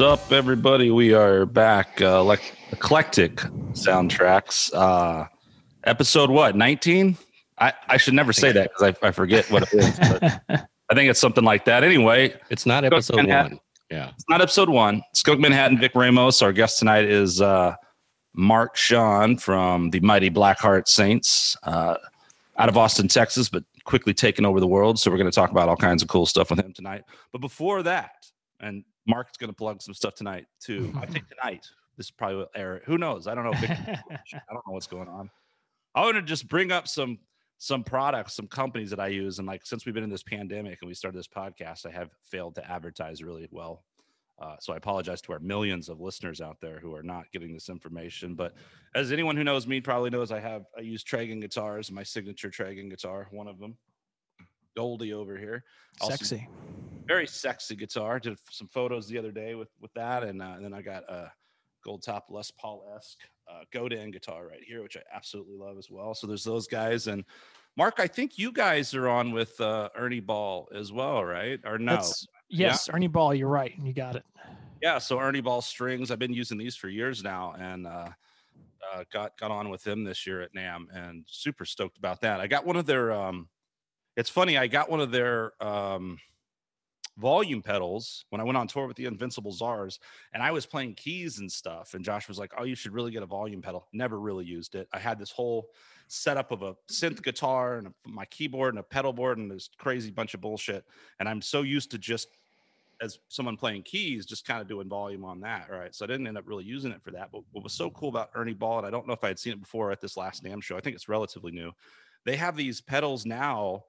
What's up, everybody? We are back. Uh, like Eclectic Soundtrax. Uh, episode what? Nineteen? I, I should never say that because I, I forget what it is. But I think it's something like that. Anyway, It's not episode Manhattan. one. Yeah. it's not episode one. Skunk Manhattan, Vic Ramos. Our guest tonight is uh, Mark Sean from the mighty Blackheart Saints uh, out of Austin, Texas, but quickly taking over the world. So we're going to talk about all kinds of cool stuff with him tonight. But before that, and Mark's going to plug some stuff tonight too. I think tonight. This is probably will air. Who knows? I don't know. I don't know what's going on. I want to just bring up some some products, some companies that I use, and like since we've been in this pandemic and we started this podcast, I have failed to advertise really well. Uh, so I apologize to our millions of listeners out there who are not getting this information. But as anyone who knows me probably knows, I have I use Tragan guitars, my signature Tragan guitar, one of them. Goldie over here, Also- Sexy. very sexy guitar. Did some photos the other day with with that, and, uh, and then I got a gold top Les Paul esque uh, Godin guitar right here, which I absolutely love as well. So there's those guys, and Mark, I think you guys are on with uh, Ernie Ball as well, right? Or no? That's, yes, Ernie Ball, you're right. and You got it. Yeah, so Ernie Ball strings. I've been using these for years now, and uh, uh, got got on with them this year at NAMM, and super stoked about that. I got one of their. Um, it's funny. I got one of their um, volume pedals when I went on tour with the Invincible Czars, and I was playing keys and stuff. And Josh was like, "Oh, you should really get a volume pedal." Never really used it. I had this whole setup of a synth guitar and a, my keyboard and a pedal board and this crazy bunch of bullshit. And I'm so used to just as someone playing keys, just kind of doing volume on that. Right. So I didn't end up really using it for that. But what was so cool about Ernie Ball, and I don't know if I had seen it before at this last NAMM show, I think it's relatively new. They have these pedals now.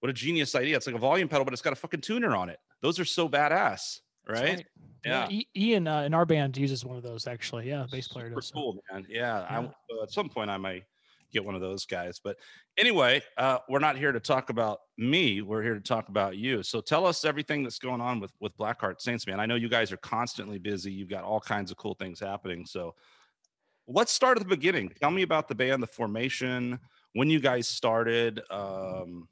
What a genius idea. It's like a volume pedal, but it's got a fucking tuner on it. Those are so badass. That's Right. Yeah. I- Ian uh, in our band uses one of those actually. Yeah, bass player Super does. cool, man. Yeah. Yeah. uh, at some point, I might get one of those guys. But anyway, uh, we're not here to talk about me. We're here to talk about you. So tell us everything that's going on with with Blackheart Saints, man. I know you guys are constantly busy. You've got all kinds of cool things happening. So let's start at the beginning. Tell me about the band, the formation, when you guys started. Um,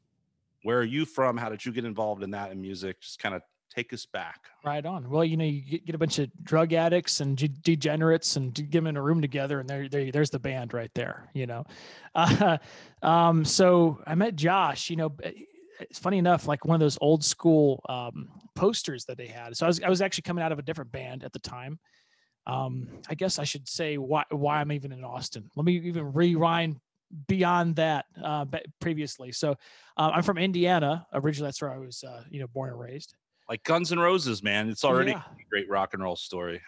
where are you from? How did you get involved in that and music? Just kind of take us back. Right on. Well, you know, you get, a bunch of drug addicts and de- degenerates and get them in a room together, and there, there, there's the band right there. You know, uh, um, so I met Josh. You know, it's funny enough, like one of those old school um, posters that they had. So I was, I was actually coming out of a different band at the time. Um, I guess I should say why, why I'm even in Austin. Let me even rewind beyond that uh, previously. So uh, I'm from Indiana originally. That's where I was, uh, you know, born and raised. Like Guns N' Roses, man. It's already Yeah. a great rock and roll story.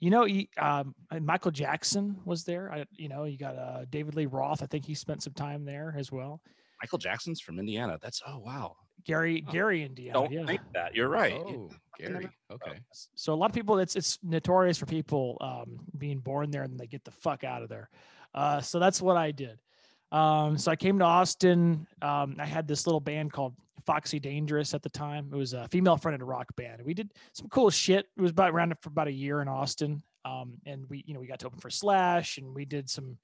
You know, you, um, Michael Jackson was there. I, you know, you got uh, David Lee Roth. I think he spent some time there as well. Michael Jackson's from Indiana. That's oh wow. Gary, Oh, Gary, Indiana. Don't yeah. think that. You're right. Oh, Gary. Okay. So a lot of people, it's it's notorious for people um, being born there and they get the fuck out of there. Uh, so that's what I did. Um, so I came to Austin. Um, I had this little band called Foxy Dangerous at the time. It was a female fronted rock band. We did some cool shit. It was about around for about a year in Austin. Um, and we, you know, we got to open for Slash and we did some,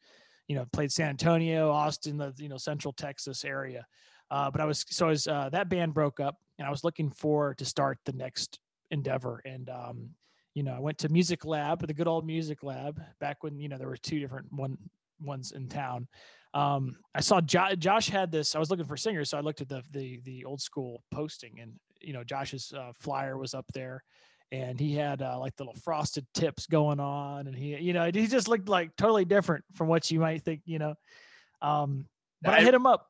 you know, played San Antonio, Austin, the, you know, central Texas area. Uh, but I was, so as uh, that band broke up and I was looking for to start the next endeavor. And, um, you know, I went to Music Lab, the good old Music Lab, back when you know there were two different one ones in town. Um, I saw jo- Josh had this. I was looking for singers, so I looked at the the the old school posting, and you know Josh's uh, flyer was up there, and he had uh, like the little frosted tips going on, and he you know he just looked like totally different from what you might think, you know. Um, but I, I- hit him up.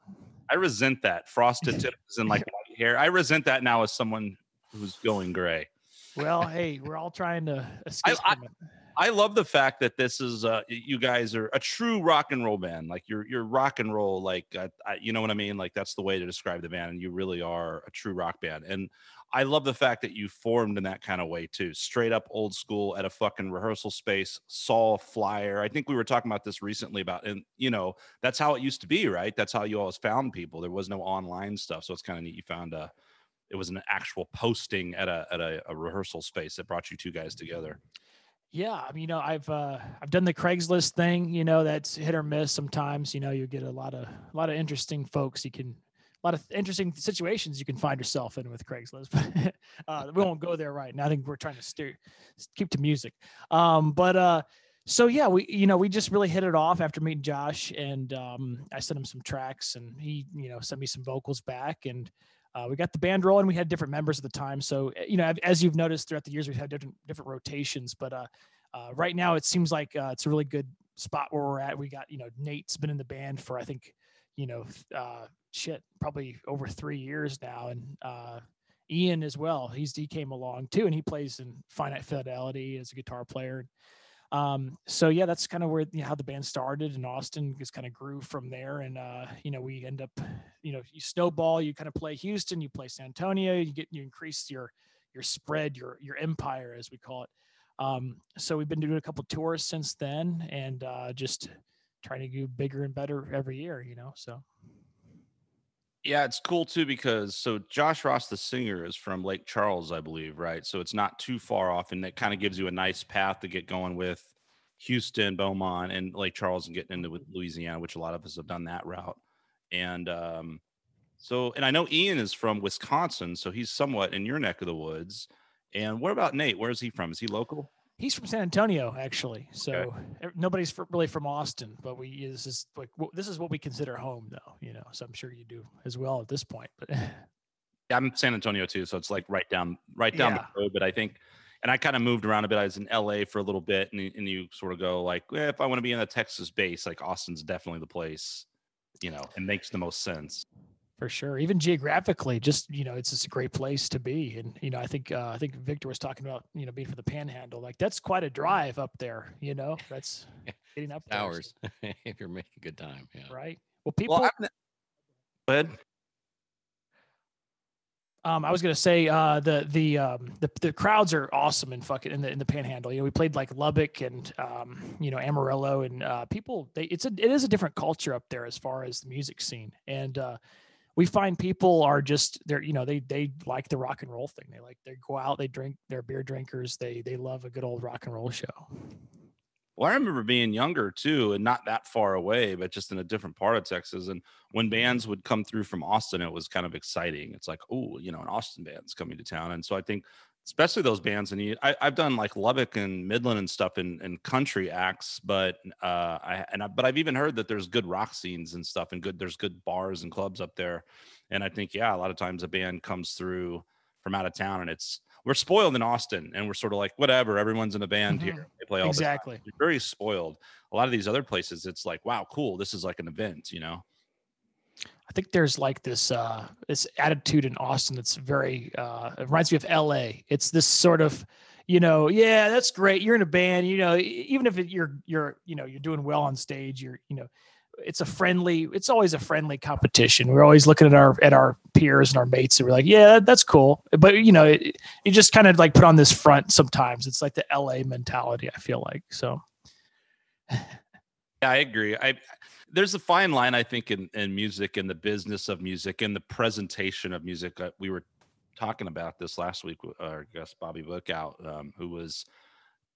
I resent that frosted tips and like white hair. I resent that now as someone who's going gray. Well, hey, we're all trying to escape I- from it. I love the fact that this is uh you guys are a true rock and roll band. Like you're you're rock and roll like uh, I, you know what I mean? Like that's the way to describe the band and you really are a true rock band. And I love the fact that you formed in that kind of way too. Straight up old school at a fucking rehearsal space, saw a flyer. I think we were talking about this recently about and you know, that's how it used to be, right? That's how you always found people. There was no online stuff. So it's kind of neat you found a it was an actual posting at a at a, a rehearsal space that brought you two guys together. Yeah, I mean, you know, I've uh, I've done the Craigslist thing. You know, that's hit or miss. Sometimes, you know, you get a lot of a lot of interesting folks you can a lot of interesting situations you can find yourself in with Craigslist. But uh, we won't go there right now. I think we're trying to steer, keep to music. Um, but uh, so yeah, we you know we just really hit it off after meeting Josh, and um, I sent him some tracks, and he you know sent me some vocals back, and uh, we got the band rolling. We had different members at the time, so eh, you know as you've noticed throughout the years, we've had different different rotations. But uh, uh, right now, it seems like uh, it's a really good spot where we're at. We got you know Nate's been in the band for I think you know uh, shit probably over three years now, and uh, Ian as well. He's he came along too, and he plays in Finite Fidelity as a guitar player. Um, so yeah, that's kind of where you know, how the band started, and Austin just kind of grew from there. And uh, you know, we end up, you know, you snowball. You kind of play Houston, you play San Antonio, you get you increase your your spread, your your empire, as we call it. Um, so we've been doing a couple tours since then, and uh, just trying to do bigger and better every year. You know, so yeah, it's cool too because so Josh Ross, the singer, is from Lake Charles, I believe, right? So it's not too far off, and it kind of gives you a nice path to get going with Houston, Beaumont, and Lake Charles, and getting into Louisiana, which a lot of us have done that route. And um, so, and I know Ian is from Wisconsin, so he's somewhat in your neck of the woods. And what about Nate? Where is he from? Is he local? He's from San Antonio, actually. So okay. nobody's really from Austin, but we this is like this is what we consider home, though. You know, so I'm sure you do as well at this point. But yeah, I'm San Antonio too, so it's like right down right down yeah. the road. But I think, and I kind of moved around a bit. I was in LA for a little bit, and, and you sort of go like, eh, if I want to be in a Texas base, like Austin's definitely the place. You know, it makes the most sense for sure. Even geographically just you know it's just a great place to be. And you know i think uh, i think victor was talking about you know being for the panhandle. Like that's quite a drive up there you know? That's getting up hours if you're making a good time yeah. Right. Well people well, go ahead. Um, I was gonna say uh, the the um, the the crowds are awesome in fucking in the in the Panhandle. You know, we played like Lubbock and um, you know Amarillo, and uh, people they it's a it is a different culture up there as far as the music scene. And uh, we find people are just they're you know they they like the rock and roll thing. They like they go out they drink they're beer drinkers. They they love a good old rock and roll show. Well i remember being younger too and not that far away but just in a different part of texas. And when mm-hmm. bands would come through from austin it was kind of exciting. It's like oh you know an austin band's coming to town. And so i think especially those bands. And you, I, have done like Lubbock and Midland and stuff in, in country acts, but uh, I and I, but I've even heard that there's good rock scenes and stuff, and good there's good bars and clubs up there. And I think yeah, a lot of times a band comes through from out of town, and it's we're spoiled in Austin, and we're sort of like whatever. Everyone's in a band mm-hmm. here; they play all exactly. The very spoiled. A lot of these other places, it's like wow, cool. This is like an event, you know. I think there's like this uh, this attitude in Austin that's very uh, it reminds me of L.A. It's this sort of you know, yeah, that's great. You're in a band, you know, even if you're you're you know you're doing well on stage, you're you know, it's a friendly. It's always a friendly competition. We're always looking at our at our peers and our mates, and we're like, yeah, that's cool. But you know, it, you just kind of like put on this front. Sometimes it's like the L.A. mentality. I feel like so. yeah, I agree. I there's a fine line, I think, in, in music and the business of music and the presentation of music. Uh, we were talking about this last week our guest Bobby Bookout, um, who was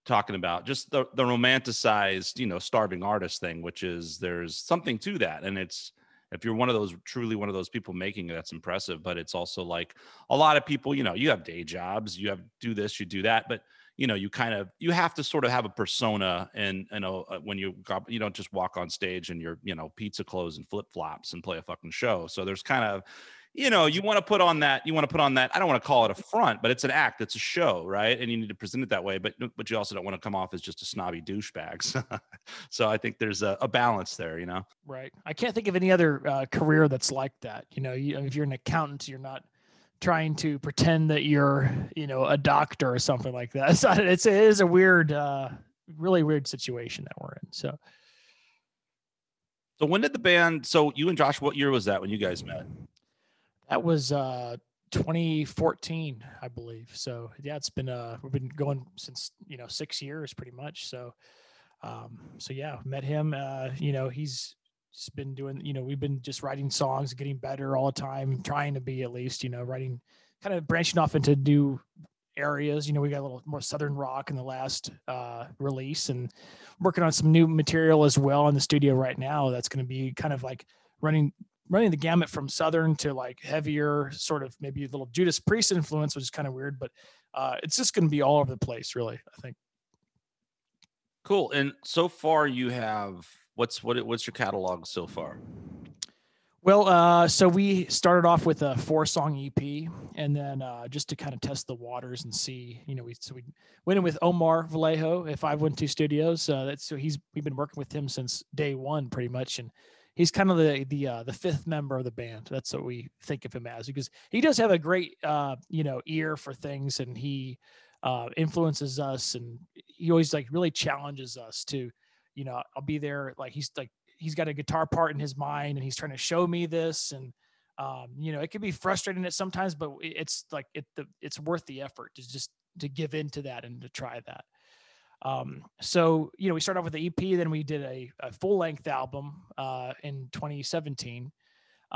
talking about just the, the romanticized, you know, starving artist thing, which is there's something to that. And it's, if you're one of those truly one of those people making it, that's impressive. But it's also like a lot of people, you know, you have day jobs, you have do this, you do that, but you know you kind of you have to sort of have a persona and you know uh, when you you don't just walk on stage and you're you know pizza clothes and flip flops and play a fucking show. So there's kind of you know you want to put on that you want to put on that i don't want to call it a front but it's an act it's a show right? And you need to present it that way but but you also don't want to come off as just a snobby douchebags so i think there's a, a, balance there you know? Right. I can't think of any other uh, career that's like that you know? You, if you're an accountant you're not trying to pretend that you're, you know, a doctor or something like that. It's it's it is a weird, uh, really weird situation that we're in. So, so when did the band? So you and Josh, what year was that when you guys met? That was uh 2014, I believe. So yeah, it's been uh we've been going since you know six years pretty much. So um so yeah, met him. Uh, you know, he's just been doing, you know, we've been just writing songs, getting better all the time, trying to be at least, you know, writing, kind of branching off into new areas. You know, we got a little more southern rock in the last uh, release, and working on some new material as well in the studio right now. That's going to be kind of like running running the gamut from southern to like heavier, sort of maybe a little Judas Priest influence, which is kind of weird, but uh, it's just going to be all over the place, really. I think. Cool. And so far, you have what's what? What's your catalog so far? Well, uh, so we started off with a four song EP, and then uh, just to kind of test the waters and see, you know, we so we went in with Omar Vallejo at Five One Two Studios. Uh, that's so he's we've been working with him since day one, pretty much, and he's kind of the the uh, the fifth member of the band. That's what we think of him as because he does have a great uh, you know ear for things, and he uh, influences us, and he always like really challenges us to, you know, I'll be there like he's like he's got a guitar part in his mind and he's trying to show me this and um, you know it can be frustrating at sometimes but it's like it the, it's worth the effort to just to give into that and to try that. Um, so you know we started off with the ep then we did a, a full length album uh, in 2017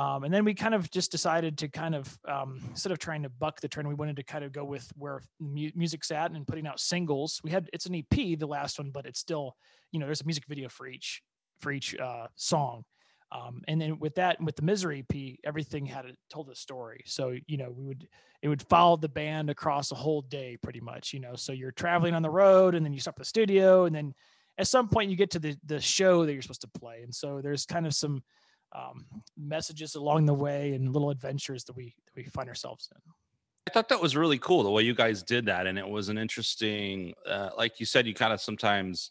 um, and then we kind of just decided to kind of um, instead of trying to buck the trend we wanted to kind of go with where mu- music's at and putting out singles we had it's an ep the last one but it's still you know there's a music video for each for each uh, song. Um, and then with that, with the Misery EP, everything had a, told a story. So you know, we would it would follow the band across a whole day, pretty much. You know, so you're traveling on the road, and then you stop the studio, and then at some point you get to the the show that you're supposed to play. And so there's kind of some um, messages along the way and little adventures that we that we find ourselves in. I thought that was really cool the way you guys did that, and it was an interesting, uh, like you said, you kind of sometimes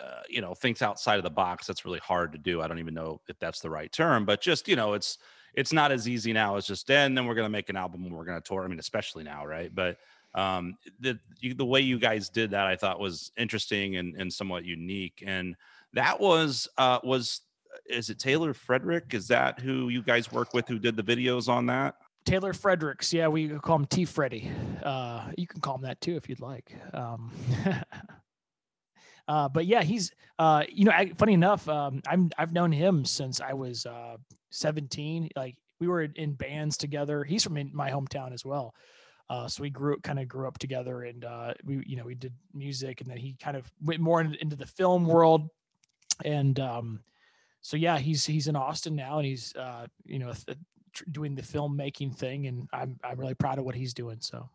uh, you know thinks outside of the box that's really hard to do i don't even know if that's the right term but just you know it's it's not as easy now as just then then we're to make an album and we're to tour i mean especially now right but um the the way you guys did that i thought was interesting and, and somewhat unique and that was uh was is it taylor frederick is that who you guys work with who did the videos on that taylor fredericks yeah we call him t freddy uh you can call him that too if you'd like um Uh, but yeah, he's uh, you know, I, funny enough, um, I'm I've known him since I was uh, 17. Like we were in bands together. He's from my hometown as well. Uh, so we grew kind of grew up together, and uh, we you know we did music, and then he kind of went more in, into the film world, and um, so yeah, he's he's in Austin now, and he's uh, you know th- doing the filmmaking thing, and I'm I'm really proud of what he's doing. So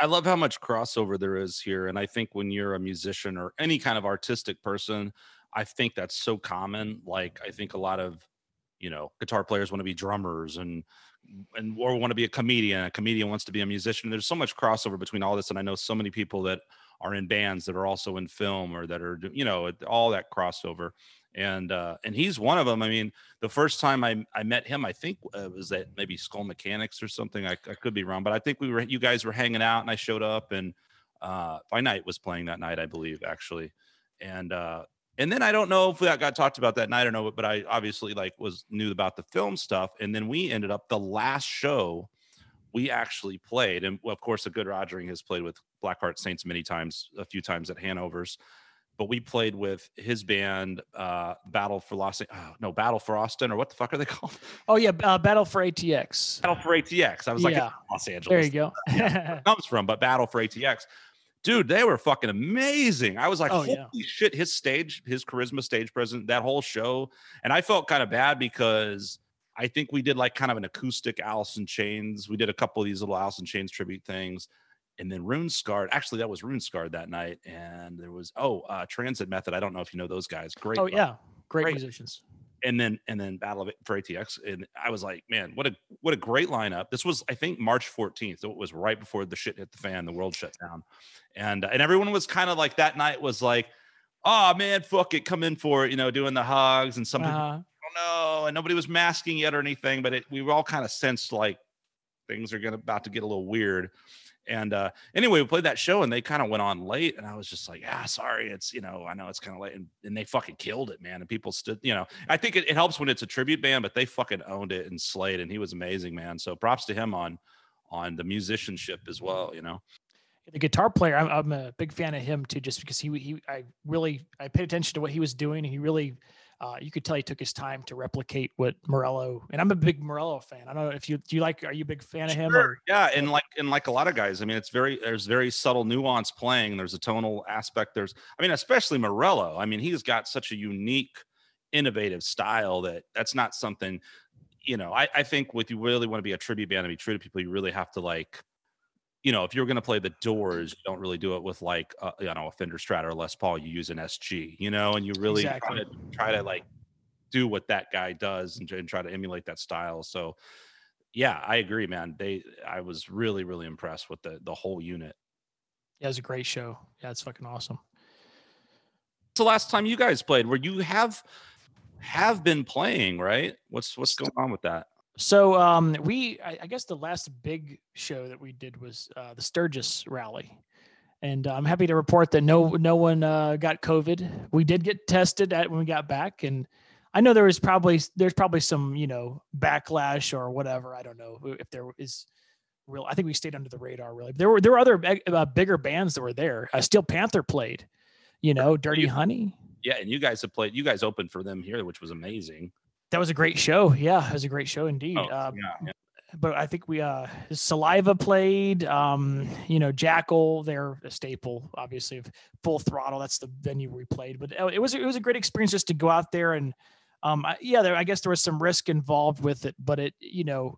I love how much crossover there is here. And I think when you're a musician or any kind of artistic person, I think that's so common. Like, I think a lot of, you know, guitar players want to be drummers and, and or want to be a comedian. A comedian wants to be a musician. There's so much crossover between all this. And I know so many people that are in bands that are also in film or that are, you know, all that crossover and uh, and he's one of them. I mean, the first time I, I met him, I think uh, was at maybe Skull Mechanics or something. I, I could be wrong, but I think we were you guys were hanging out, and I showed up, and uh, Finite was playing that night, I believe, actually, and uh, and then I don't know if that got talked about that night or no, but I obviously like was knew about the film stuff, and then we ended up the last show we actually played, and of course, a good Rogering has played with Blackheart Saints many times, a few times at Hanover's but we played with his band, uh, Battle for Los, oh, no, Battle for Austin, or what the fuck are they called? Oh yeah, uh, Battle for ATX. Battle for ATX. I was yeah. like, Los Angeles. There you go. yeah, comes from, but Battle for ATX. Dude, they were fucking amazing. I was like, oh, holy yeah. shit, his stage, his charisma stage present, that whole show. And I felt kind of bad because I think we did like kind of an acoustic Alice in Chains. We did a couple of these little Alice in Chains tribute things and then Rune Scarred. Actually, that was Rune Scarred that night, and there was oh uh, Transit Method. I don't know if you know those guys. Great. Oh yeah, great, great, musicians. And then and then Battle of for ATX, and I was like, man, what a what a great lineup. This was I think March 14th. So it was right before the shit hit the fan, the world shut down, and and everyone was kind of like that night was like, oh man, fuck it, come in for it, you know, doing the hugs and some uh-huh. Oh no, and nobody was masking yet or anything, but it, we were all kind of sensed like things are gonna about to get a little weird and uh, anyway, we played that show and they kind of went on late. And I was just like, yeah, sorry. It's, you know, I know it's kind of late. And, and, they fucking killed it, man. And people stood, you know, I think it, it, helps when it's a tribute band, but they fucking owned it and slayed. And he was amazing, man. So props to him on on the musicianship as well, you know. The guitar player, I'm, I'm a big fan of him too, just because he, he, I really, I paid attention to what he was doing. He really uh, you could tell he took his time to replicate what Morello. And I'm a big Morello fan. I don't know if you do you like. Are you a big fan sure. of him? Or? Yeah, and like and like a lot of guys. I mean, it's very there's very subtle nuance playing. There's a tonal aspect. There's I mean, especially Morello. I mean, he's got such a unique innovative style that that's not something you know I, I think with you really want to be a tribute band and be true to people you really have to like you know if you're going to play the doors you don't really do it with like uh, you know a fender strat or les paul you use an sg you know and you really Exactly. try, to, try to like do what that guy does and, and try to emulate that style so yeah i agree man they i was really really impressed with the the whole unit Yeah, it was a great show. Yeah, it's fucking awesome. What's the last time you guys played where you have have been playing right what's what's going on with that So um, we, I, I guess, the last big show that we did was uh, the Sturgis rally, and I'm happy to report that no no one uh, got COVID. We did get tested at when we got back, and I know there was probably there's probably some you know backlash or whatever. I don't know if there is real. I think we stayed under the radar really. There were there were other uh, bigger bands that were there. Uh, Steel Panther played, you know, Dirty you- Honey. yeah and you guys have played you guys opened for them here which was amazing That was a great show. Yeah, it was a great show indeed. Oh, uh, yeah, yeah. but I think we uh Saliva played, um, you know, Jackyl, they're a staple, obviously, of full throttle. That's the venue we played. But uh, it was it was a great experience just to go out there and um I, yeah, there I guess there was some risk involved with it, but it, you know,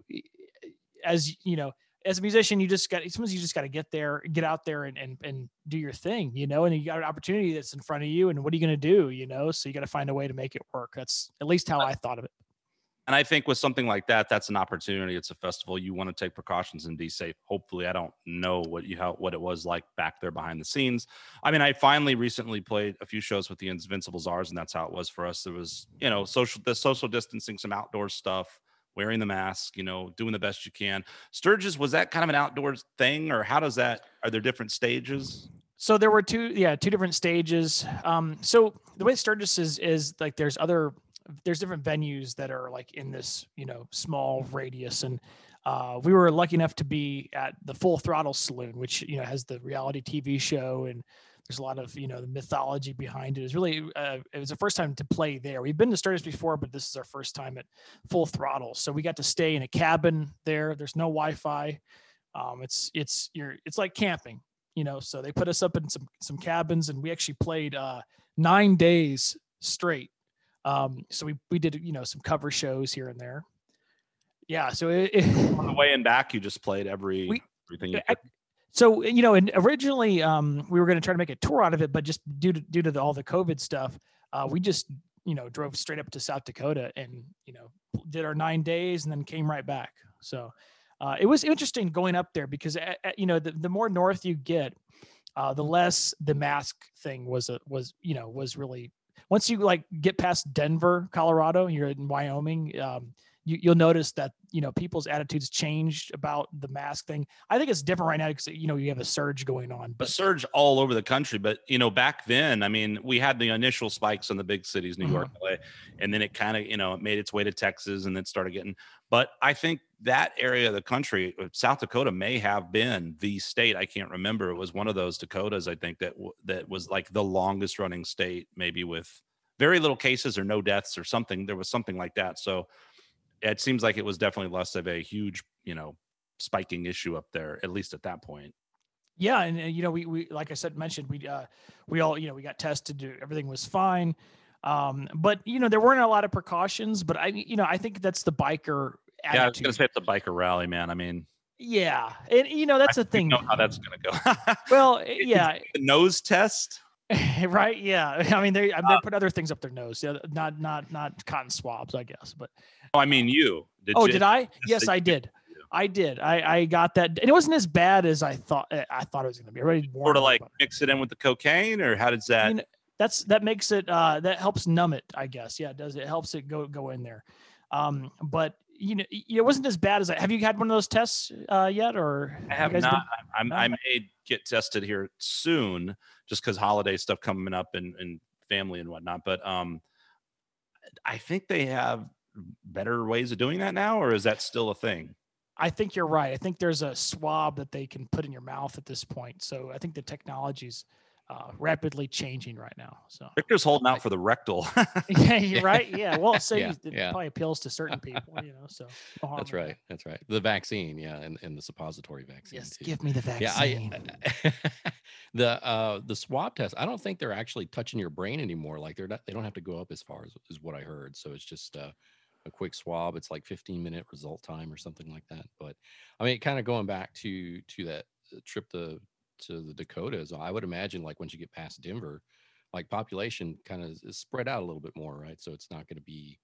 as you know, as a musician, you just got sometimes you just got to get there, get out there and, and and do your thing, you know, and you got an opportunity that's in front of you, and what are you gonna do, you know? So you got to find a way to make it work. That's at least how I thought of it. and i think with something like that that's an opportunity it's a festival you want to take precautions and be safe hopefully i don't know what you how what it was like back there behind the scenes i mean i finally recently played a few shows with the invincible czars and that's how it was for us there was you know social the social distancing some outdoor stuff wearing the mask you know doing the best you can. Sturgis was that kind of an outdoors thing or how does that are there different stages? So there were two, yeah, two different stages. Um, so the way Sturgis is is like there's other there's different venues that are like in this you know small radius, and uh, we were lucky enough to be at the Full Throttle Saloon, which you know has the reality TV show and there's a lot of you know the mythology behind it. It was really uh, it was the first time to play there. We've been to Sturgis before, but this is our first time at Full Throttle. So we got to stay in a cabin there. There's no Wi-Fi. Um, it's it's you're it's like camping you know so they put us up in some some cabins and we actually played uh nine days straight um so we we did you know some cover shows here and there yeah so it, it on the way and back you just played every We- everything you I- so you know and originally um we were going to try to make a tour out of it but just due to due to the, all the covid stuff uh we just you know drove straight up to south dakota and you know did our nine days and then came right back. So uh, it was interesting going up there because a- a- you know the, the more north you get uh, the less the mask thing was a, was you know was really once you like get past denver colorado you're in wyoming um, you, you'll notice that you know people's attitudes changed about the mask thing i think it's different right now because you know you have a surge going on but a surge all over the country. But you know, back then, I mean, we had the initial spikes in the big cities, New York, LA, and then it kind of, you know, it made its way to Texas, and then started getting. But I think that area of the country, uh, South Dakota, may have been the state. I can't remember. It was one of those Dakotas, I think that w- that was like the longest running state, maybe with very little cases or no deaths or something. There was something like that. So it seems like it was definitely less of a huge, you know, spiking issue up there, at least at that point. yeah and uh, you know we, we like i said mentioned we uh we all you know we got tested everything was fine um but you know there weren't a lot of precautions but i you know i think that's the biker Yeah, I was gonna say it's a biker rally, man. I mean, yeah and you know that's the I thing know how that's gonna go. well yeah the nose test. right? Yeah. I mean they I mean, they put other things up their nose. Yeah, not not not cotton swabs i guess but Oh, I mean, you. Did oh you, did i? Yes i did. i did. I i got that and it wasn't as bad as i thought eh, i thought it was going to be already sort of like mix it in with the cocaine, or how does that? mean, that's that makes it uh that helps numb it i guess. Yeah it does. It helps it go go in there. Um but you know it wasn't as bad as I, have you had one of those tests uh yet or I you have guys been- not. I'm, I may get tested here soon, just because holiday stuff coming up and, and family and whatnot. But um, I think they have better ways of doing that now, or is that still a thing? I think you're right. I think there's a swab that they can put in your mouth at this point. So I think the technology's uh, rapidly changing right now. So Victor's holding out for the rectal. yeah, you're right. Yeah, well, so Yeah, it yeah. probably appeals to certain people, you know. So no That's in that. right. That's right. The vaccine, yeah, and, and the suppository vaccine. Yes, too. give me the yeah, vaccine. I the uh the swab test. I don't think they're actually touching your brain anymore. Like they're not, they don't have to go up as far as is what I heard. So it's just uh, a quick swab. It's like 15 minute result time or something like that. But I mean, kind of going back to to that uh, trip to to the Dakotas, I would imagine like once you get past Denver, like population kind of is spread out a little bit more, right? So it's not going to be,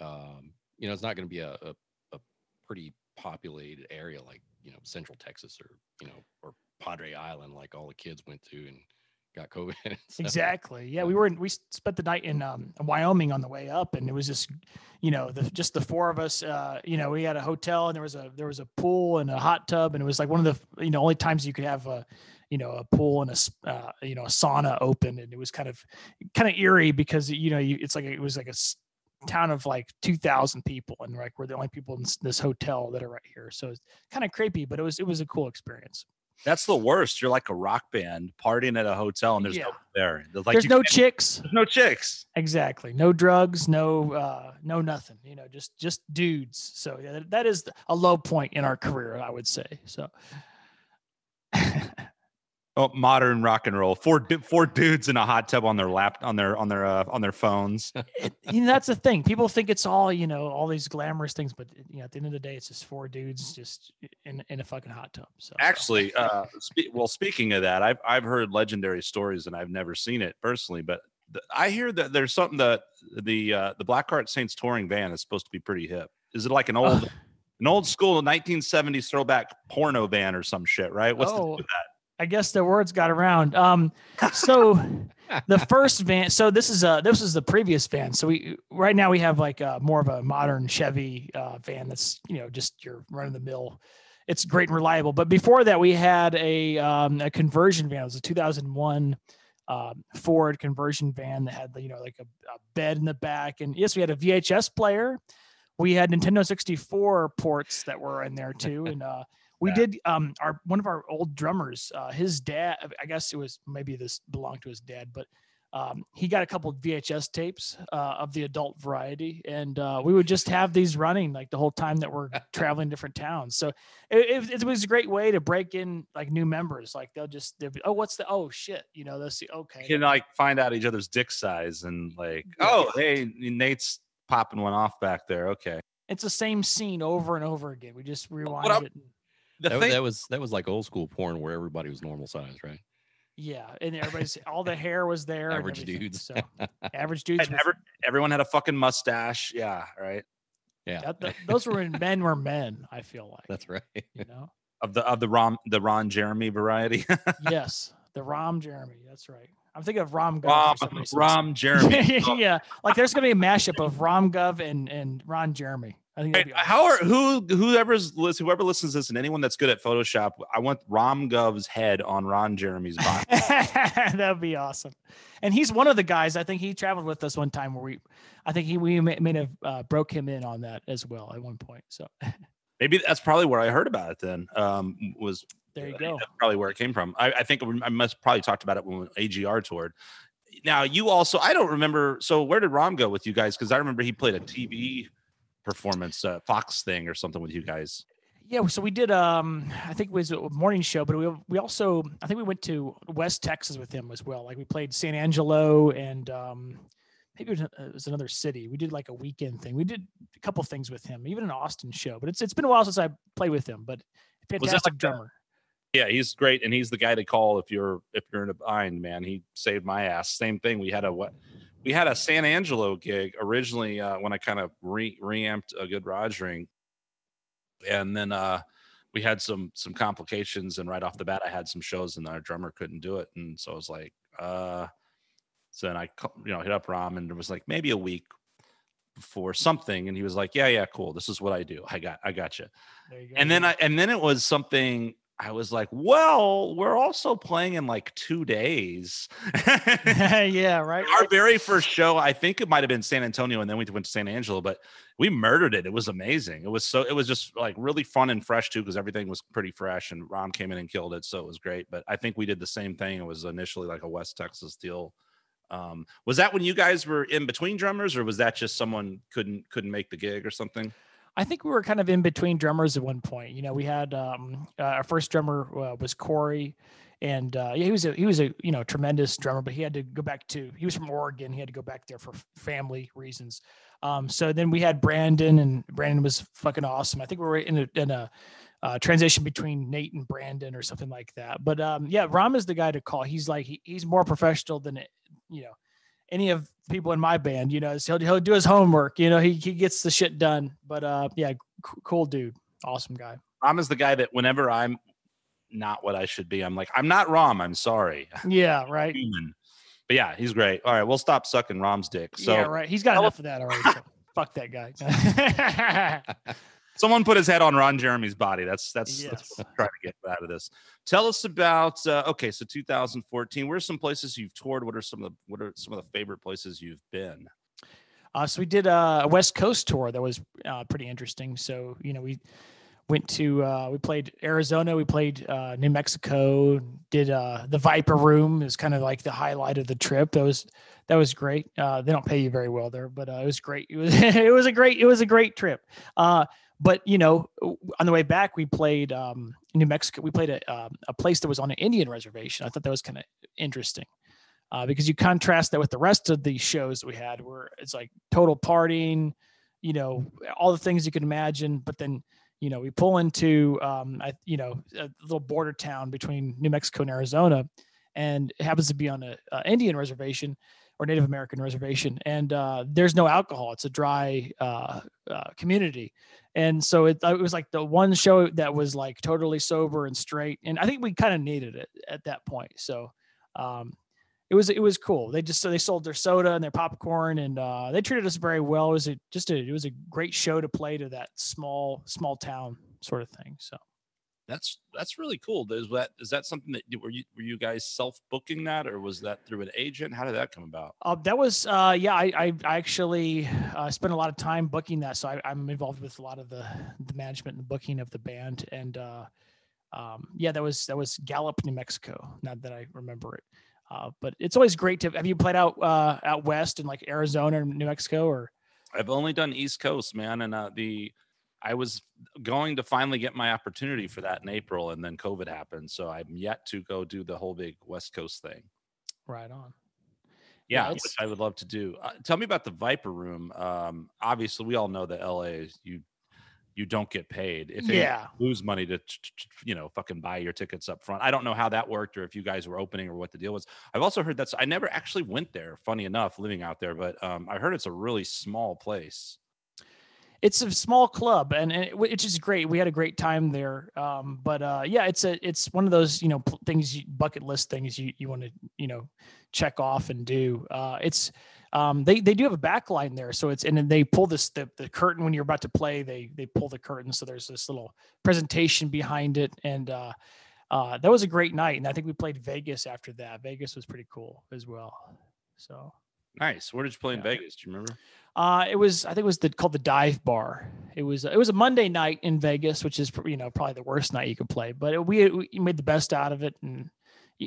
um, you know, it's not going to be a, a a pretty populated area like you know Central Texas or you know or Padre Island, like all the kids went to and got COVID. So, Exactly. Yeah, we were in, we spent the night in um, Wyoming on the way up, and it was just, you know, the just the four of us. Uh, you know, we had a hotel, and there was a there was a pool and a hot tub, and it was like one of the you know only times you could have a, you know, a pool and a uh, you know a sauna open, and it was kind of kind of eerie because you know you, it's like it was like a town of like 2000 people and like we're the only people in this, hotel that are right here so it's kind of creepy but it was it was a cool experience That's the worst. You're like a rock band partying at a hotel and there's Yeah. no there. There's like there's no chicks there's no chicks. Exactly. No drugs, no uh no nothing, you know, just just dudes. So yeah, that is a low point in our career, I would say. So Oh, modern rock and roll. Four four dudes in a hot tub on their lap on their on their uh, on their phones. it, you know, that's the thing. People think it's all, you know, all these glamorous things, but you know, at the end of the day, it's just four dudes just in in a fucking hot tub. So Actually, uh, spe- well, speaking of that, I've I've heard legendary stories and I've never seen it personally, but th- I hear that there's something that the uh, the Blackheart Saints touring van is supposed to be pretty hip. Is it like an old Ugh. an old school 1970s throwback porno van or some shit? Right? What's the deal Oh. with that? I guess the words got around. Um, so the first van. So this is uh this is the previous van. So we right now we have like a, more of a modern Chevy uh, van that's you know just your run of the mill. It's great and reliable. But before that, we had a um, a conversion van. It was a 2001 um, Ford conversion van that had you know like a, a bed in the back, and yes, we had a VHS player. We had Nintendo 64 ports that were in there too, and uh, we Yeah. did um our one of our old drummers uh his dad i guess it was maybe this belonged to his dad but um he got a couple of vhs tapes uh of the adult variety and uh we would just have these running like the whole time that we're traveling different towns so it, it, it was a great way to break in like new members like they'll just they'll be oh what's the oh shit you know they'll see okay You can like find out each other's dick size and like, Yeah. oh, hey, Nate's popping one off back there. Okay. it's the same scene over and over again we just rewind it and- That, thing, that was that was like old school porn where everybody was normal size, right? yeah and everybody's all the hair was there and Average everything, dudes. so average dudes and with- ever, everyone had a fucking mustache. Yeah, right. Yeah, That, th- those were when men were men. I feel like that's right. You know, Of the of the Ron the Ron Jeremy variety. yes, the Rom Jeremy. That's right. I'm thinking of Rom Gov. for Rom some reason. Rom Jeremy. Yeah, like there's gonna be a mashup of Rom Gov and and Ron Jeremy. I think that'd be awesome. How are who whoever's whoever listens to this and anyone that's good at Photoshop, I want Rom Gov's head on Ron Jeremy's body. that'd be awesome. And he's one of the guys. I think he traveled with us one time where we, I think he we may, may have uh, broke him in on that as well at one point. So Maybe that's probably where I heard about it. Then um, was there you I go. That's probably where it came from. I, I think I must probably talked about it when AGR toured. Now you also I don't remember. So where did Rom go with you guys? Because I remember he played a TV performance, uh, Fox thing or something with you guys. Yeah, so we did. Um, I think it was a morning show, but we we also I think we went to West Texas with him as well. Like we played San Angelo and um, maybe it was, it was another city. We did like a weekend thing. We did a couple things with him, even an Austin show. But it's it's been a while since I played with him. But fantastic like the- drummer. Yeah, he's great, and he's the guy to call if you're if you're in a bind, man. He saved my ass. Same thing. We had a what? We had a San Angelo gig originally uh, when I kind of re reamped a good Rogering, and then uh, we had some some complications, and right off the bat, I had some shows, and our drummer couldn't do it, and so I was like, uh, so then I you know hit up Rom, and it was like maybe a week before something, and he was like, yeah, yeah, cool. This is what I do. I got I got you you go. and then I and then it was something I was like, well, we're also playing in like two days. yeah, right. Our very first show, I think it might have been San Antonio, and then we went to San Angelo, but we murdered it. It was amazing. It was so it was just like really fun and fresh too, because everything was pretty fresh and Rom came in and killed it. So it was great. But I think we did the same thing. It was initially like a West Texas deal. Um, was that when you guys were in between drummers, or was that just someone couldn't couldn't make the gig or something? I think we were kind of in between drummers at one point. You know, we had um, uh, our first drummer uh, was Corey, and uh, yeah, he was a he was a you know tremendous drummer, but he had to go back to he was from Oregon. He had to go back there for family reasons. Um, so then we had Brandon, and Brandon was fucking awesome. I think we were in a, in a uh, transition between Nate and Brandon or something like that. But um, yeah, Rom is the guy to call. He's like he, he's more professional than you know any of the people in my band. You know, he'll he'll do his homework. You know, he he gets the shit done. But uh, yeah, c- cool dude, awesome guy. Rom is the guy that whenever I'm not what I should be, I'm like, I'm not Rom. I'm sorry. Yeah, right. But yeah, he's great. All right, we'll stop sucking Rom's dick. So yeah, right. He's got enough of that already. So fuck that guy. Someone put his head on Ron Jeremy's body. That's that's, Yes. that's what I'm trying to get out of this. Tell us about uh, okay, so 2014. Where's some places you've toured? What are some of the what are some of the favorite places you've been? Uh, so we did uh, a West Coast tour that was uh, pretty interesting. So you know we went to uh, we played Arizona, we played uh, New Mexico, did uh, the Viper Room is kind of like the highlight of the trip. That was that was great. Uh, they don't pay you very well there, but uh, it was great. It was it was a great it was a great trip. But you know, on the way back, we played um, New Mexico. We played a um, a place that was on an Indian reservation. I thought that was kind of interesting uh, because you contrast that with the rest of the shows that we had, where it's like total partying, you know, all the things you can imagine. But then, you know, we pull into, um, I, you know, a little border town between New Mexico and Arizona, and it happens to be on a, a Indian reservation or Native American reservation, and uh, there's no alcohol. It's a dry uh, uh, community, and so it, it was like the one show that was like totally sober and straight, and I think we kind of needed it at that point. So. Um, it was it was cool. They just so they sold their soda and their popcorn, and uh, they treated us very well. It was a, just a it was a great show to play to that small small town sort of thing. So That's that's really cool. Is that is that something that you- were you were you guys self booking that or was that through an agent? How did that come about? uh, that was uh, yeah. I I, I actually uh, spent a lot of time booking that, so I, I'm involved with a lot of the the management and the booking of the band, and uh, um, yeah, that was that was Gallup, New Mexico. Not that I remember it. Uh, but it's always great to have you played out uh, out west in like Arizona and New Mexico or I've only done East Coast, man, and uh, the I was going to finally get my opportunity for that in April, and then COVID happened, so I'm yet to go do the whole big West Coast thing. right on. Yeah, Yeah, which I would love to do. Uh, tell me about the Viper Room. Um, obviously, we all know that LA is you you don't get paid if you Yeah. lose money to you know fucking buy your tickets up front. I don't know how that worked or if you guys were opening or what the deal was. I've also heard that's I never actually went there. Funny enough, living out there, but um, I heard it's a really small place. It's a small club and, it, which is great. We had a great time there. Um, but uh, yeah it's a it's one of those you know things you, bucket list things you, you want to you know check off and do. Uh, it's um, they they do have a back line there so it's and then they pull this the, the curtain when you're about to play they they pull the curtain so there's this little presentation behind it. And uh, uh, that was a great night and i think we played vegas after that. Vegas was pretty cool as well so. Nice. Where did you play in Vegas? Do you remember? Uh, it was I think it was the called the Dive Bar. It was it was a Monday night in Vegas, which is you know probably the worst night you could play, but it, we, we made the best out of it, and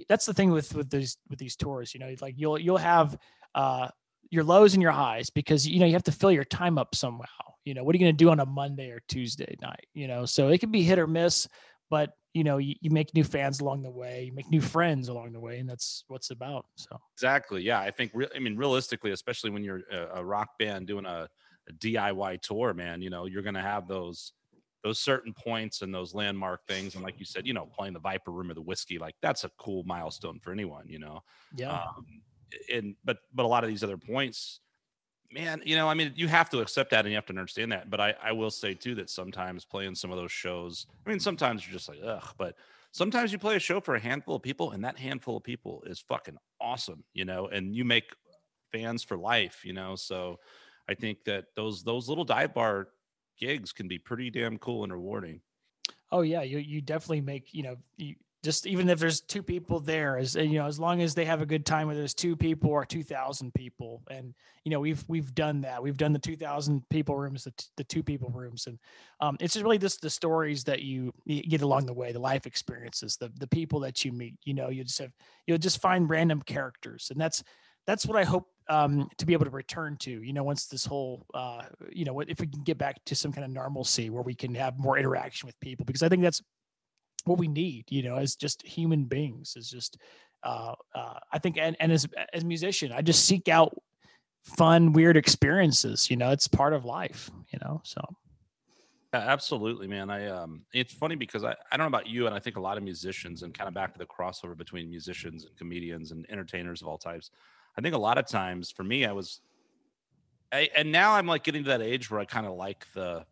that's the thing with with these with these tours. You know, like you'll you'll have uh, your lows and your highs because you know you have to fill your time up somehow. You know, what are you going to do on a Monday or Tuesday night? You know, so it can be hit or miss, but you know you, you make new fans along the way, you make new friends along the way, and that's what's about. So. Exactly. Yeah, I think. Re- I mean, realistically, especially when you're a, a rock band doing a, a DIY tour, man, you know, you're going to have those those certain points and those landmark things. And like you said, you know, playing the Viper Room or the Whisky, like that's a cool milestone for anyone, you know. Yeah. Um, and but but a lot of these other points, man, you know, I mean, you have to accept that and you have to understand that. But I I will say too that sometimes playing some of those shows, I mean, sometimes you're just like ugh, but sometimes you play a show for a handful of people and that handful of people is fucking awesome, you know, and you make fans for life, you know. So I think that those those little dive bar gigs can be pretty damn cool and rewarding. Oh yeah, you you definitely make you know you just even if there's two people there as you know as long as they have a good time whether there's two people or 2000 people. And you know we've we've done that. We've done the 2000 people rooms the, the two people rooms. And um, it's just really just the stories that you, you get along the way the life experiences the the people that you meet you know you just have you'll just find random characters. And that's that's what i hope um, to be able to return to you know once this whole uh, you know if we can get back to some kind of normalcy where we can have more interaction with people because i think that's what we need, you know, as just human beings is just, uh, uh, I think, and, and as, as musician, I just seek out fun, weird experiences, you know, it's part of life, you know, so. Yeah, absolutely, man. I um, it's funny because I, I don't know about you, and I think a lot of musicians, and kind of back to the crossover between musicians and comedians and entertainers of all types. I think a lot of times for me, I was, I, and now I'm like getting to that age where I kind of like the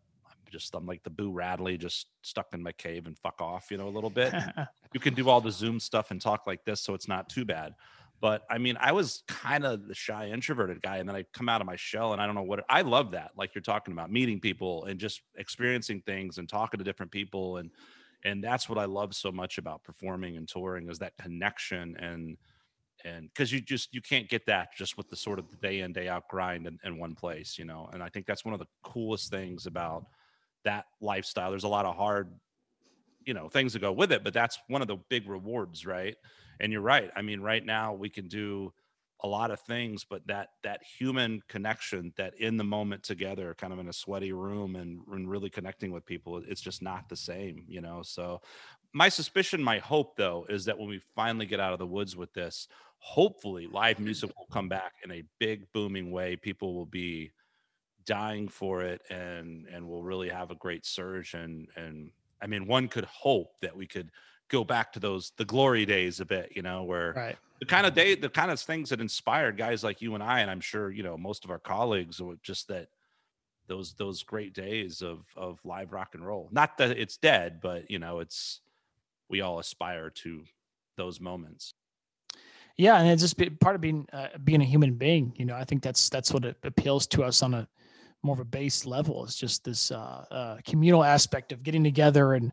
just I'm like the Boo Radley, just stuck in my cave and fuck off, you know, a little bit. you can do all the Zoom stuff and talk like this, so it's not too bad. But I mean, I was kind of the shy, introverted guy, and then I come out of my shell, and I don't know what I love that, like you're talking about, meeting people and just experiencing things and talking to different people, and and that's what I love so much about performing and touring is that connection and and because you just you can't get that just with the sort of day in day out grind in, in one place you know and i think that's one of the coolest things about that lifestyle. There's a lot of hard, you know, things that go with it, but that's one of the big rewards, right? And you're right. I mean, right now we can do a lot of things, but that that human connection, that in the moment together, kind of in a sweaty room and, and really connecting with people, it's just not the same, you know. So my suspicion, my hope though, is that when we finally get out of the woods with this, hopefully live music will come back in a big booming way. People will be dying for it and and we'll really have a great surge and and I mean one could hope that we could go back to those the glory days a bit, you know, where right. the kind of day the kind of things that inspired guys like you and I and I'm sure, you know, most of our colleagues were just that those those great days of of live rock and roll. Not that it's dead, but you know, it's we all aspire to those moments yeah and it's just part of being uh, being a human being you know i think that's that's what it appeals to us on a more of a base level. It's just this uh, uh, communal aspect of getting together, and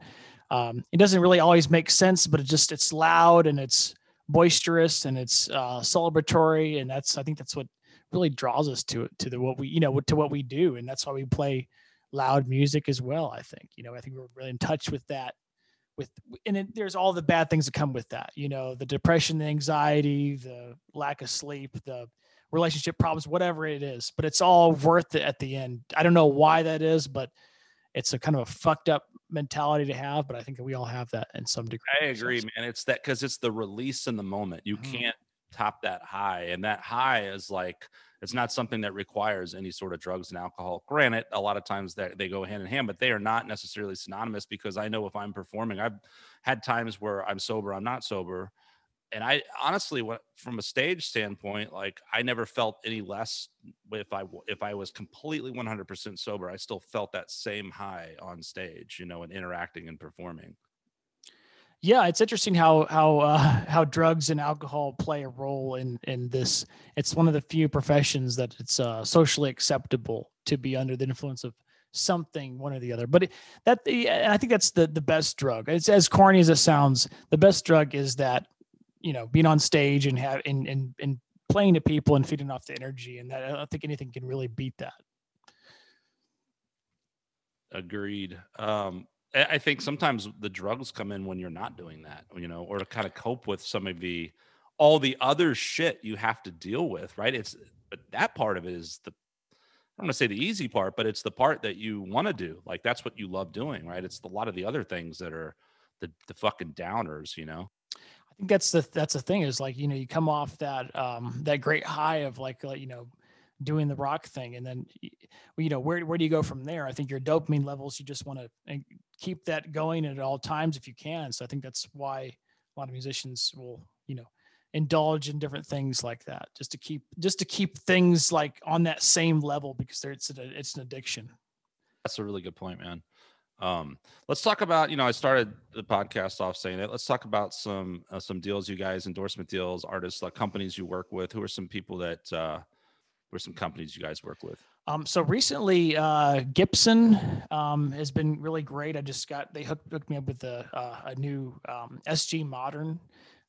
um, it doesn't really always make sense, but it just it's loud and it's boisterous and it's uh, celebratory, and that's I think that's what really draws us to it to the what we you know to what we do, and that's why we play loud music as well. I think you know I think we're really in touch with that with and it, there's all the bad things that come with that you know the depression the anxiety the lack of sleep the relationship problems, whatever it is, but it's all worth it at the end. I don't know why that is, but it's a kind of a fucked up mentality to have, but I think that we all have that in some degree. I agree, man. It's that because it's the release in the moment. You mm-hmm. can't top that high. And that high is like, it's not something that requires any sort of drugs and alcohol. Granted, a lot of times that they go hand in hand, but they are not necessarily synonymous because I know if I'm performing, I've had times where I'm sober, I'm not sober and I honestly, from a stage standpoint, like I never felt any less if I if I was completely 100% sober. I still felt that same high on stage, you know, and interacting and performing. Yeah, it's interesting how how uh, how drugs and alcohol play a role in in this. It's one of the few professions that it's uh, socially acceptable to be under the influence of something, one or the other. But it, that I think that's the the best drug. It's as corny as it sounds. The best drug is that you know being on stage and have and and, and playing to people and feeding off the energy and that i don't think anything can really beat that agreed um i think sometimes the drugs come in when you're not doing that you know or to kind of cope with some of the all the other shit you have to deal with right it's but that part of it is the I'm gonna say the easy part, but it's the part that you want to do. Like that's what you love doing, right? It's a lot of the other things that are the the fucking downers, you know. I think that's the that's the thing is like you know you come off that um that great high of like you know doing the rock thing and then you know where where do you go from there? I think your dopamine levels you just want to keep that going at all times if you can. So I think that's why a lot of musicians will you know indulge in different things like that just to keep just to keep things like on that same level because it's a, it's an addiction. That's a really good point, man. Um, let's talk about you know I started the podcast off saying it. Let's talk about some uh, some deals you guys endorsement deals, artists, like companies you work with. Who are some people that uh, who are some companies you guys work with? Um, so recently, uh, Gibson um, has been really great. I just got they hooked, hooked me up with a, uh, a new um, SG Modern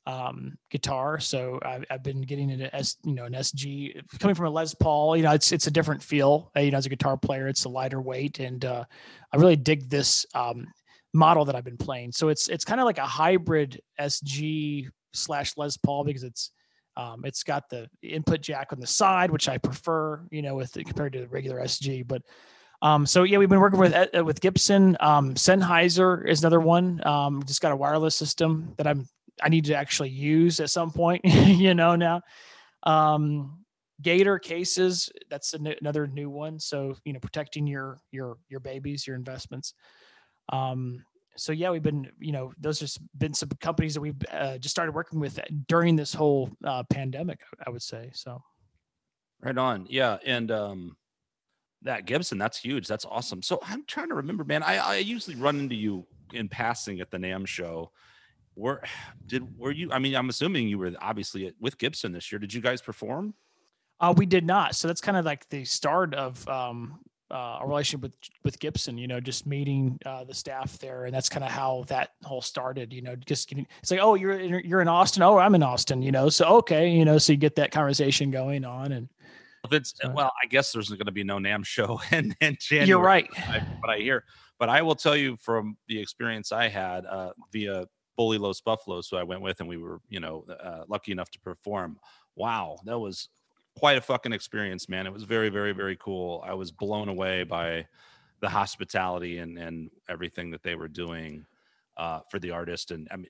um, guitar. So I've, I've been getting into S, you know, an SG coming from a Les Paul. You know, it's it's a different feel. Uh, you know, as a guitar player, it's a lighter weight, and uh, I really dig this um, model that I've been playing. So it's it's kind of like a hybrid SG slash Les Paul because it's um, it's got the input jack on the side, which I prefer, you know, with compared to the regular SG. But um, so yeah, we've been working with uh, with Gibson. Um, Sennheiser is another one. Um, just got a wireless system that I'm I need to actually use at some point, you know, now. Um, Gator cases, that's another new one. So, you know, protecting your, your, your babies, your investments. Um, so yeah, we've been, you know, those have been some companies that we've uh, just started working with during this whole uh, pandemic, I would say. So. Right on. Yeah. And, um, that Gibson, that's huge. That's awesome. So I'm trying to remember, man. I, I usually run into you in passing at the NAMM show were did were you i mean i'm assuming you were obviously with gibson this year. Did you guys perform? Uh, we did not. So that's kind of like the start of um, uh, a relationship with with gibson you know just meeting uh, the staff there. And that's kind of how that whole started you know just getting it's like oh you're in, you're in austin. Oh i'm in austin you know? So okay you know so you get that conversation going on and it's well i guess there's going to be no NAMM show in, in january you're right but I hear. But i will tell you from the experience i had uh, via Bully Los Buffaloes, who I went with, and we were, you know, uh, lucky enough to perform. Wow, that was quite a fucking experience, man. It was very, very, very cool. I was blown away by the hospitality and and everything that they were doing uh, for the artist. And I mean,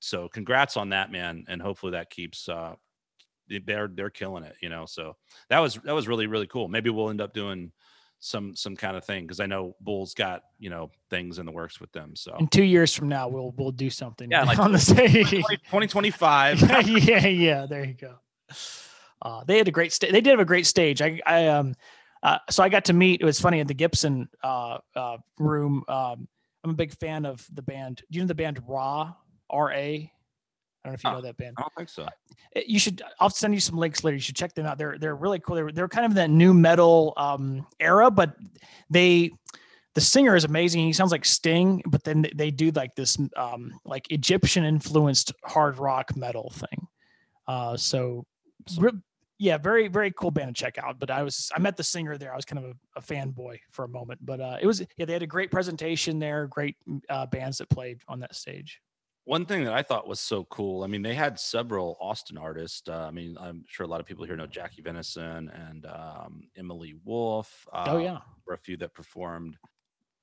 so congrats on that, man. And hopefully that keeps. Uh, they're they're killing it, you know. So that was that was really really cool. Maybe we'll end up doing some some kind of thing because I know Bull's got you know things in the works with them. So in two years from now, we'll we'll do something. Yeah, like on the stage. 2025. yeah, yeah. There you go. Uh, they had a great stage. They did have a great stage. I I um uh, so I got to meet. It was funny at the Gibson uh, uh, room. Um, I'm a big fan of the band. Do you know the band Ra? R A I don't know if you oh, know that band. I don't think so. Eh, you should. I'll send you some links later. You should check them out. They're they're really cool. They're they're kind of that new metal um, era, but they the singer is amazing. He sounds like Sting, but then they do like this um, like Egyptian influenced hard rock metal thing. Uh, so, yeah, very very cool band to check out. But I was I met the singer there. I was kind of a, a fanboy for a moment, but uh, it was yeah they had a great presentation there. Great uh, bands that played on that stage one thing that I thought was so cool. I mean, they had several Austin artists. Uh, I mean, I'm sure a lot of people here know Jackie Venson and um, Emily Wolfe. Uh, oh yeah, were a few that performed.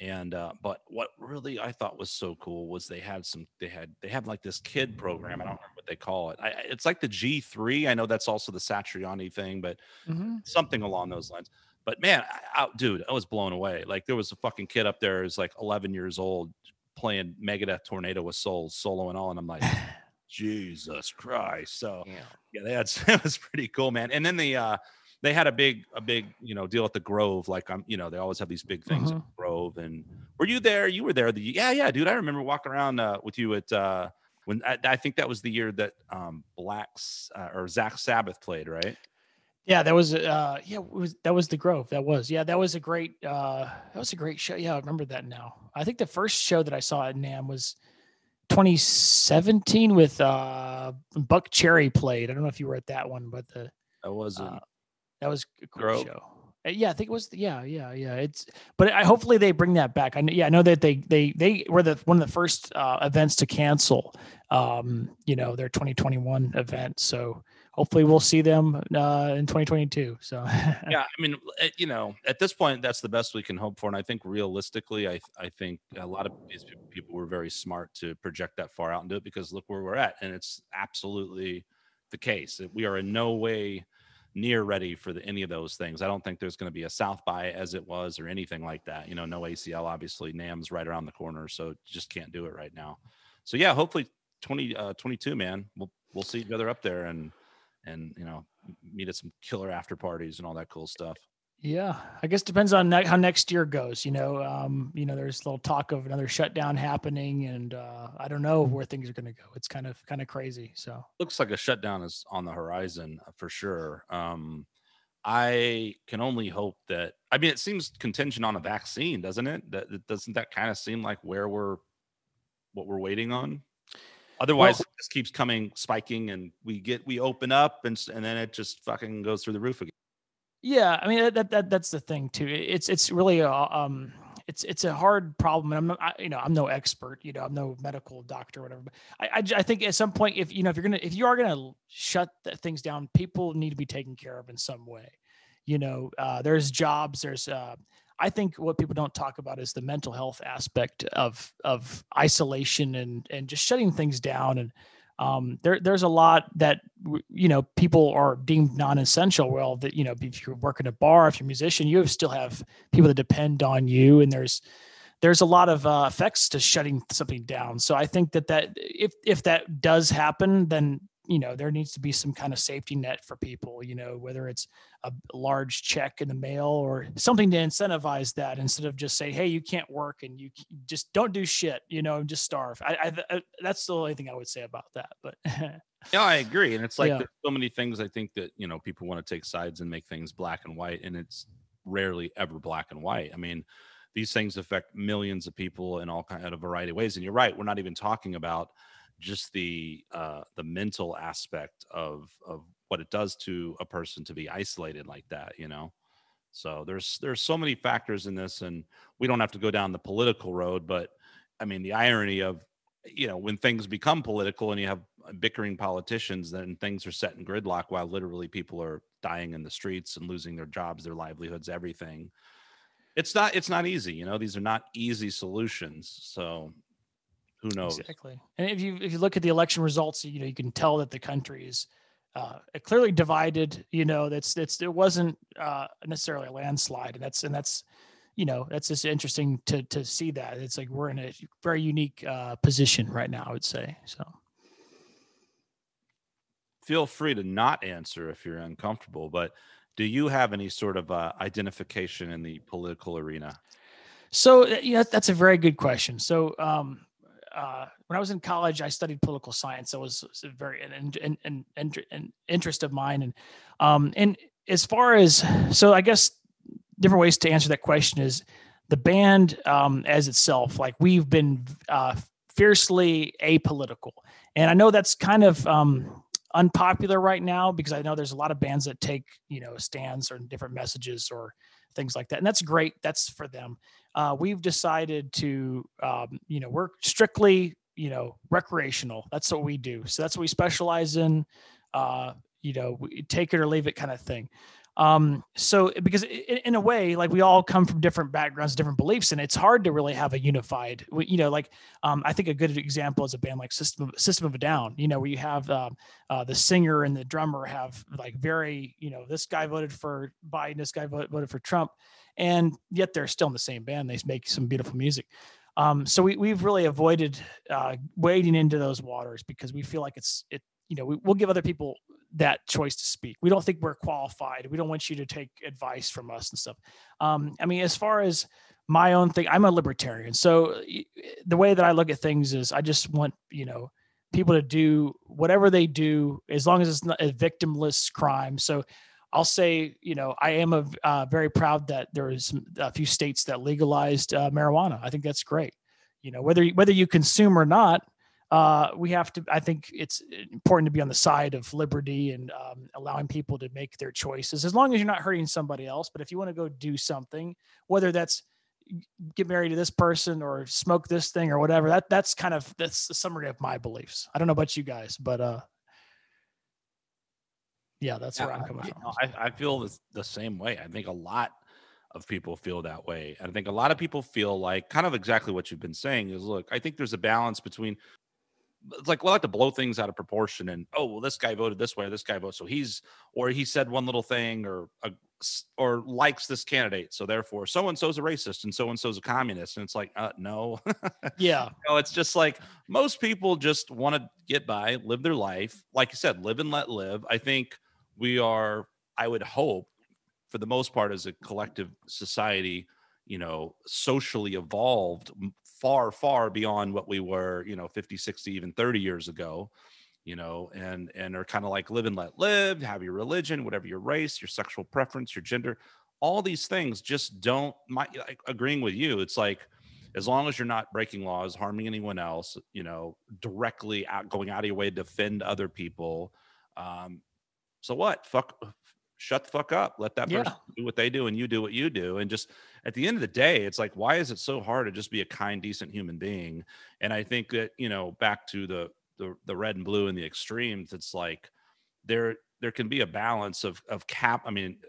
And uh, but what really I thought was so cool was they had some. They had they have like this kid program. I don't remember what they call it. I, it's like the G3. I know that's also the Satriani thing, but mm-hmm. something along those lines. But man, I, dude, I was blown away. Like there was a fucking kid up there who's like 11 years old, playing Megadeth Tornado with Souls solo and all, and I'm like, Jesus Christ. So yeah, yeah had it was pretty cool, man. And then the uh they had a big a big you know deal at the Grove, like I'm you know they always have these big things uh-huh. at Grove. And were you there? You were there. The yeah yeah dude, I remember walking around uh, with you at uh when I, I, think that was the year that um Blacks uh, or Zakk Sabbath played, right? Yeah, that was uh yeah, was that was the Grove. That was. Yeah, that was a great uh that was a great show. Yeah, I remember that now. I think the first show that I saw at NAMM was 2017 with uh Buckcherry played. I don't know if you were at that one, but the that wasn't uh, that was a cool Grove. show. Uh, yeah, I think it was. Yeah, yeah, yeah. It's, but I hopefully they bring that back. I know, yeah, I know that they they they were the one of the first uh, events to cancel, um, you know, their 2021 event. So hopefully we'll see them uh, in 2022. So yeah, I mean, eh, you know, at this point, that's the best we can hope for. And I think realistically, I I think a lot of these people were very smart to project that far out and do it because look where we're at, and it's absolutely the case. That we are in no way near ready for the, any of those things. I don't think there's going to be a South by as it was or anything like that. You know, no ACL, obviously. NAMM's right around the corner, so just can't do it right now. So yeah, hopefully 2022, uh, man, we'll we'll see each other up there and and you know meet at some killer after parties and all that cool stuff. Yeah, I guess depends on ne- how next year goes. You know, um, you know, there's a little talk of another shutdown happening, and uh, I don't know where things are going to go. It's kind of kind of crazy. So looks like a shutdown is on the horizon uh, for sure. Um, I can only hope that. I mean, it seems contingent on a vaccine, doesn't it? That that- doesn't that kind of seem like where we're what we're waiting on. Otherwise, it just keeps coming spiking, and we get we open up, and and then it just fucking goes through the roof again. Yeah, I mean that, that, that that's the thing too. It's it's really a um it's it's a hard problem. And I'm not, I, you know I'm no expert. You know I'm no medical doctor or whatever. But I, I I think at some point if you know if you're gonna if you are gonna shut th- things down, people need to be taken care of in some way. You know, uh, there's jobs. There's uh, I think what people don't talk about is the mental health aspect of of isolation and and just shutting things down. And um, there there's a lot that you know people are deemed non-essential. Well that you know if you're working a bar if you're a musician you still have people that depend on you. And there's there's a lot of uh, effects to shutting something down. So i think that that if if that does happen then you know there needs to be some kind of safety net for people you know whether it's a large check in the mail or something to incentivize that instead of just say hey you can't work and you just don't do shit you know just starve i, I, I uh, that's the only thing i would say about that but Yeah, I agree, and it's like Yeah. there's so many things. I think that you know people want to take sides and make things black and white, and it's rarely ever black and white. I mean, these things affect millions of people in all kind of a variety of ways. And you're right, we're not even talking about just the uh, the mental aspect of of what it does to a person to be isolated like that. You know, so there's there's so many factors in this, and we don't have to go down the political road, but I mean the irony of you know when things become political and you have bickering politicians then things are set in gridlock while literally people are dying in the streets and losing their jobs their livelihoods everything it's not it's not easy you know these are not easy solutions so who knows Exactly. And if you if you look at the election results, you know you can tell that the country is uh, clearly divided. You know that's that's it wasn't uh, necessarily a landslide, and that's and that's you know that's just interesting to to see that it's like we're in a very unique uh, position right now. I would say so. feel free to not answer if you're uncomfortable but do you have any sort of uh, identification in the political arena So uh, yeah, that's a very good question. So um, uh, when I was in college, I studied political science. That was, was very an, an, an, an, an interest of mine. And um, and as far as so, I guess different ways to answer that question is the band um, as itself. Like we've been uh, fiercely apolitical, and I know that's kind of um, unpopular right now because I know there's a lot of bands that take you know stands or different messages or things like that, and that's great. That's for them uh, we've decided to, um, you know, we're strictly, you know, recreational. That's what we do. So that's what we specialize in. Uh, you know, take it or leave it kind of thing. Um, so because in, in a way, like we all come from different backgrounds, different beliefs, and it's hard to really have a unified. You know, like um, I think a good example is a band like System of, System of a Down. You know, where you have um, uh, the singer and the drummer have like very, you know, this guy voted for Biden, this guy voted, voted for Trump, and yet they're still in the same band. They make some beautiful music. Um, so we, we've really avoided uh, wading into those waters because we feel like it's it. You know, we, we'll give other people that choice to speak. We don't think we're qualified. We don't want you to take advice from us and stuff. Um, I mean, as far as my own thing, I'm a libertarian. So the way that I look at things is, I just want you know people to do whatever they do as long as it's not a victimless crime. So I'll say, you know, I am a, uh, very proud that there is a few states that legalized uh, marijuana. I think that's great. You know, whether whether you consume or not, uh, we have to. I think it's important to be on the side of liberty and um, allowing people to make their choices, as long as you're not hurting somebody else. But if you want to go do something, whether that's get married to this person or smoke this thing or whatever, that that's kind of that's the summary of my beliefs. I don't know about you guys, but uh, yeah, that's where I'm coming Yeah, from. no, I, I feel the same way. I think a lot of people feel that way. And I think a lot of people feel like kind of exactly what you've been saying is look, I think there's a balance between it's like we like to blow things out of proportion and oh well this guy voted this way or this guy voted so he's or he said one little thing or a, or likes this candidate so therefore so and so's a racist and so and so's a communist and it's like uh no Yeah, no, it's just like most people just want to get by, live their life. Like you said, live and let live. I think we are, I would hope, for the most part, as a collective society, you know, socially evolved far, far beyond what we were, you know, 50, 60, even 30 years ago. you know, and and are kind of like live and let live, have your religion, whatever your race, your sexual preference, your gender, all these things just don't. My like, agreeing with you, it's like as long as you're not breaking laws, harming anyone else, you know, directly out going out of your way to defend other people. Um, so what? Fuck, shut the fuck up. Let that Yeah. person do what they do, and you do what you do. And just at the end of the day, it's like, why is it so hard to just be a kind, decent human being? And I think that you know, back to the the the red and blue and the extremes, it's like there there can be a balance of of cap. I mean.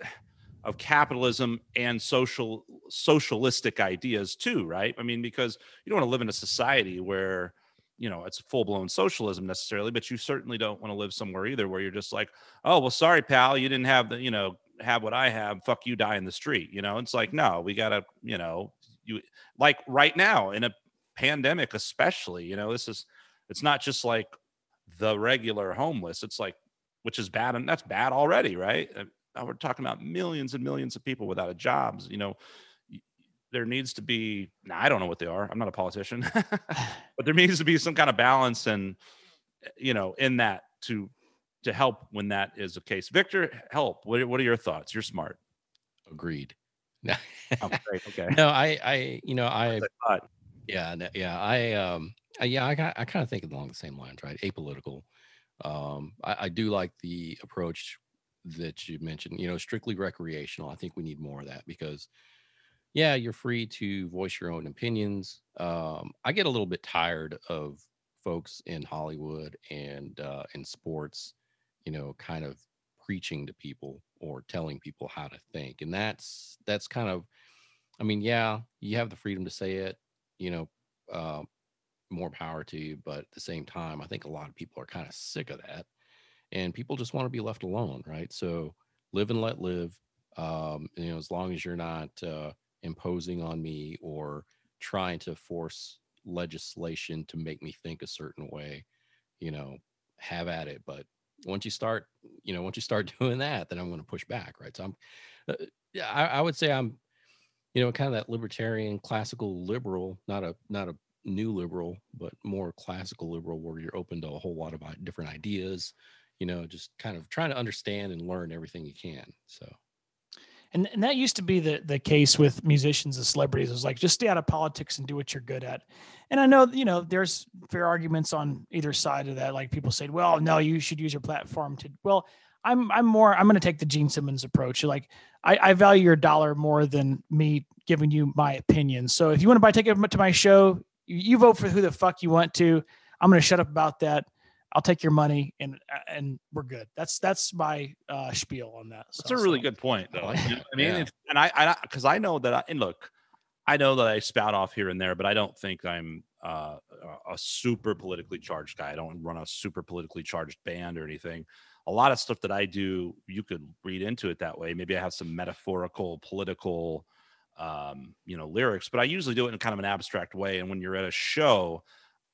Of capitalism and social socialistic ideas too, right? I mean, because you don't want to live in a society where you know it's full blown socialism necessarily, but you certainly don't want to live somewhere either where you're just like, oh well, sorry, pal, you didn't have the you know have what I have. Fuck you, die in the street. You know, it's like no, we gotta you know you like right now in a pandemic, especially. You know, this is it's not just like the regular homeless. It's like which is bad, and that's bad already, right? Uh, Now we're talking about millions and millions of people without a jobs. You know, there needs to be. Now, I don't know what they are. I'm not a politician, but there needs to be some kind of balance and you know in that to to help when that is the case. Victor, help. What are, what are your thoughts? You're smart. Agreed. Oh, great. Okay. no, I, I, you know, I, I thought, yeah, no- yeah, I, um, I, yeah, I, got- I kind of think along the same lines, right? Apolitical. Um, I, I do like the approach that you mentioned. You know, strictly recreational. I think we need more of that because, yeah, you're free to voice your own opinions. Um, I get a little bit tired of folks in Hollywood and uh, in sports, you know, kind of preaching to people or telling people how to think, and that's that's kind of I mean, yeah, you have the freedom to say it, you know, uh, more power to you. But at the same time, I think a lot of people are kind of sick of that. And people just want to be left alone, right? So live and let live. Um, you know, as long as you're not uh, imposing on me or trying to force legislation to make me think a certain way, you know, have at it. But once you start, you know, once you start doing that, then I'm going to push back, right? So I'm, uh, yeah, I, I would say I'm you know, kind of that libertarian, classical liberal, not a not a new liberal, but more classical liberal, where you're open to a whole lot of different ideas. You know, just kind of trying to understand and learn everything you can. So And and that used to be the the case with musicians and celebrities. It was like just stay out of politics and do what you're good at. And I know you know there's fair arguments on either side of that. Like people say, well, no, you should use your platform to. Well, I'm I'm more I'm going to take the Gene Simmons approach. Like I, I value your dollar more than me giving you my opinion. So if you want to buy a ticket to my show, you, you vote for who the fuck you want to. I'm going to shut up about that. I'll take your money and and we're good. That's that's my uh, spiel on that. That's a really so- good point, though. You know I mean, Yeah. It's- and I, I, because I know that, I, and look, I know that I spout off here and there, but I don't think I'm uh, a- a super politically charged guy. I don't run a super politically charged band or anything. A lot of stuff that I do, you could read into it that way. Maybe I have some metaphorical, political, um, you know, lyrics, but I usually do it in kind of an abstract way. And when you're at a show,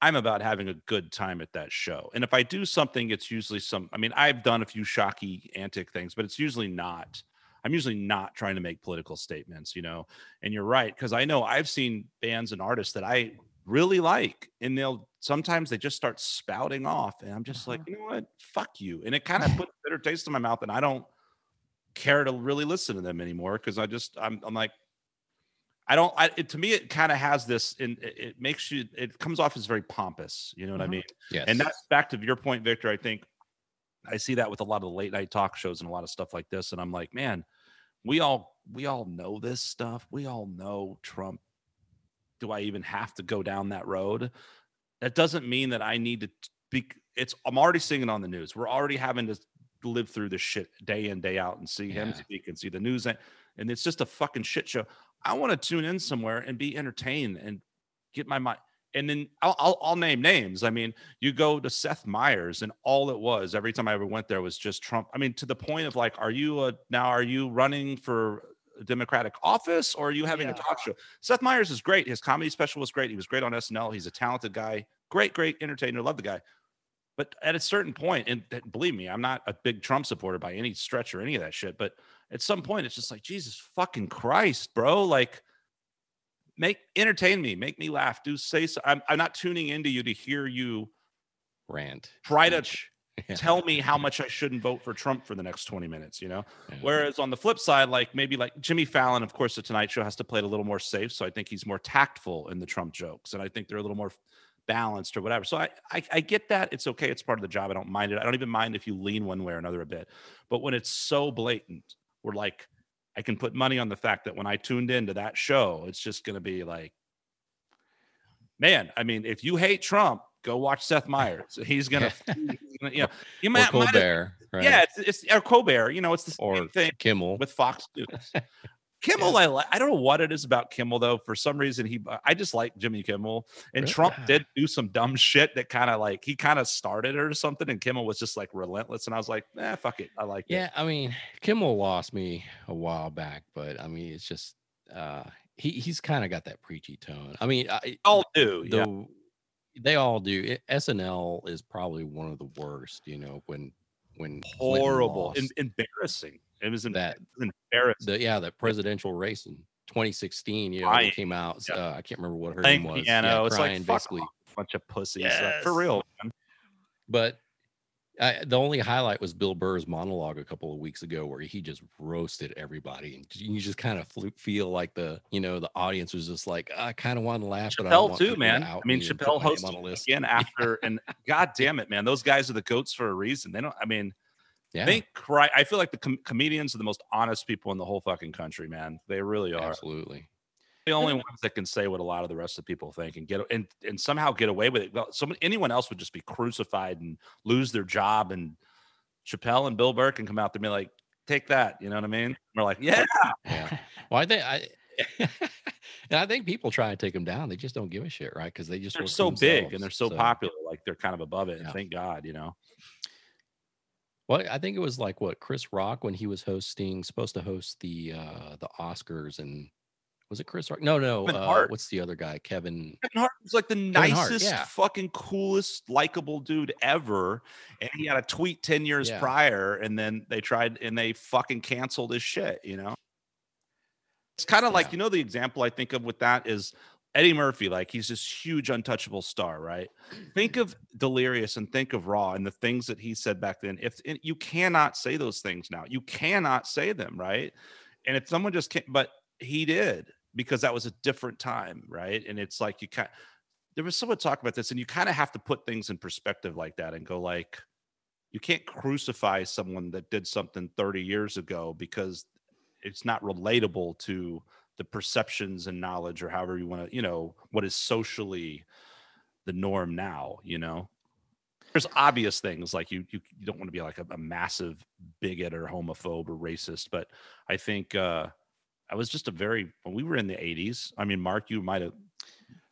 I'm about having a good time at that show. And if I do something, it's usually some, I mean, I've done a few shocky, antic things, but it's usually not. I'm usually not trying to make political statements, you know. And you're right, because I know I've seen bands and artists that I really like, and they'll sometimes they just start spouting off, and I'm just like, uh-huh. you know what, fuck you. And it kind of puts a bitter taste in my mouth, and I don't care to really listen to them anymore because I just I'm I'm like I don't. I, it, to me, it kind of has this, and it, it makes you. It comes off as very pompous. You know what I Mhm. mean? yes, And that's back to your point, Victor. I think I see that with a lot of the late night talk shows and a lot of stuff like this. And I'm like, man, we all we all know this stuff. We all know Trump. Do I even have to go down that road? That doesn't mean that I need to be. It's I'm already seeing it on the news. We're already having to live through this shit day in day out and see him Yeah. speak and see the news, and and it's just a fucking shit show. I want to tune in somewhere and be entertained and get my mind. And then I'll, I'll I'll name names. I mean, you go to Seth Meyers, and all it was every time I ever went there was just Trump. I mean, to the point of like, are you a now? Are you running for a Democratic office, or are you having Yeah. a talk show? Seth Meyers is great. His comedy special was great. He was great on SNL. He's a talented guy. Great, great entertainer. Love the guy. But at a certain point, and believe me, I'm not a big Trump supporter by any stretch or any of that shit. But at some point, it's just like Jesus fucking Christ, bro. Like, make entertain me, make me laugh. Do say so. I'm, I'm not tuning into you to hear you rant. try to. Yeah. tell me how much I shouldn't vote for Trump for the next 20 minutes, you know? Yeah. Whereas on the flip side, like maybe like Jimmy Fallon, of course, the Tonight Show has to play it a little more safe. So I think he's more tactful in the Trump jokes. And I think they're a little more balanced or whatever. So I, I, I get that. It's okay. It's part of the job. I don't mind it. I don't even mind if you lean one way or another a bit. But when it's so blatant, we're like, I can put money on the fact that when I tuned into that show, it's just going to be like, man, I mean, if you hate Trump, go watch Seth Meyers. He's gonna, he's gonna you know, you might, might Colbert, right? yeah, it's, it's or Colbert. You know, it's the same or thing Kimmel. with Fox News. Kimmel, I like. I don't know what it is about Kimmel though. For some reason, he I just like Jimmy Kimmel. And Really? Trump did do some dumb shit that kind of like he kind of started or something. And Kimmel was just like relentless. And I was like, eh, fuck it, I like it. Yeah, I mean, Kimmel lost me a while back, but I mean, it's just uh he he's kind of got that preachy tone. I mean, I, All do. the Yeah. they all do. It, SNL is probably one of the worst. You know, when when Horrible, em- embarrassing. It was, that it was embarrassing. the yeah that presidential race in 2016. You know, came out. Yeah. Uh, I can't remember what her Playing name was. piano. Yeah, it's like crying fuck basically. off, bunch of pussies. like, for real. Man. But I, the only highlight was Bill Burr's monologue a couple of weeks ago, where he just roasted everybody, and you just kind of feel like the you know the audience was just like, I kind of want to laugh, but I don't Chappelle want too, to man. I mean, me Chappelle hosted on a list. again after, and god damn it, man, those guys are the goats for a reason. They don't. I mean, Yeah, they cry. I feel like the com- comedians are the most honest people in the whole fucking country, man. They really are. absolutely. The only ones that can say what a lot of the rest of the people think and get and and somehow get away with it. Well, some anyone else would just be crucified and lose their job. And Chappelle and Bill Burr can come out there and be like, "Take that," you know what I mean? we're like, "Yeah, Yeah. Well, I think I. and I think people try to take them down. They just don't give a shit, right? Because they just they're work for so big and they're so, popular. Like they're kind of above it. Yeah. Thank God, you know." Well, I think it was like what Chris Rock when he was hosting, supposed to host the uh the Oscars, and was it Chris Rock? No, no. Kevin Uh, Hart. what's the other guy? Kevin. Kevin Hart was like the Hart, nicest, yeah. fucking coolest, likable dude ever. And he had a tweet 10 years Yeah. prior, and then they tried and they fucking canceled his shit, you know? It's kind of like, Yeah. you know, the example I think of with that is Eddie Murphy, like he's this huge untouchable star, right? Think of Delirious and think of Raw and the things that he said back then. If you cannot say those things now, you cannot say them, right? And if someone just can't, but he did because that was a different time, right? And it's like you kind there was someone talk about this, and you kind of have to put things in perspective like that and go like, you can't crucify someone that did something 30 years ago because it's not relatable to the perceptions and knowledge or however you want to, you know, what is socially the norm now, you know. There's obvious things like you you, you don't want to be like a, a massive bigot or homophobe or racist, but I think uh I was just a very when we were in the 80s. I mean, Mark, you might have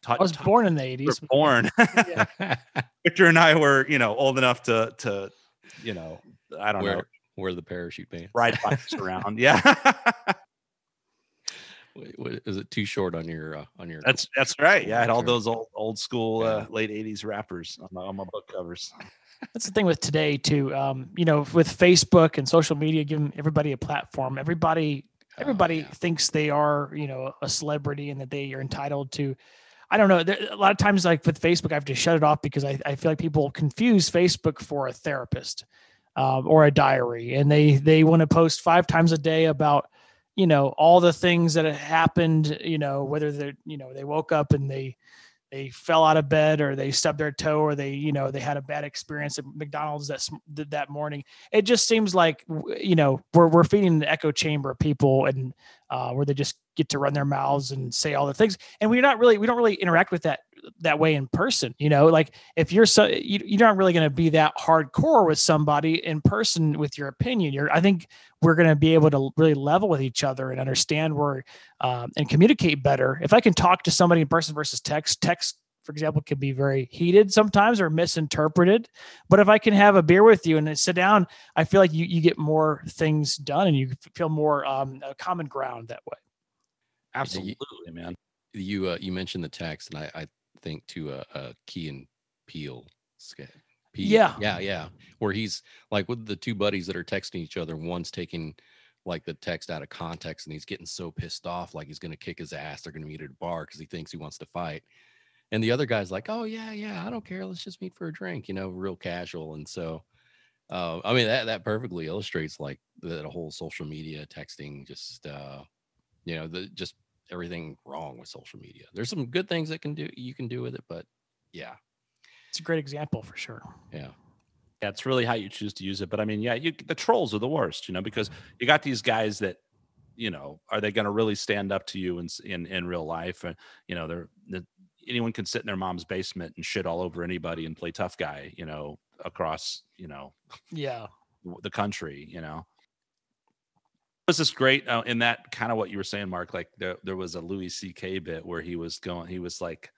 taught I was born in the you were 80s. born. Yeah. Victor and I were, you know, old enough to to, you know, I don't know, Where where the parachute pants? ride bikes around. Yeah. Is it too short on your uh, on your? that's that's right. Yeah, I had all those old old school uh, late 80s rappers on my, on my book covers. That's the thing with today too. Um, you know, with Facebook and social media giving everybody a platform, everybody Oh, everybody yeah. thinks they are, you know, a celebrity and that they are entitled to. I don't know. There, a lot of times, like with Facebook, I have to shut it off because I, I feel like people confuse Facebook for a therapist um, or a diary, and they they want to post five times a day about, you know, all the things that happened. You know, whether they're, you know, they woke up and they they fell out of bed or they stubbed their toe or they you know they had a bad experience at McDonald's that that morning. It just seems like you know we're we're feeding the echo chamber of people and uh, where they just get to run their mouths and say all the things. And we're not really we don't really interact with that that way in person you know? Like if you're so you, you're not really going to be that hardcore with somebody in person with your opinion. You're i think we're going to be able to really level with each other and understand where um, and communicate better. If i can talk to somebody in person versus text text for example can be very heated sometimes or misinterpreted. But if i can have a beer with you and sit down i feel like you, you get more things done and you feel more um, common ground that way Absolutely, man. You uh, you mentioned the text, and I, I think to a, a Key and Peele sketch. Yeah. yeah, yeah. Where he's like with the two buddies that are texting each other. One's taking like the text out of context, and he's getting so pissed off, like he's gonna kick his ass. They're gonna meet at a bar because he thinks he wants to fight. And the other guy's like, "Oh yeah, yeah, I don't care. Let's just meet for a drink," you know, real casual. And so Uh, I mean that that perfectly illustrates like the, the whole social media texting, just uh, you know, the just everything wrong with social media. There's some good things that can do you can do with it, but yeah, It's a great example for sure. yeah. Yeah, it's really how you choose to use it. But I mean, yeah, you the trolls are the worst, you know, because mm-hmm. you got these guys that, you know, are they going to really stand up to you in in in real life? And you know, they're the, anyone can sit in their mom's basement and shit all over anybody and play tough guy, you know, across you know Yeah. the country, you know. Was this great uh, in that kind of what you were saying, Mark? Like there, there was a Louis C.K. bit where he was going, he was like,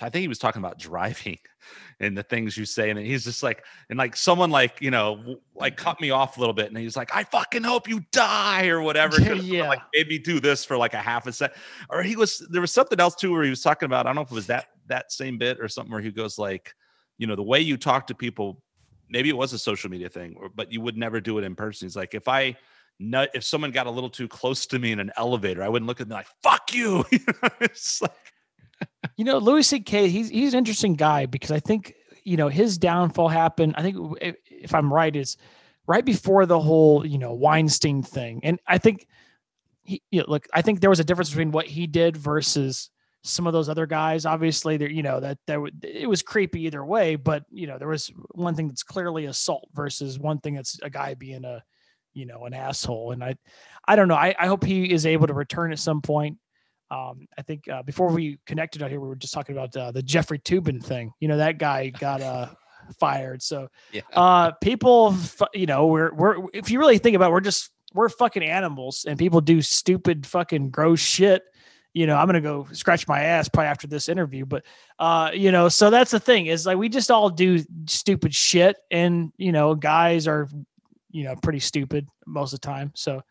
I think he was talking about driving and the things you say, and he's just like, and like someone like you know, like cut me off a little bit, and he's like, I fucking hope you die or whatever. Yeah. like made me do this for like a half a sec, or he was there was something else too where he was talking about. I don't know if it was that that same bit or something where he goes like, you know, the way you talk to people maybe it was a social media thing, or, but you would never do it in person. He's like, if I nut, if someone got a little too close to me in an elevator, I wouldn't look at them like, fuck you. You know, it's like, You know, Louis C.K. He's he's an interesting guy because I think you know his downfall happened. I think if, I'm right, is right before the whole you know Weinstein thing, and I think he you know, look. I think there was a difference between what he did versus some of those other guys. Obviously, there you know that that it was creepy either way, but you know there was one thing that's clearly assault versus one thing that's a guy being a you know an asshole. And I I don't know. I, I hope he is able to return at some point. Um, I think uh, before we connected out here, we were just talking about uh, the Jeffrey Toobin thing. You know, that guy got uh, fired. So, Yeah. uh, people, you know, we're we're if you really think about, it, we're just we're fucking animals, and people do stupid, fucking gross shit. You know, I'm gonna go scratch my ass probably after this interview, but uh, you know, so that's the thing is like we just all do stupid shit, and you know, guys are, you know, pretty stupid most of the time. So.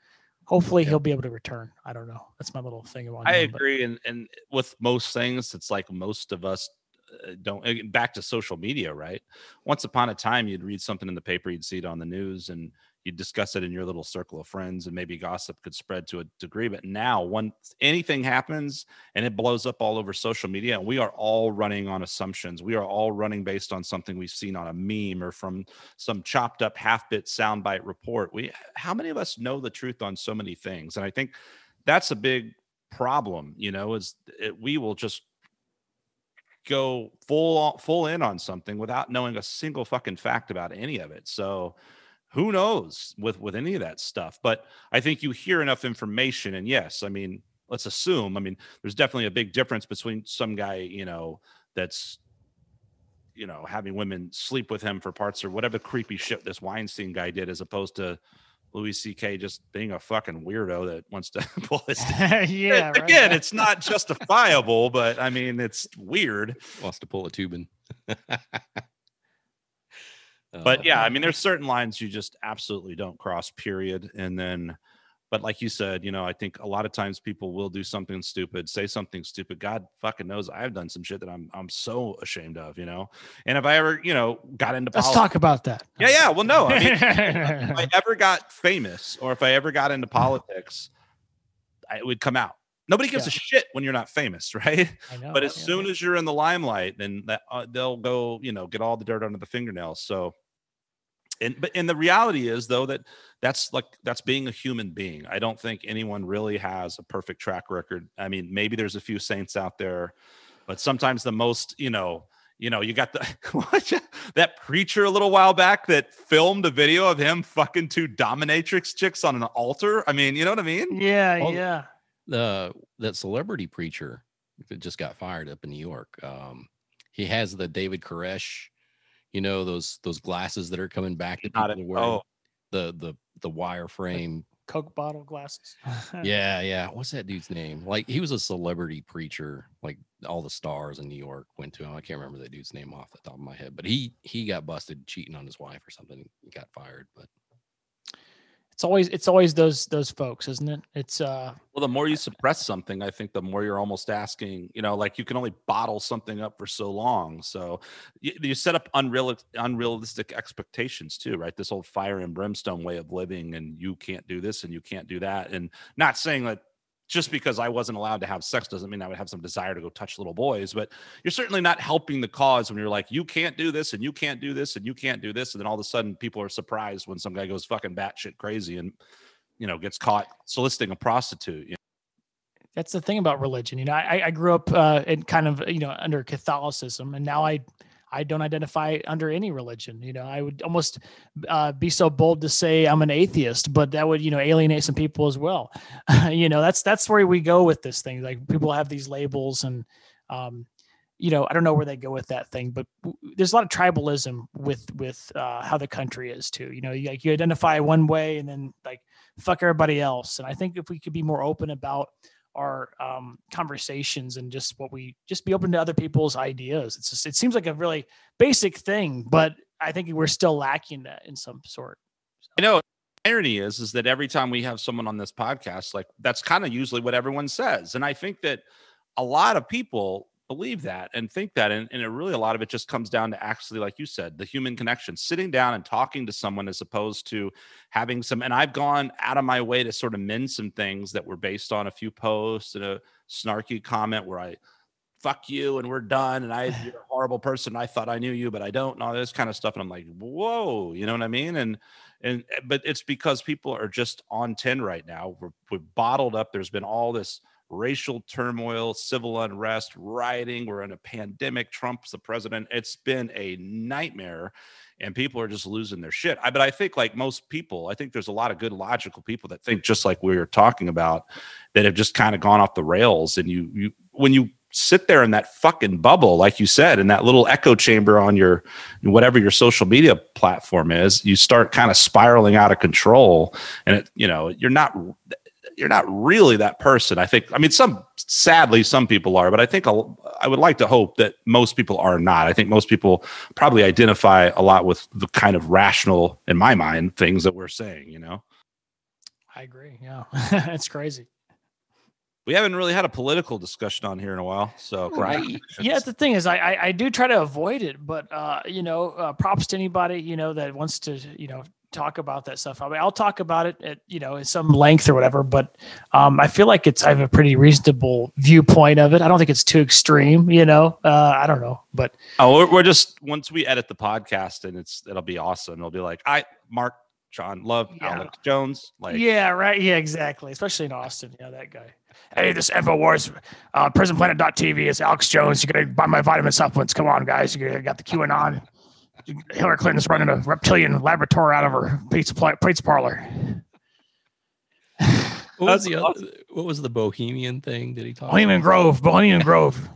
Hopefully he'll be able to return. I don't know. That's my little thing on I him, but- agree. And, and with most things, it's like most of us uh, don't back to social media, right? Once upon a time, you'd read something in the paper, you'd see it on the news, and you'd discuss it in your little circle of friends, and maybe gossip could spread to a degree. But now, when anything happens and it blows up all over social media, and we are all running on assumptions, we are all running based on something we've seen on a meme or from some chopped up half bit soundbite report. We, how many of us know the truth on so many things? And I think that's a big problem you know is it, we will just go full full in on something without knowing a single fucking fact about any of it so who knows with with any of that stuff but i think you hear enough information and yes i mean let's assume i mean there's definitely a big difference between some guy you know that's you know having women sleep with him for parts or whatever creepy shit this weinstein guy did as opposed to louis ck just being a fucking weirdo that wants to pull his yeah. right. again, it's not justifiable, but I mean, it's weird. Wants to pull a Toobin. But yeah, I mean, there's certain lines you just absolutely don't cross, period. And then, but like you said, you know, I think a lot of times people will do something stupid, say something stupid. God fucking knows I've done some shit that I'm I'm so ashamed of, you know. And if I ever, you know, got into Let's politics, talk about that. yeah, yeah. Well, no, I mean, if I ever got famous or if I ever got into politics, I, it would come out. Nobody gives Yeah. a shit when you're not famous, right? Know, but as yeah. soon as you're in the limelight, then that uh, they'll go, you know, get all the dirt under the fingernails. So, and but and the reality is though that that's like that's being a human being. I don't think anyone really has a perfect track record. I mean, maybe there's a few saints out there, but sometimes the most, you know. You know, you got the that preacher a little while back that filmed a video of him fucking two dominatrix chicks on an altar. I mean, you know what I mean? yeah, Well, yeah. the that celebrity preacher that just got fired up in New York. Um, he has the David Koresh, you know those those glasses that are coming back that Not people it- are wearing. oh. The the the wireframe. Coke bottle glasses. Yeah, yeah. What's that dude's name? Like he was a celebrity preacher. Like all the stars in New York went to him. I can't remember that dude's name off the top of my head, but he he got busted cheating on his wife or something. He got fired. But It's always it's always those those folks, isn't it? It's uh Well, the more you suppress something, I think the more you're almost asking, you know, like you can only bottle something up for so long. So you, you set up unreal, unrealistic expectations too, right? This whole fire and brimstone way of living, and you can't do this and you can't do that. And not saying that just because I wasn't allowed to have sex doesn't mean I would have some desire to go touch little boys, but you're certainly not helping the cause when you're like, you can't do this and you can't do this and you can't do this. And then all of a sudden people are surprised when some guy goes fucking batshit crazy and, you know, gets caught soliciting a prostitute. You know? That's the thing about religion. You know, I, I grew up uh, in kind of, you know, under Catholicism and now I, I don't identify under any religion. You know, I would almost uh, be so bold to say I'm an atheist, but that would you know alienate some people as well. you know, that's that's where we go with this thing. Like people have these labels, and um, you know, I don't know where they go with that thing, but there's a lot of tribalism with with uh, how the country is too. You know, you, like you identify one way, and then like fuck everybody else. And I think if we could be more open about our um, conversations and just what we just be open to other people's ideas. It's just it seems like a really basic thing, but I think we're still lacking that in some sort. So. I know irony is is that every time we have someone on this podcast, like that's kind of usually what everyone says, and I think that a lot of people believe that and think that and, and it really a lot of it just comes down to actually like you said the human connection sitting down and talking to someone as opposed to having some and i've gone out of my way to sort of mend some things that were based on a few posts and a snarky comment where i fuck you and we're done and i you're a horrible person. I thought i knew you but i don't and all this kind of stuff and i'm like whoa you know what i mean? And and but it's because people are just on 10 right now. We're, we're bottled up. There's been all this racial turmoil, civil unrest, rioting. We're in a pandemic. Trump's the president. It's been a nightmare, and people are just losing their shit. I, but I think, like most people, I think there's a lot of good, logical people that think just like we were talking about, that have just kind of gone off the rails. And you, you, when you sit there in that fucking bubble, like you said, in that little echo chamber on your whatever your social media platform is, you start kind of spiraling out of control. And it, you know, you're not you're not really that person. I think. I mean, some sadly some people are, but I think I'll, I would like to hope that most people are not. I think most people probably identify a lot with the kind of rational, in my mind, things that we're saying. You know. I agree. Yeah, it's crazy. We haven't really had a political discussion on here in a while, so right. yeah, the thing is, I, I, I do try to avoid it, but uh, you know, uh, props to anybody you know that wants to you know talk about that stuff. I mean, I'll talk about it at you know in some length or whatever, but um, I feel like it's I have a pretty reasonable viewpoint of it. I don't think it's too extreme. You know, uh, I don't know, but oh, we're, we're just once we edit the podcast and it's it'll be awesome. It'll be like I Mark John Love yeah. Alex Jones. Like yeah, right, yeah, exactly. Especially in Austin, yeah, that guy. Hey, this Infowars, uh, PrisonPlanet.tv is Alex Jones. You're gonna buy my vitamin supplements. Come on, guys. You got the QAnon. Hillary Clinton's running a reptilian laboratory out of her pizza pl- pizza parlor. What was the other, what was the Bohemian thing? Did he talk? Bohemian Grove, Bohemian Grove.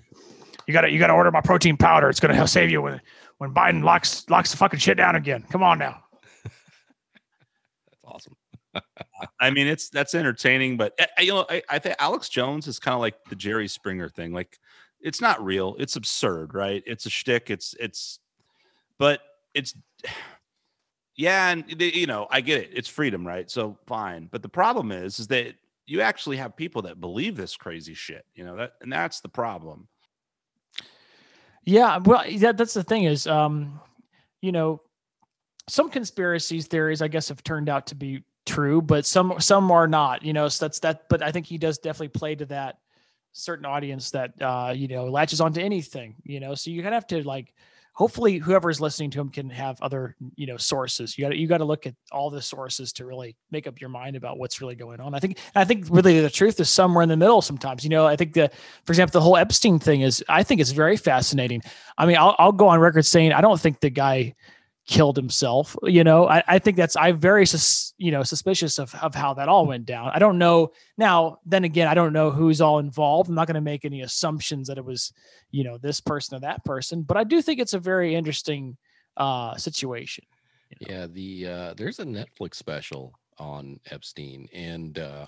You got to you got to order my protein powder. It's gonna save you when when Biden locks locks the fucking shit down again. Come on now. That's awesome. I mean, it's that's entertaining, but eh, you know, I, I think Alex Jones is kind of like the Jerry Springer thing. Like, it's not real. It's absurd, right? It's a shtick. It's it's but it's yeah, and they, you know, I get it. It's freedom, right? So fine. But the problem is, is that you actually have people that believe this crazy shit. You know that, and that's the problem. Yeah, well, that, that's the thing is, um, you know, some conspiracies theories, I guess, have turned out to be true, but some some are not. You know, so that's that. But I think he does definitely play to that certain audience that uh, you know latches onto anything. You know, so you kind of have to like hopefully whoever is listening to him can have other you know sources. You got you got to look at all the sources to really make up your mind about what's really going on. I think i think really the truth is somewhere in the middle sometimes. You know i think the for example the whole epstein thing is i think it's very fascinating. I mean i'll, I'll go on record saying i don't think the guy killed himself. You know, I, I think that's I'm very sus, you know suspicious of of how that all went down. I don't know now. Then again, I don't know who's all involved. I'm not going to make any assumptions that it was you know this person or that person, but I do think it's a very interesting uh, situation. You know? Yeah, the uh, there's a Netflix special on Epstein, and uh,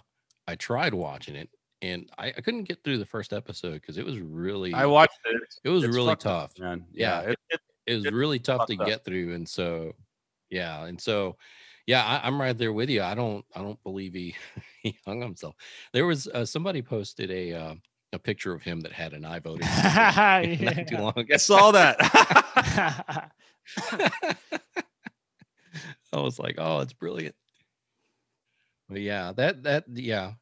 I tried watching it, and I, I couldn't get through the first episode because it was really I watched it. It was really tough, man. Yeah, yeah it, it, it was really tough to get through, and so yeah, and so yeah, I, am right there with you. I don't I don't believe he he hung himself. There was uh, somebody posted a uh, a picture of him that had an eye voting yeah. too long ago. I saw that. I was like, oh, it's brilliant. But yeah, that that yeah,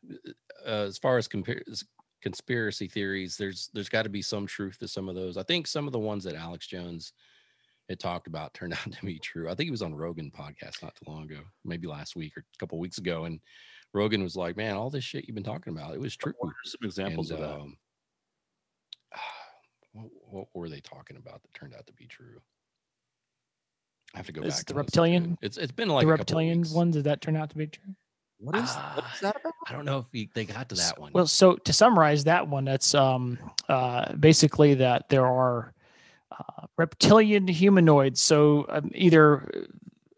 uh, as far as compare conspiracy theories, there's there's got to be some truth to some of those. I think some of the ones that Alex Jones had talked about turned out to be true. I think he was on Rogan podcast not too long ago, maybe last week or a couple weeks ago, and Rogan was like, "Man, all this shit you've been talking about, it was true." What are some examples And, of that? um, what, what were they talking about that turned out to be true? I have to go Is back. it the and listen to it. reptilian- It's it's been like the a reptilian weeks. one, did that turn out to be true? What is Ah, what is that about? I don't know if he, they got to S- that one. Well, so to summarize that one, that's um, uh, basically that there are uh, reptilian humanoids. So um, either uh,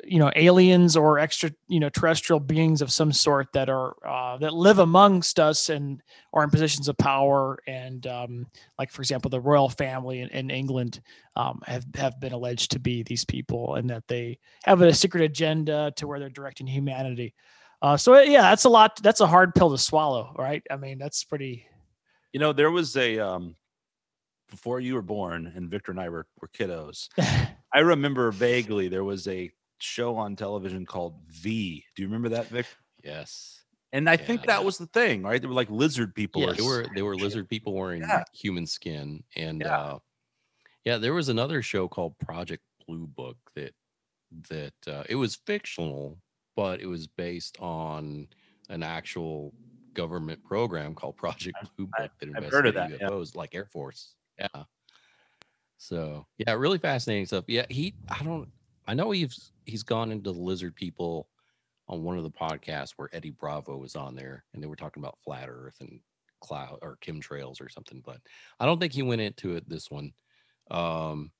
you know aliens or extra you know terrestrial beings of some sort that are uh, that live amongst us and are in positions of power. And um, like for example, the royal family in, in England um, have have been alleged to be these people, and that they have a secret agenda to where they're directing humanity. Uh, so yeah, that's a lot. That's a hard pill to swallow, right? I mean, that's pretty. You know, there was a um before you were born and Victor and I were, were kiddos. I remember vaguely there was a show on television called V. Do you remember that, Vic? yes, And I think Yeah. that was the thing, right? They were like lizard people. or Yes. they were they were lizard people wearing Yeah. human skin, and Yeah. uh, yeah, there was another show called Project Blue Book that that uh, it was fictional, but it was based on an actual government program called Project Blue I- Book that I've heard of investigated that, yeah. UFOs, like Air Force. Yeah. So yeah, really fascinating stuff. Yeah, he I don't I know he's he's gone into the lizard people on one of the podcasts where Eddie Bravo was on there and they were talking about flat earth and cloud or chemtrails or something, but I don't think he went into it this one. Um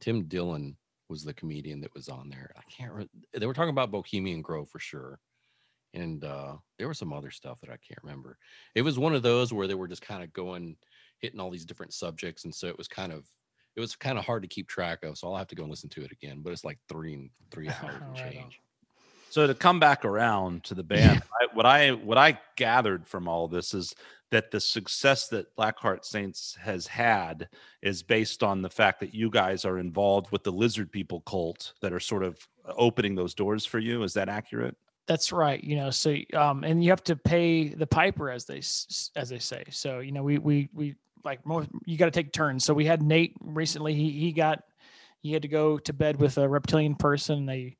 Tim Dillon was the comedian that was on there. I can't re- they were talking about Bohemian Grove for sure. And uh there was some other stuff that I can't remember. It was one of those where they were just kind of going hitting all these different subjects and so it was kind of it was kind of hard to keep track of so i'll have to go and listen to it again but it's like three and three hours and Right change So to come back around to the band, I, what I what I gathered from all this is that the success that Blackheart Saints has had is based on the fact that you guys are involved with the lizard people cult that are sort of opening those doors for you. Is that accurate? That's right. You know, so um, and you have to pay the piper, as they as they say. So you know, we we we like more. You got to take turns. So we had Nate recently. He he got he had to go to bed with a reptilian person. They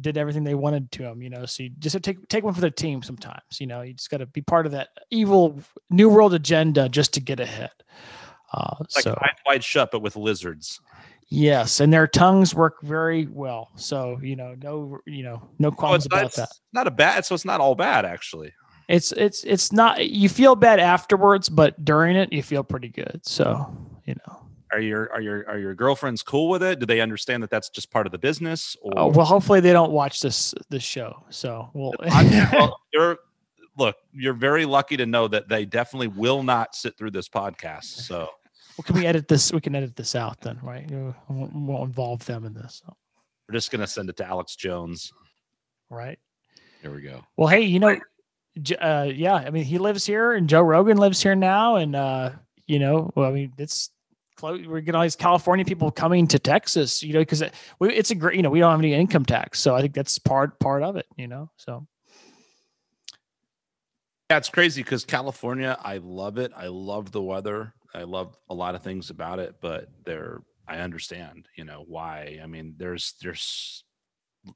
did everything they wanted to him. You know, so you just take take one for the team. Sometimes you know, you just got to be part of that evil new world agenda just to get ahead. Uh, like so eyes wide shut, but with lizards. yes, and their tongues work very well. So you know, no you know, no Oh, qualms not, about that. not a bad. So it's not all bad actually. It's it's it's not you feel bad afterwards but during it you feel pretty good so you know Are your are your are your girlfriends cool with it? Do they understand that that's just part of the business? Oh, or oh, well hopefully they don't watch this this show so we'll well, you're look, you're very lucky to know that they definitely will not sit through this podcast. So well, can we edit this we can edit this out then right we won't, involve them in this so, we're just gonna send it to Alex Jones. right there we go well hey you know uh yeah i mean he lives here and joe rogan lives here now and uh you know well i mean it's close we're getting all these california people coming to texas you know because it, it's a great you know we don't have any income tax so i think that's part part of it you know so Yeah, it's crazy because California, I love it. I love the weather. I love a lot of things about it, but there I understand, you know, why. I mean, there's there's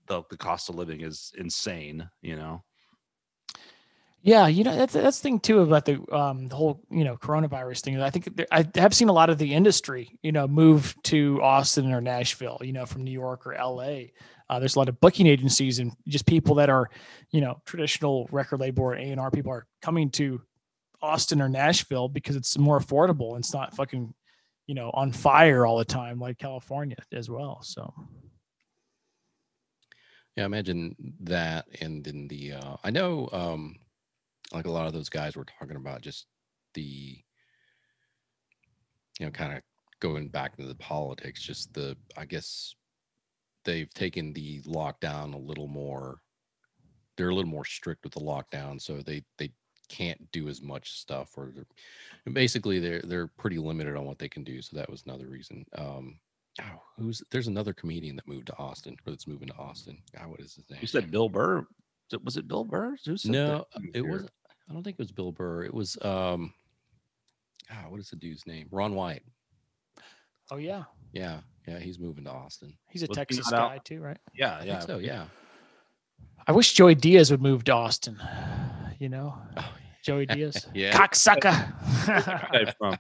the, the cost of living is insane, you know. Yeah, you know that's that's the thing too about the um the whole you know coronavirus thing. I think there, I have seen a lot of the industry you know move to Austin or Nashville, you know, from New York or L.A. Uh, there's a lot of booking agencies and just people that are you know traditional record label or A and R people are coming to Austin or Nashville because it's more affordable and it's not fucking you know on fire all the time like California as well. So yeah imagine that and then the uh i know um like a lot of those guys were talking about just the you know kind of going back into the politics just the i guess they've taken the lockdown a little more they're a little more strict with the lockdown so they they can't do as much stuff or they're, basically they're they're pretty limited on what they can do so that was another reason um oh, who's there's another comedian that moved to austin or that's moving to austin god what is his name You said Bill Burr. Was it- Bill Burr? Who said no uh, it was I don't think it was Bill Burr. It was um, ah, what is the dude's name? Ron White. Oh yeah, Yeah, yeah, he's moving to Austin. he's a Was he Texas not out? guy too, right? Yeah, I yeah. think so. Yeah. I wish Joey Diaz would move to Austin. You know, Oh, Joey Diaz, Yeah. cocksucker. Guy from-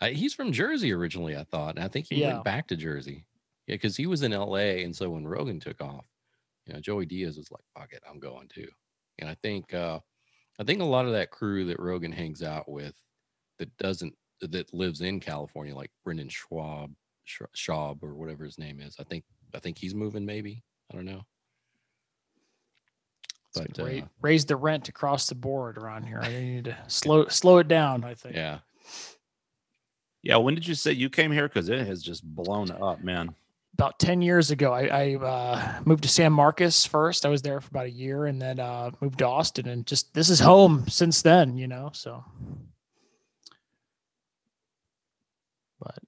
Uh, he's from Jersey originally, I thought. And I think he Yeah. went back to Jersey. Yeah, because he was in LA. And so when Rogan took off, you know, Joey Diaz was like, fuck it, I'm going too. And I think uh I think a lot of that crew that Rogan hangs out with that doesn't that lives in California, like Brendan Schwab, Sch- Schaub or whatever his name is. I think I think he's moving maybe. I don't know. It's But, gonna uh, raise the rent across the board around here. I need to slow slow it down. I think. Yeah. yeah. When did you say you came here? Because it has just blown up, man. About ten years ago, I, I uh, moved to San Marcos first. I was there for about a year, and then uh, moved to Austin, and just this is home since then. You know, so. But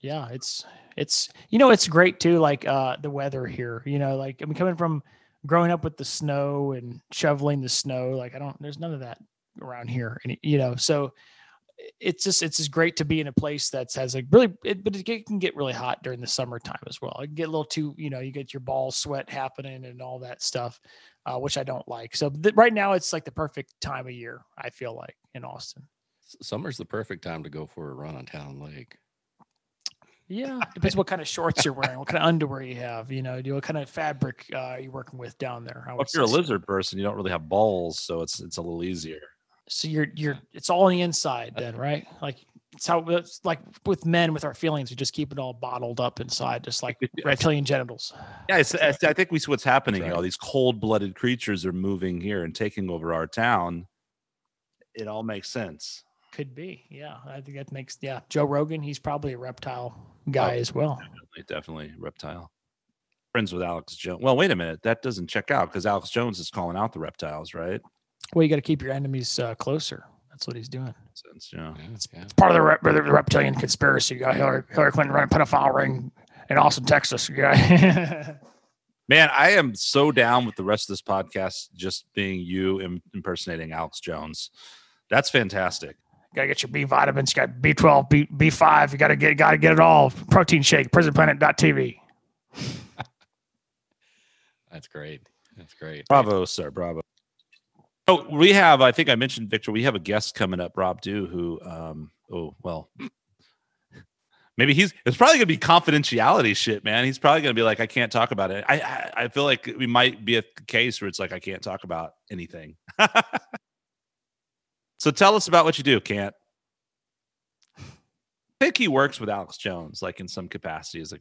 yeah, it's it's you know it's great too. Like uh, the weather here. You know, like I mean, coming from growing up with the snow and shoveling the snow, like I don't. There's none of that around here, and you know, so it's just it's just great to be in a place that's has a really it, but it can get really hot during the summertime as well it can get a little too you know you get your ball sweat happening and all that stuff uh, which i don't like so th- right now it's like the perfect time of year i feel like in austin S- Summer's the perfect time to go for a run on Town Lake. yeah depends what kind of shorts you're wearing what kind of underwear you have you know do what kind of fabric uh, you're working with down there Well, if you're a say. lizard person, you don't really have balls, so it's it's a little easier. So you're you're it's all on the inside then right like it's how it's like with men with our feelings we just keep it all bottled up inside just like reptilian genitals Yeah, it's, it's- I think we see what's happening. here. All right. these cold-blooded creatures are moving here and taking over our town. It all makes sense. Could be. Yeah. I think that makes, yeah. Joe Rogan, he's probably a reptile guy oh, as well. Definitely, definitely reptile. Friends with Alex Jones. Well, wait a minute. That doesn't check out because Alex Jones is calling out the reptiles, right? Well, you got to keep your enemies uh, closer. That's what he's doing. Since yeah. Yeah, yeah. Part of the, rep- the reptilian conspiracy. You got Hillary, Hillary Clinton running a pedophile ring in Austin, Texas. Yeah. Man, I am so down with the rest of this podcast just being you Im- impersonating Alex Jones. That's fantastic. got to get your B vitamins. You got B12, B, B5. You got to get, got to get it all. Protein shake, prisonplanet.tv. That's great. That's great. Bravo, sir. Bravo. Oh, we have, I think I mentioned Victor, we have a guest coming up, Rob Dew, who um oh well maybe he's it's probably gonna be confidentiality shit, man. He's probably gonna be like, I can't talk about it. I I, I feel like we might be a case where it's like I can't talk about anything. so tell us about what you do, Can't. I think he works with Alex Jones, like in some capacity as a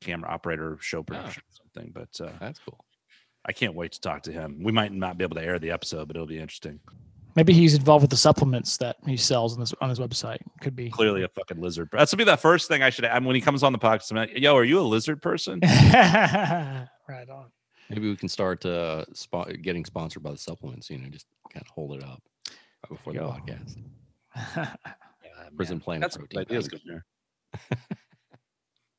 camera operator, show production, or something. But uh, That's cool. I can't wait to talk to him. We might not be able to air the episode, but it'll be interesting. Maybe he's involved with the supplements that he sells on, this, on his website. Could be. Clearly, a fucking lizard. That's gonna be the first thing I should. I mean, when he comes on the podcast, I'm like, "Yo, are you a lizard person?" right on. Maybe we can start uh, spo- getting sponsored by the supplements. You know, just kind of hold it up right before the podcast. Yeah, Prison man. Planet That's a protein good idea, powder. Governor.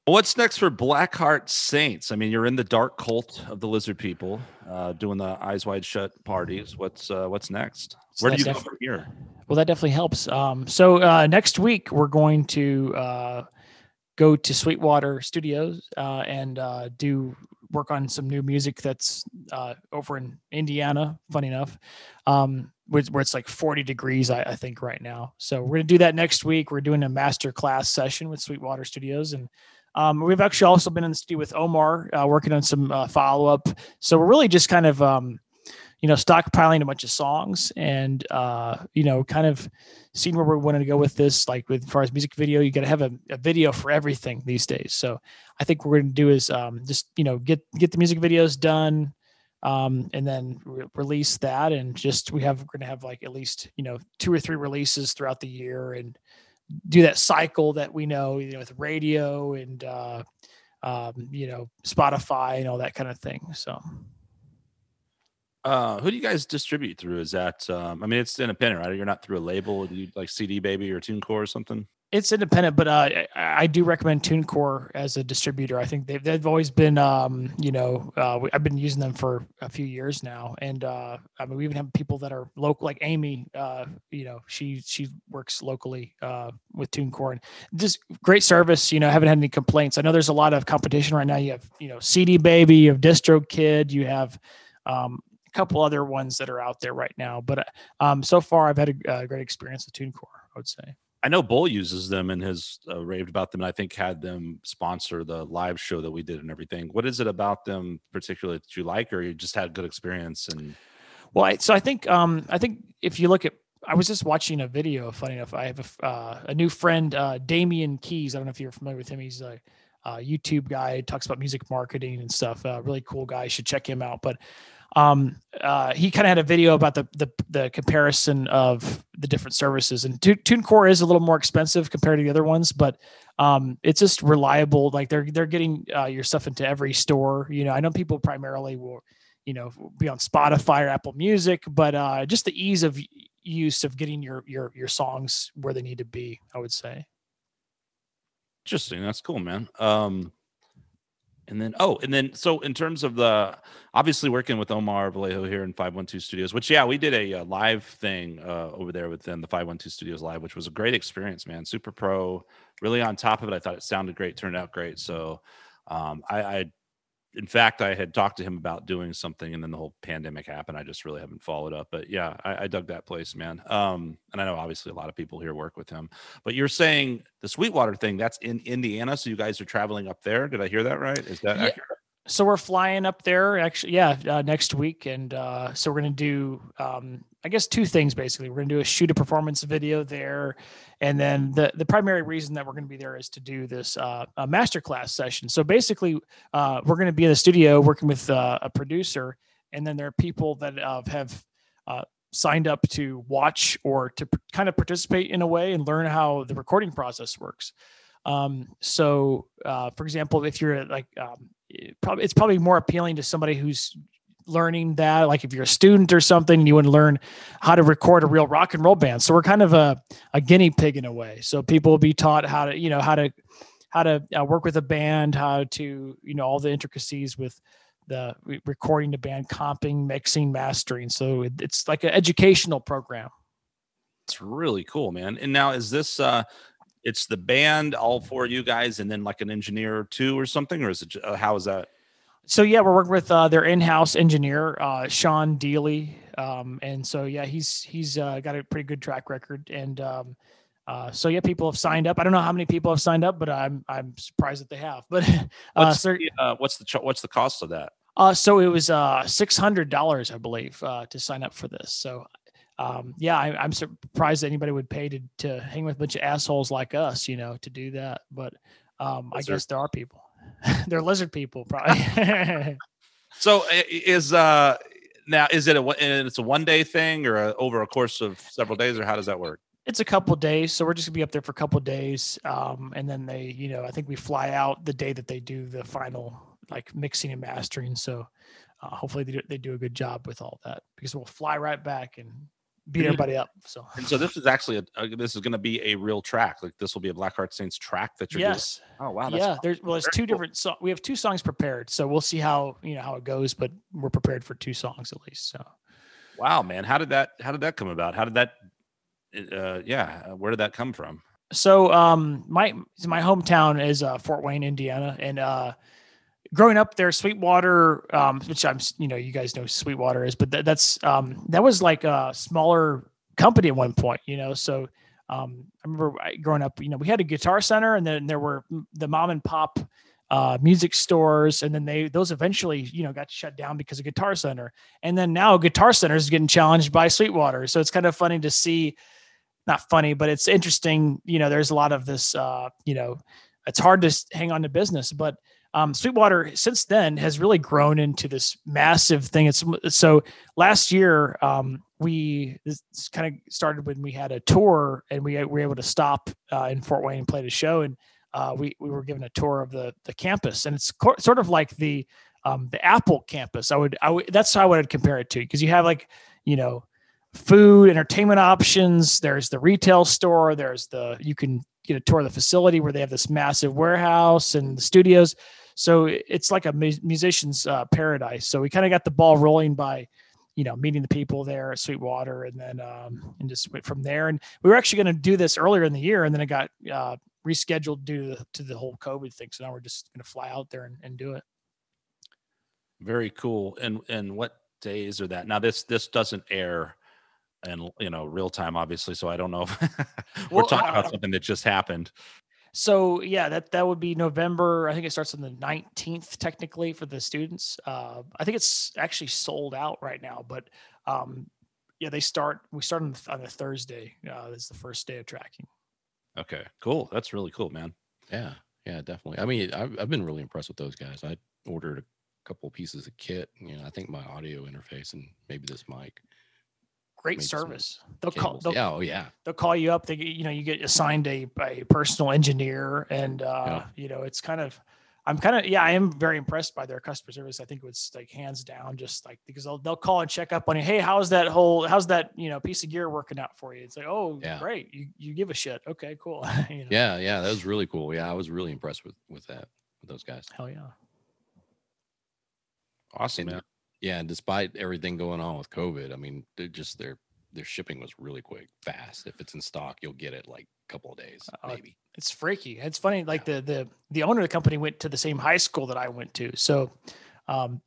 What's next for Blackheart Saints? I mean, you're in the dark cult of the lizard people, uh, doing the eyes wide shut parties. What's uh, what's next? So Where do you go from here? Well, that definitely helps. Um, so uh, next week we're going to uh, go to Sweetwater Studios uh, and uh, do work on some new music that's uh, over in Indiana. Funny enough, um, where, where it's like 40 degrees, I, I think, right now. So we're gonna do that next week. We're doing a master class session with Sweetwater Studios, and um, we've actually also been in the studio with Omar, uh, working on some uh, follow up. So we're really just kind of um, you know, stockpiling a bunch of songs and uh, you know, kind of seeing where we wanted to go with this. Like with as far as music video, you got to have a, a video for everything these days. So I think what we're going to do is um, just you know get get the music videos done, um, and then re- release that. And just we have we're going to have like at least you know two or three releases throughout the year and do that cycle that we know you know with radio and uh, um, you know Spotify and all that kind of thing. So. Uh, who do you guys distribute through? Is that um, I mean, it's independent, right? You're not through a label. Do you like CD Baby or TuneCore or something? It's independent, but uh, I, do recommend TuneCore as a distributor. I think they've they've always been, um, you know, uh, I've been using them for a few years now, and uh, I mean, we even have people that are local, like Amy. Uh, you know, she she works locally uh, with TuneCore, and just great service. You know, I haven't had any complaints. I know there's a lot of competition right now. You have, you know, CD Baby, you have DistroKid, you have um, a couple other ones that are out there right now. But um, so far, I've had a, a great experience with TuneCore. I would say. I know Bull uses them and has uh, raved about them, and I think had them sponsor the live show that we did and everything. What is it about them particularly that you like, or you just had good experience? And Well, I, so I think um, I think if you look at, I was just watching a video. Funny enough, I have a, uh, a new friend, uh, Damian Keyes. I don't know if you're familiar with him. He's a, uh YouTube guy. Talks about music marketing and stuff. Uh, really cool guy. You should check him out. But um, uh, he kind of had a video about the, the the comparison of the different services. And Tu- TuneCore is a little more expensive compared to the other ones, but um, it's just reliable. Like they're they're getting uh, your stuff into every store. You know, I know people primarily will you know be on spotify or apple music but uh just the ease of use of getting your your your songs where they need to be i would say interesting, that's cool, man. Um, and then oh, and then so in terms of the obviously working with Omar Vallejo here in Five One Two Studios, which yeah, we did a, uh live thing uh, over there within the Five One Two Studios live, which was a great experience, man. Super pro, really on top of it. I thought it sounded great, turned out great. So um, I, I in fact, I had talked to him about doing something, and then the whole pandemic happened. I just really haven't followed up, but yeah, I, I dug that place, man. Um, and I know obviously a lot of people here work with him. But you're saying the Sweetwater thing that's in Indiana, so you guys are traveling up there. Did I hear that right? Is that Yeah. accurate? so we're flying up there actually yeah uh, next week and uh so we're gonna do um i guess two things basically. We're gonna do a shoot a performance video there and then the the primary reason that we're gonna be there is to do this uh a masterclass session. So basically uh we're gonna be in the studio working with uh, a producer and then there are people that uh, have uh signed up to watch or to p- kind of participate in a way and learn how the recording process works. Um, so, uh, for example, if you're like, um, it probably it's probably more appealing to somebody who's learning that, like if you're a student or something, you want to learn how to record a real rock and roll band. So we're kind of a, a guinea pig in a way. So people will be taught how to, you know, how to how to uh, work with a band, how to, you know, all the intricacies with the recording the band, comping, mixing, mastering. So it, it's like an educational program. It's really cool, man. And now is this uh it's the band all for you guys and then like an engineer or two or something or is it uh, how is that? So yeah, we're working with uh, their in-house engineer, uh, Sean Deely, um, and so yeah, he's he's uh, got a pretty good track record, and um, uh, so yeah, people have signed up. I don't know how many people have signed up, but I'm I'm surprised that they have. But uh, What's, so, the, uh, what's the ch- what's the cost of that? uh, so it was uh, six hundred dollars, I believe, uh, to sign up for this. So. Um, yeah, I, I'm surprised that anybody would pay to, to hang with a bunch of assholes like us, you know, to do that. But um, I guess there are people. They're lizard people, probably. So is uh now is it a and it's a one day thing or a, over a course of several days or how does that work? it's a couple days so we're just gonna be up there for a couple days um, and then they you know i think we fly out the day that they do the final like mixing and mastering so uh, hopefully they do, they do a good job with all that because we'll fly right back and beat everybody up so And so this is actually a, uh, this is going to be a real track. Like this will be a Blackheart Saints track that you're yes doing. Oh wow, that's yeah there's well there's two cool. different so we have two songs prepared so we'll see how you know how it goes but we're prepared for two songs at least so wow, man. How did that how did that come about? How did that uh yeah, uh, where did that come from? so um my my hometown is uh fort wayne indiana and uh growing up there sweetwater um which i'm you know you guys know sweetwater is but that, that's um that was like a smaller company at one point you know so um i remember growing up you know we had a guitar center and then there were the mom and pop uh, music stores, and then they those eventually, you know, got shut down because of Guitar Center, and then now Guitar Center is getting challenged by Sweetwater. So it's kind of funny to see not funny, but it's interesting. You know, there's a lot of this. Uh, you know, it's hard to hang on to business, but um, Sweetwater since then has really grown into this massive thing. It's so last year um, we this kind of started when we had a tour and we were able to stop uh, in Fort Wayne and play the show, and uh, we we were given a tour of the the campus, and it's co- sort of like the um, the Apple campus. I would I would that's how I would compare it to because you have like you know food entertainment options there's the retail store there's the you can get a tour of the facility where they have this massive warehouse and the studios. So it's like a mu- musician's uh, paradise. So we kind of got the ball rolling by, you know, meeting the people there at Sweetwater, and then um, and just went from there. And we were actually going to do this earlier in the year, and then it got uh, rescheduled due to the, to the whole COVID thing. So now we're just going to fly out there and, and do it. Very cool. And and what days are that? Now this this doesn't air and you know real time obviously so i don't know if we're Well, talking uh, about something that just happened So yeah, that that would be November. I think it starts on the 19th technically for the students. Uh, I think it's actually sold out right now, but um, yeah, they start. We start on, the- on a Thursday. Uh, is the first day of tracking. okay cool that's really cool man Yeah, yeah, definitely. I mean, I've, I've been really impressed with those guys. I ordered a couple pieces of kit. You know, I think my audio interface and maybe this mic. Great service. They'll call. They'll, Yeah, oh yeah. they'll call you up. They get- you know you get assigned a, a personal engineer, and uh, you know it's kind of. I'm kind of yeah, I am very impressed by their customer service. I think it was like hands down, just like because they'll they'll call and check up on you. Hey, how's that whole how's that you know piece of gear working out for you? It's like oh Yeah. great, you you give a shit. Okay, cool. you know, Yeah, yeah, that was really cool. Yeah, I was really impressed with with that with those guys. hell yeah. awesome And man yeah, and despite everything going on with COVID, I mean, they're just their their shipping was really quick, fast. If it's in stock, you'll get it like a couple of days, Uh, maybe. It's freaky. It's funny. Like the the the owner of the company went to the same high school that I went to, so um,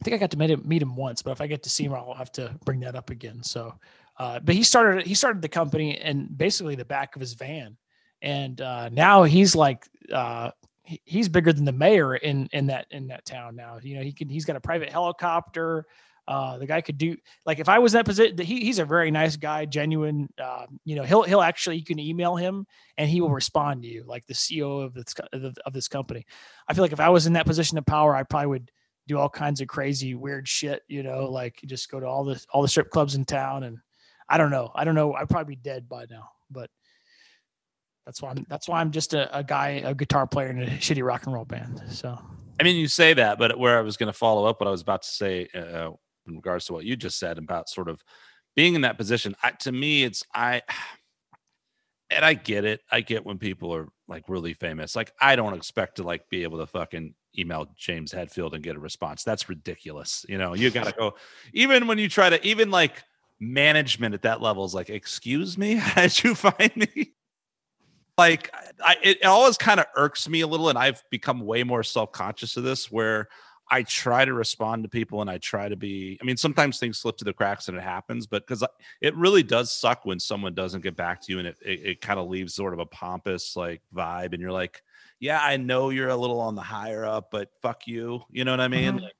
I think I got to meet him, meet him once. But if I get to see him, I'll have to bring that up again. So, uh, but he started he started the company and basically the back of his van, and uh, now he's like uh, he's bigger than the mayor in in that in that town now. You know, he can he's got a private helicopter. Uh, the guy could do like if I was in that position. He, he's a very nice guy, genuine. Uh, you know, he'll he'll actually you can email him and he will respond to you like the CEO of this of of this company. I feel like if I was in that position of power, I probably would do all kinds of crazy weird shit. You know, like just go to all the all the strip clubs in town and I don't know. I don't know. I'd probably be dead by now, but that's why I'm that's why I'm just a, a guy, a guitar player in a shitty rock and roll band. So. I mean you say that but where i was going to follow up what i was about to say uh, in regards to what you just said about sort of being in that position I, to me it's i and i get it. I get when people are like really famous. Like i don't expect to like be able to fucking email james Hetfield and get a response. That's ridiculous you know? You gotta go even when you try to even like management at that level is like excuse me? How did you find me like I, it always kind of irks me a little and i've become way more self-conscious of this where i try to respond to people and i try to be i mean sometimes things slip to the cracks and it happens but because it really does suck when someone doesn't get back to you and it, it, it kind of leaves sort of a pompous like vibe and you're like yeah i know you're a little on the higher up but fuck you you know what i mean Mhm. Like,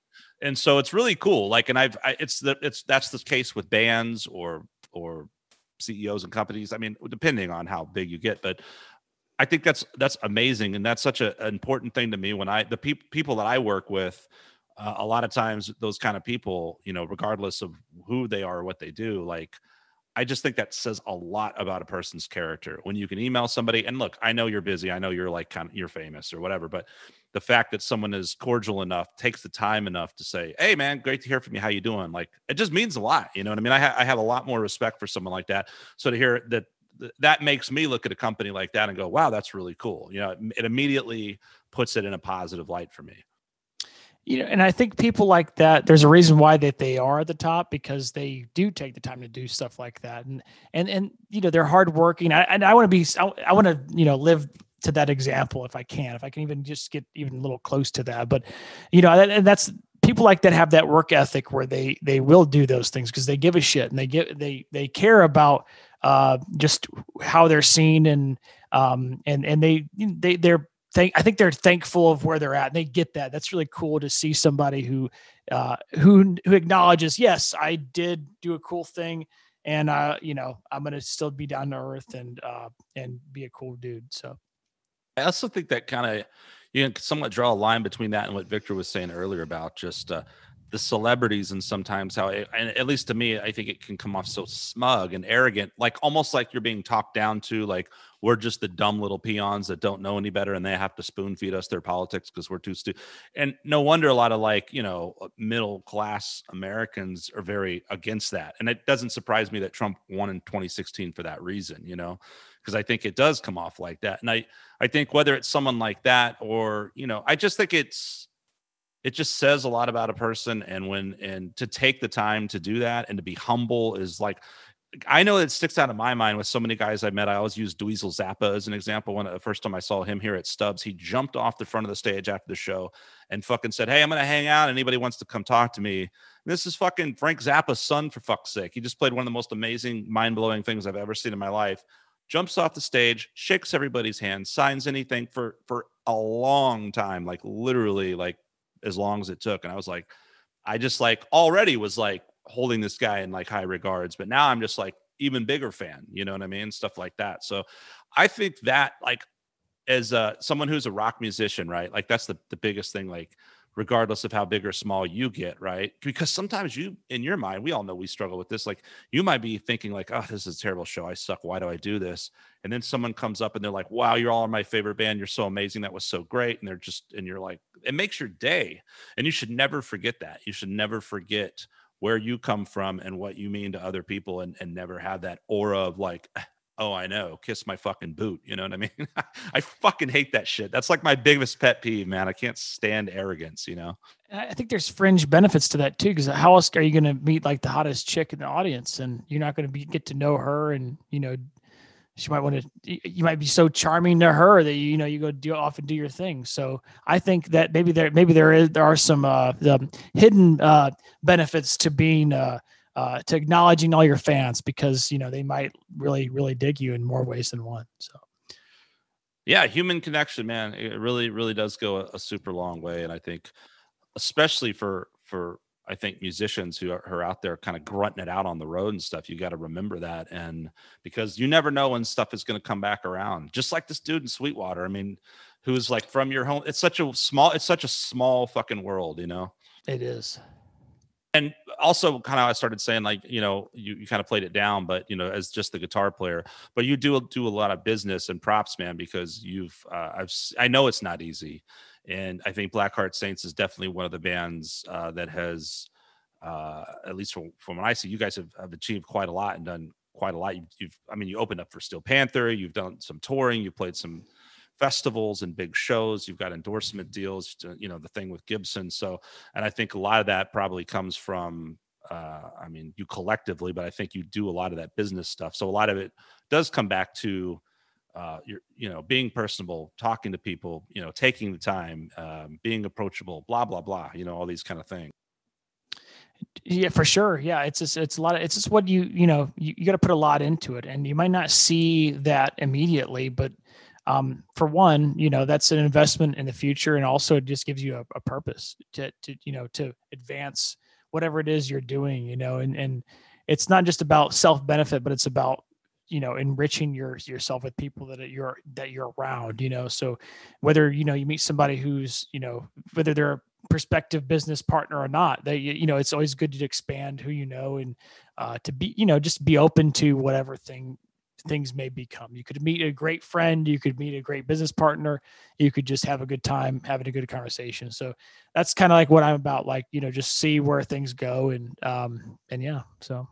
and so it's really cool like and i've I, it's the it's that's the case with bands or or CEOs and companies. I mean, depending on how big you get, but I think that's that's amazing, and that's such a, an important thing to me. When I the peop people that I work with, uh, a lot of times those kind of people, you know, regardless of who they are or what they do, like I just think that says a lot about a person's character when you can email somebody. And look, I know you're busy, I know you're like kind of you're famous or whatever, but the fact that someone is cordial enough, takes the time enough to say, "Hey, man, great to hear from you. How you doing?" Like it just means a lot. You know what I mean? I, ha- I have a lot more respect for someone like that. So to hear that th- that makes me look at a company like that and go, "Wow, that's really cool." You know, it, it immediately puts it in a positive light for me. You know, and I think people like that, there's a reason why that they are at the top because they do take the time to do stuff like that, and and and you know they're hardworking. I, and I want to be, I, I want to you know live to that example if I can, if I can even just get even a little close to that. But you know, and and that's people like that have that work ethic where they they will do those things because they give a shit and they give they they care about uh just how they're seen and um and and they they they're thank I think they're thankful of where they're at and they get that. That's really cool to see somebody who uh who who acknowledges, yes, I did do a cool thing and uh you know, I'm going to still be down to earth and uh and be a cool dude. So I also think that kind of you can somewhat draw a line between that and what Victor was saying earlier about just uh, the celebrities and sometimes how, it, and at least to me, I think it can come off so smug and arrogant, like almost like you're being talked down to, like we're just the dumb little peons that don't know any better and they have to spoon feed us their politics because we're too stupid. And no wonder a lot of like you know uh, middle class Americans are very against that, and it doesn't surprise me that Trump won in 2016 for that reason, you know because I think it does come off like that. And I I think whether it's someone like that or you know, I just think it's it just says a lot about a person and when and to take the time to do that and to be humble is like I know it sticks out of my mind with so many guys I met. I always use Dweezil Zappa as an example. When the first time I saw him here at Stubbs, he jumped off the front of the stage after the show and fucking said, Hey, I'm gonna hang out. Anybody wants to come talk to me. This is fucking Frank Zappa's son, for fuck's sake. He just played one of the most amazing, mind blowing things I've ever seen in my life. Jumps off the stage, shakes everybody's hand, signs anything for for a long time, like literally like as long as it took. And I was like, I just like already was like holding this guy in like high regards, but now I'm just like even bigger fan, you know what I mean? Stuff like that. So I think that like as uh someone who's a rock musician, right? Like that's the the biggest thing like regardless of how big or small you get, right? Because sometimes you, in your mind, we all know we struggle with this. Like you might be thinking, like, oh, this is a terrible show. I suck. Why do I do this? And then someone comes up and they're like, wow, you're all my favorite band. You're so amazing. That was so great. And they're just, and you're like, it makes your day. And you should never forget that. You should never forget where you come from and what you mean to other people and, and never have that aura of like, oh, I know, kiss my fucking boot. You know what I mean? I fucking hate that shit. That's like my biggest pet peeve, man. I can't stand arrogance, you know? I think there's fringe benefits to that too, because how else are you going to meet like the hottest chick in the audience and you're not going to be get to know her and, you know, she might want to you might be so charming to her that you, know you go do off and do your thing. So i think that maybe there maybe there is there are some uh the hidden uh benefits to being uh uh, to acknowledging all your fans because you know they might really really dig you in more ways than one so. Yeah human connection man it really really does go a, a super long way. And i think especially for for i think musicians who are, who are out there kind of grunting it out on the road and stuff you got to remember that and because you never know when stuff is going to come back around just like this dude in sweetwater i mean who's like from your home it's such a small it's such a small fucking world you know? It is. And also kind of I started saying like you know you, you kind of played it down but you know as just the guitar player but you do do a lot of business and props man because you've uh, I've I know it's not easy and I think Blackheart Saints is definitely one of the bands uh, that has uh, at least from, from what I see you guys have, have achieved quite a lot and done quite a lot you've, you've I mean you opened up for Steel Panther you've done some touring you've played some festivals and big shows. You've got endorsement deals, to, you know, the thing with Gibson. So, and I think a lot of that probably comes from, uh, I mean, you collectively, but I think you do a lot of that business stuff. So a lot of it does come back to, uh, you're, you know, being personable, talking to people, you know, taking the time, um, being approachable, blah, blah, blah, you know, all these kind of things. Yeah, for sure. Yeah. It's just, it's a lot of, it's just what you, you know, you, you got to put a lot into it and you might not see that immediately, but um, for one, you know, that's an investment in the future, and also it just gives you a, a purpose to, to, you know, to advance whatever it is you're doing, you know, and and it's not just about self benefit, but it's about you know enriching your yourself with people that you're that you're around you know so whether you know you meet somebody who's you know whether they're a prospective business partner or not they you know it's always good to expand who you know and uh, to be you know just be open to whatever thing things may become. You could meet a great friend, you could meet a great business partner, you could just have a good time having a good conversation. So that's kind of like what I'm about, like, you know, just see where things go and um and yeah, so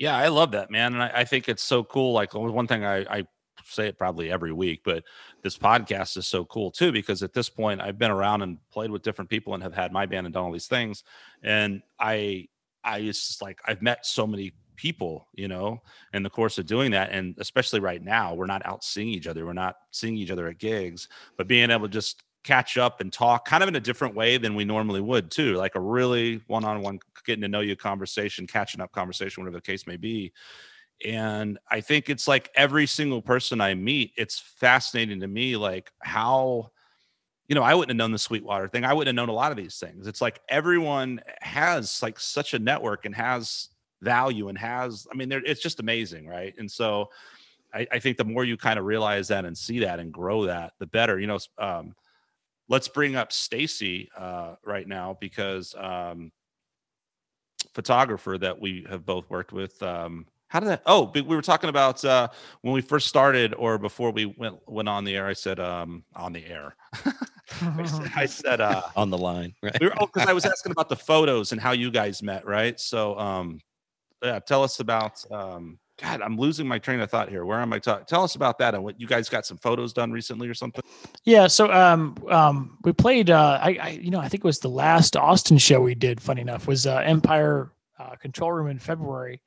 yeah, I love that, man. And I, I think it's so cool. Like one thing I, I say it probably every week, but this podcast is so cool too because at this point I've been around and played with different people and have had my band and done all these things. And I I just like I've met so many people, you know, in the course of doing that. And especially right now, we're not out seeing each other. We're not seeing each other at gigs, but being able to just catch up and talk kind of in a different way than we normally would too like a really one-on-one getting to know you conversation catching up conversation whatever the case may be. And i think it's like every single person i meet it's fascinating to me like how you know i wouldn't have known the sweetwater thing. I wouldn't have known a lot of these things. It's like everyone has like such a network and has value and has i mean it's just amazing right? And so I, I, think the more you kind of realize that and see that and grow that the better you know um, let's bring up stacy uh, right now because um, photographer that we have both worked with um, how did that oh we were talking about uh, when we first started or before we went went on the air i said um, on the air. I said, I said uh, on the line right. we were, oh because i was asking about the photos and how you guys met right? So um yeah, tell us about um, God, I'm losing my train of thought here. Where am I talking? Tell us about that and what you guys got some photos done recently or something. Yeah, so um, um, we played. Uh, I, I, you know, I think it was the last Austin show we did. Funny enough, was uh, Empire uh, Control Room in February,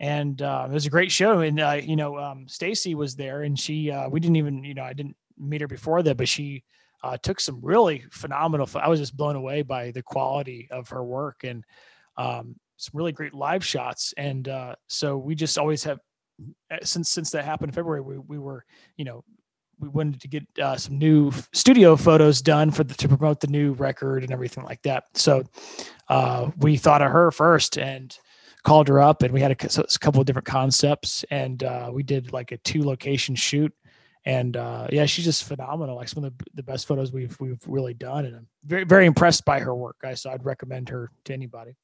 and uh, it was a great show. And uh, you know, um, Stacy was there, and she. Uh, we didn't even, you know, I didn't meet her before that, but she uh, took some really phenomenal. I was just blown away by the quality of her work and um, some really great live shots. And uh, so we just always have eh, since since that happened in February, we we were you know we wanted to get uh, some new studio photos done for the to promote the new record and everything like that. So uh, we thought of her first and called her up, and we had a, a couple of different concepts, and uh, we did like a two location shoot. And uh, yeah, she's just phenomenal. Like some of the, the best photos we've we've really done, and I'm very very impressed by her work, guys. So I'd recommend her to anybody.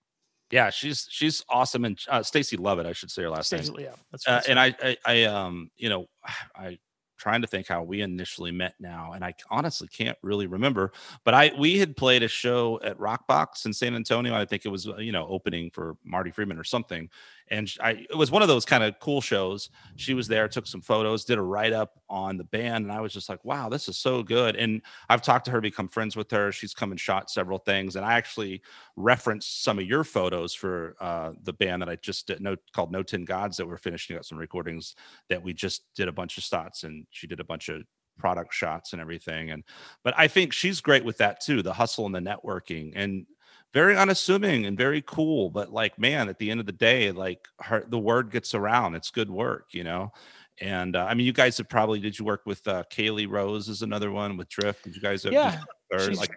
Yeah, she's she's awesome, and uh, Stacy Lovett, I should say her last Stacey- name. yeah, that's, Uh, and. I, I, I, um, you know, I trying to think how we initially met now, and I honestly can't really remember. But I, we had played a show at Rockbox in San Antonio. I think it was, uh, you know, opening for Marty Friedman or something. And I, it was one of those kind of cool shows. She was there, took some photos, did a write up on the band, and I was just like, wow, this is so good. And I've talked to her, become friends with her. She's come and shot several things, and I actually referenced some of your photos for uh, the band that I just did, no, called No Tin Gods that we're finishing up some recordings that we just did a bunch of shots and she did a bunch of product shots and everything. And but I think she's great with that too, the hustle and the networking and very unassuming and very cool. But like, man, at the end of the day, like her the word gets around. It's good work, you know. And uh, I mean, you guys have probably did you work with uh, Kaylee Rose is another one with Drift? Did you guys have yeah, or she's- like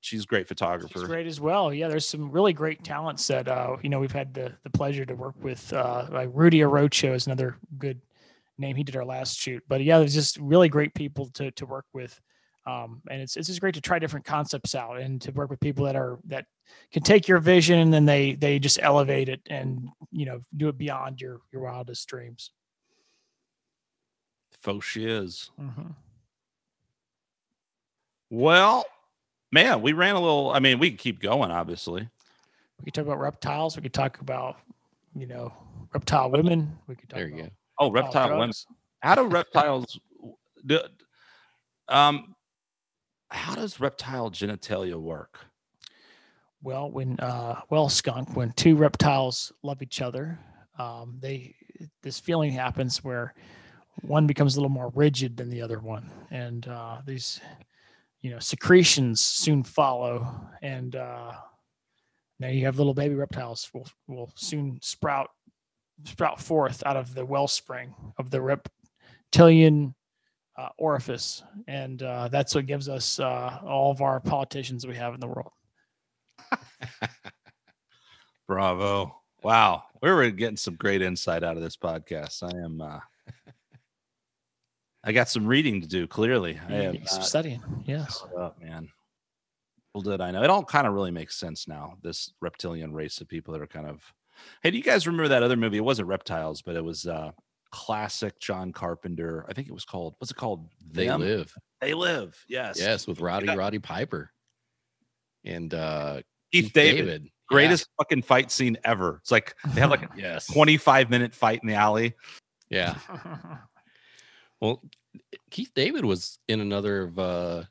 she's a great photographer. She's great as well. Yeah, there's some really great talents that uh, you know we've had the the pleasure to work with. Uh, like Rudy Arocho is another good name. He did our last shoot, but yeah, there's just really great people to to work with. Um, and it's it's just great to try different concepts out and to work with people that are that can take your vision and then they they just elevate it and you know do it beyond your your wildest dreams. Faux she is. Mhm. Well, man, we ran a little. I mean, we can keep going, obviously. We could talk about reptiles. We could talk about you know reptile women. We could talk There you about go. Oh, reptile women. How do reptiles do, um how does reptile genitalia work? Well, when uh, well, skunk, when two reptiles love each other, um, they this feeling happens where one becomes a little more rigid than the other one, and uh, these you know secretions soon follow, and uh, now you have little baby reptiles will will soon sprout sprout forth out of the wellspring of the reptilian uh, orifice, and uh, that's what gives us uh, all of our politicians we have in the world. Bravo. Wow. We were getting some great insight out of this podcast. I am uh I got some reading to do, clearly. I have some studying. Yes. up, man. Little did I know. It all kind of really makes sense now. This reptilian race of people that are kind of Hey, do you guys remember that other movie? It wasn't reptiles, but it was uh classic John Carpenter. I think it was called what's it called? They Them? live. They live. Yes. Yes, with Roddy that- Roddy Piper. And uh Keith, David. Yeah. Greatest fucking fight scene ever. It's like they have like a Yes. 25 minute fight in the alley. Yeah. Well, Keith David was in another of uh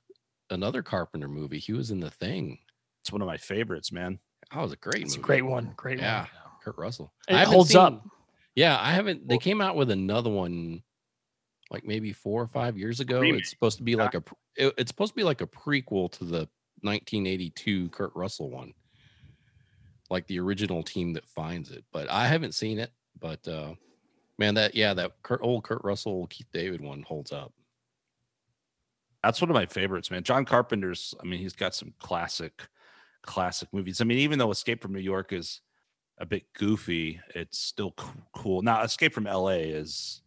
another Carpenter movie. He was in the thing. It's one of my favorites, man. That was a great it's a great one. Great Yeah. one. Kurt Russell. It I haven't holds up. Yeah, I haven't. They came out with another one, like maybe four or five years ago. remake, It's supposed to be like a. it- it's supposed to be like a prequel to the 1982 Kurt Russell one, like the original team that finds it. But I haven't seen it. But uh man, that yeah, that Kurt, old Kurt Russell Keith David one holds up. That's one of my favorites, man. John Carpenter's, I mean, he's got some classic, classic movies. I mean, even though Escape from New York is a bit goofy, it's still cool. Now, Escape from LA is,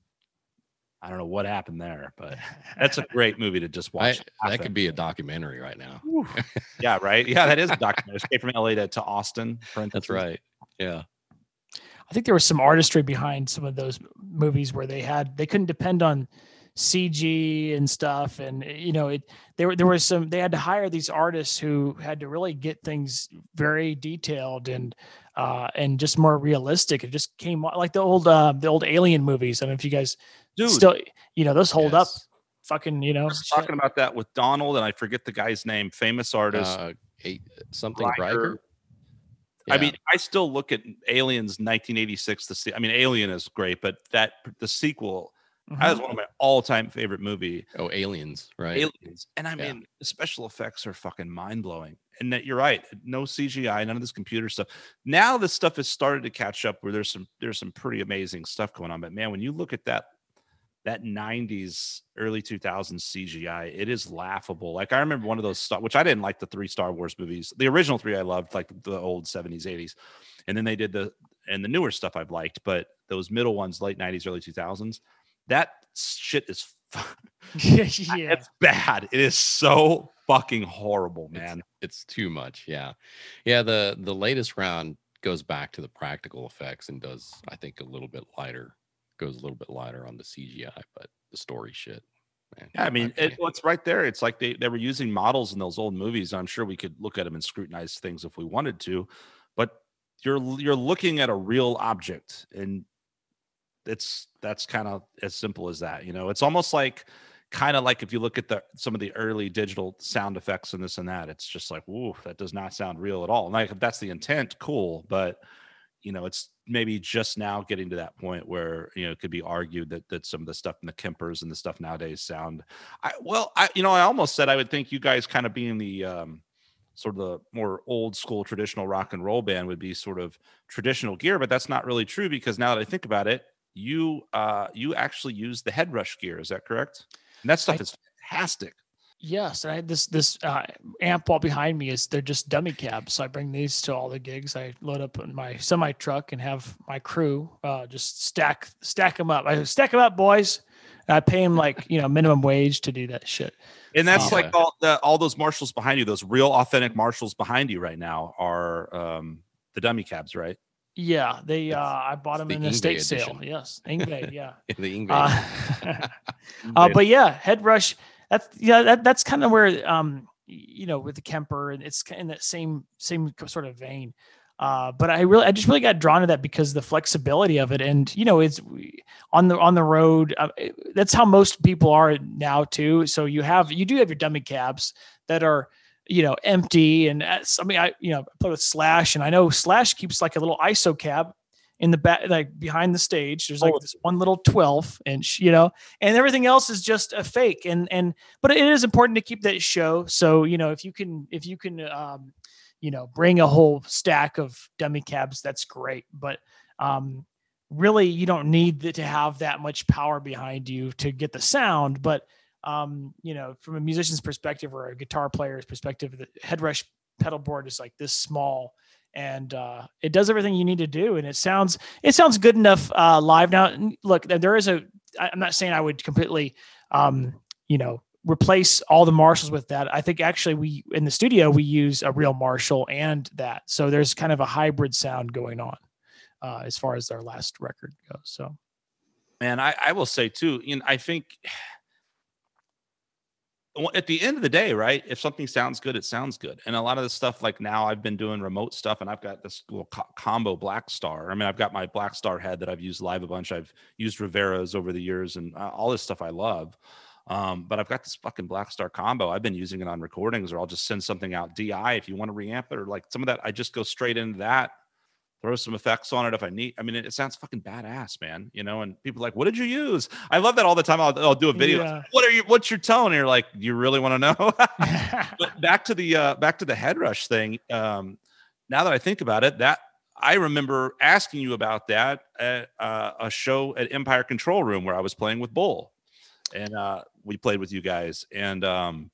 I don't know what happened there, but that's a great movie to just I, watch. that could be a documentary right now. yeah, right. Yeah, that is a documentary. Escape from LA to, to Austin. That's right. Yeah. I think there was some artistry behind some of those movies where they had they couldn't depend on CG and stuff, and you know, it there were there was some they had to hire these artists who had to really get things very detailed and uh, and just more realistic. It just came like the old uh, the old Alien movies. I don't know if you guys Dude, still you know those hold up. Fucking you I know. was shit. talking about that with Donald, and I forget the guy's name, famous artist. Uh, eight, something Riker. Riker. I mean, I still look at Aliens 1986. The se- I mean, Alien is great, but that the sequel Mhm. that is one of my all-time favorite movie, oh, aliens, right? Aliens. And I Yeah. mean, the special effects are fucking mind blowing. And that you're right, no CGI, none of this computer stuff. Now this stuff has started to catch up where there's some there's some pretty amazing stuff going on. But man, when you look at that that 90s early 2000s CGI, it is laughable. Like I remember one of those stuff, which I didn't like the three Star Wars movies. The original three I loved, like the old 70s, 80s. And then they did the and the newer stuff I've liked, but those middle ones, late 90s, early 2000s, that shit is yeah, yeah. it's bad. It is so fucking horrible, man. It's too much. Yeah, yeah. The the latest round goes back to the practical effects and does I think a little bit lighter, goes a little bit lighter on the CGI, but the story shit. Man, Yeah, I mean, it, well, it's right there. It's like they, they were using models in those old movies. I'm sure we could look at them and scrutinize things if we wanted to, but you're you're looking at a real object, and it's that's kind of as simple as that. You know, it's almost like kind of like if you look at the some of the early digital sound effects and this and that. It's just like, ooh, that does not sound real at all. And like if that's the intent, cool, but you know, it's maybe just now getting to that point where you know it could be argued that that some of the stuff in the Kempers and the stuff nowadays sound. I well, I you know, I almost said I would think you guys kind of being the um, sort of the more old school traditional rock and roll band would be sort of traditional gear, but that's not really true because now that I think about it, you uh you actually use the HeadRush gear. Is that correct? And that stuff I- is fantastic. Yes, and I this this uh, amp wall behind me is they're just dummy cabs. So I bring these to all the gigs. I load up in my semi truck and have my crew uh, just stack stack them up. I stack them up, boys. And I pay them like you know minimum wage to do that shit. And that's Oh, like all the all those Marshalls behind you, those real authentic Marshalls behind you right now are um the dummy cabs, right? Yeah, they uh, I bought them the in a Yngwie state sale. Yes, Yngwie, yeah. the Yngwie. Uh, uh, but yeah, HeadRush. That's yeah, that, that's kind of where um you know with the Kemper and it's in that same same sort of vein. Uh, but I really, I just really got drawn to that because the flexibility of it, and you know, it's on the on the road. Uh, it- that's how most people are now too. So you have you do have your dummy cabs that are you know empty, and that's, I mean, I you know I play with Slash, and I know Slash keeps like a little ISO cab in the back, like behind the stage. There's like Oh. this one little 12 inch, you know, and everything else is just a fake. And and but it is important to keep that show. So you know, if you can if you can um, you know, bring a whole stack of dummy cabs, that's great. But um, really, you don't need to have that much power behind you to get the sound. But um, you know, from a musician's perspective or a guitar player's perspective, the HeadRush pedal board is like this small and uh, it does everything you need to do and it sounds it sounds good enough uh, live. Now look there- is a i'm not saying i would completely um, you know replace all the marshalls with that. I think actually we in the studio we use a real marshall and that. So there's kind of a hybrid sound going on uh, as far as our last record goes so. Man, I, I will say too, you know, I think at the end of the day, right? If something sounds good, it sounds good. And a lot of the stuff, like now, I've been doing remote stuff, and I've got this little co- combo Blackstar. I mean, I've got my Blackstar head that I've used live a bunch. I've used Rivera's over the years, and uh, all this stuff I love. Um, but I've got this fucking Blackstar combo. I've been using it on recordings, or I'll just send something out DI if you want to reamp it, or like some of that. I just go straight into that throw some effects on it if I need. I mean, it, it sounds fucking badass, man. You know, and people like, "What did you use?" I love that all the time. I'll, I'll do a video. Yeah. What are you? What's your tone? And you're like, "You really want to know?" but back to the uh, back to the HeadRush thing. Um, now that I think about it, that I remember asking you about that at uh, a show at Empire Control Room where I was playing with Bull, and uh, we played with you guys. And um,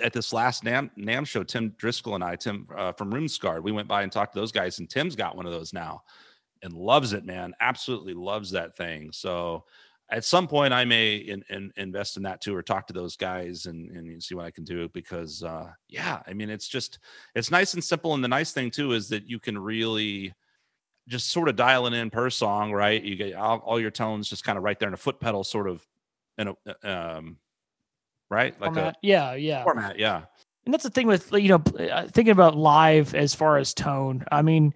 at this last NAMM NAMM show, Tim Driscoll and I, Tim uh, from Roomscarred, we went by and talked to those guys, and Tim's got one of those now, and loves it, man. Absolutely loves that thing. So at some point, I may in, in, invest in that too, or talk to those guys and and see what I can do. Because uh, yeah, I mean, it's just it's nice and simple. And the nice thing too is that you can really just sort of dial it in per song, right? You get all, all your tones just kind of right there in a foot pedal sort of in a um, right like Format. yeah, yeah. format. Yeah, and that's the thing with you know uh, thinking about live as far as tone i mean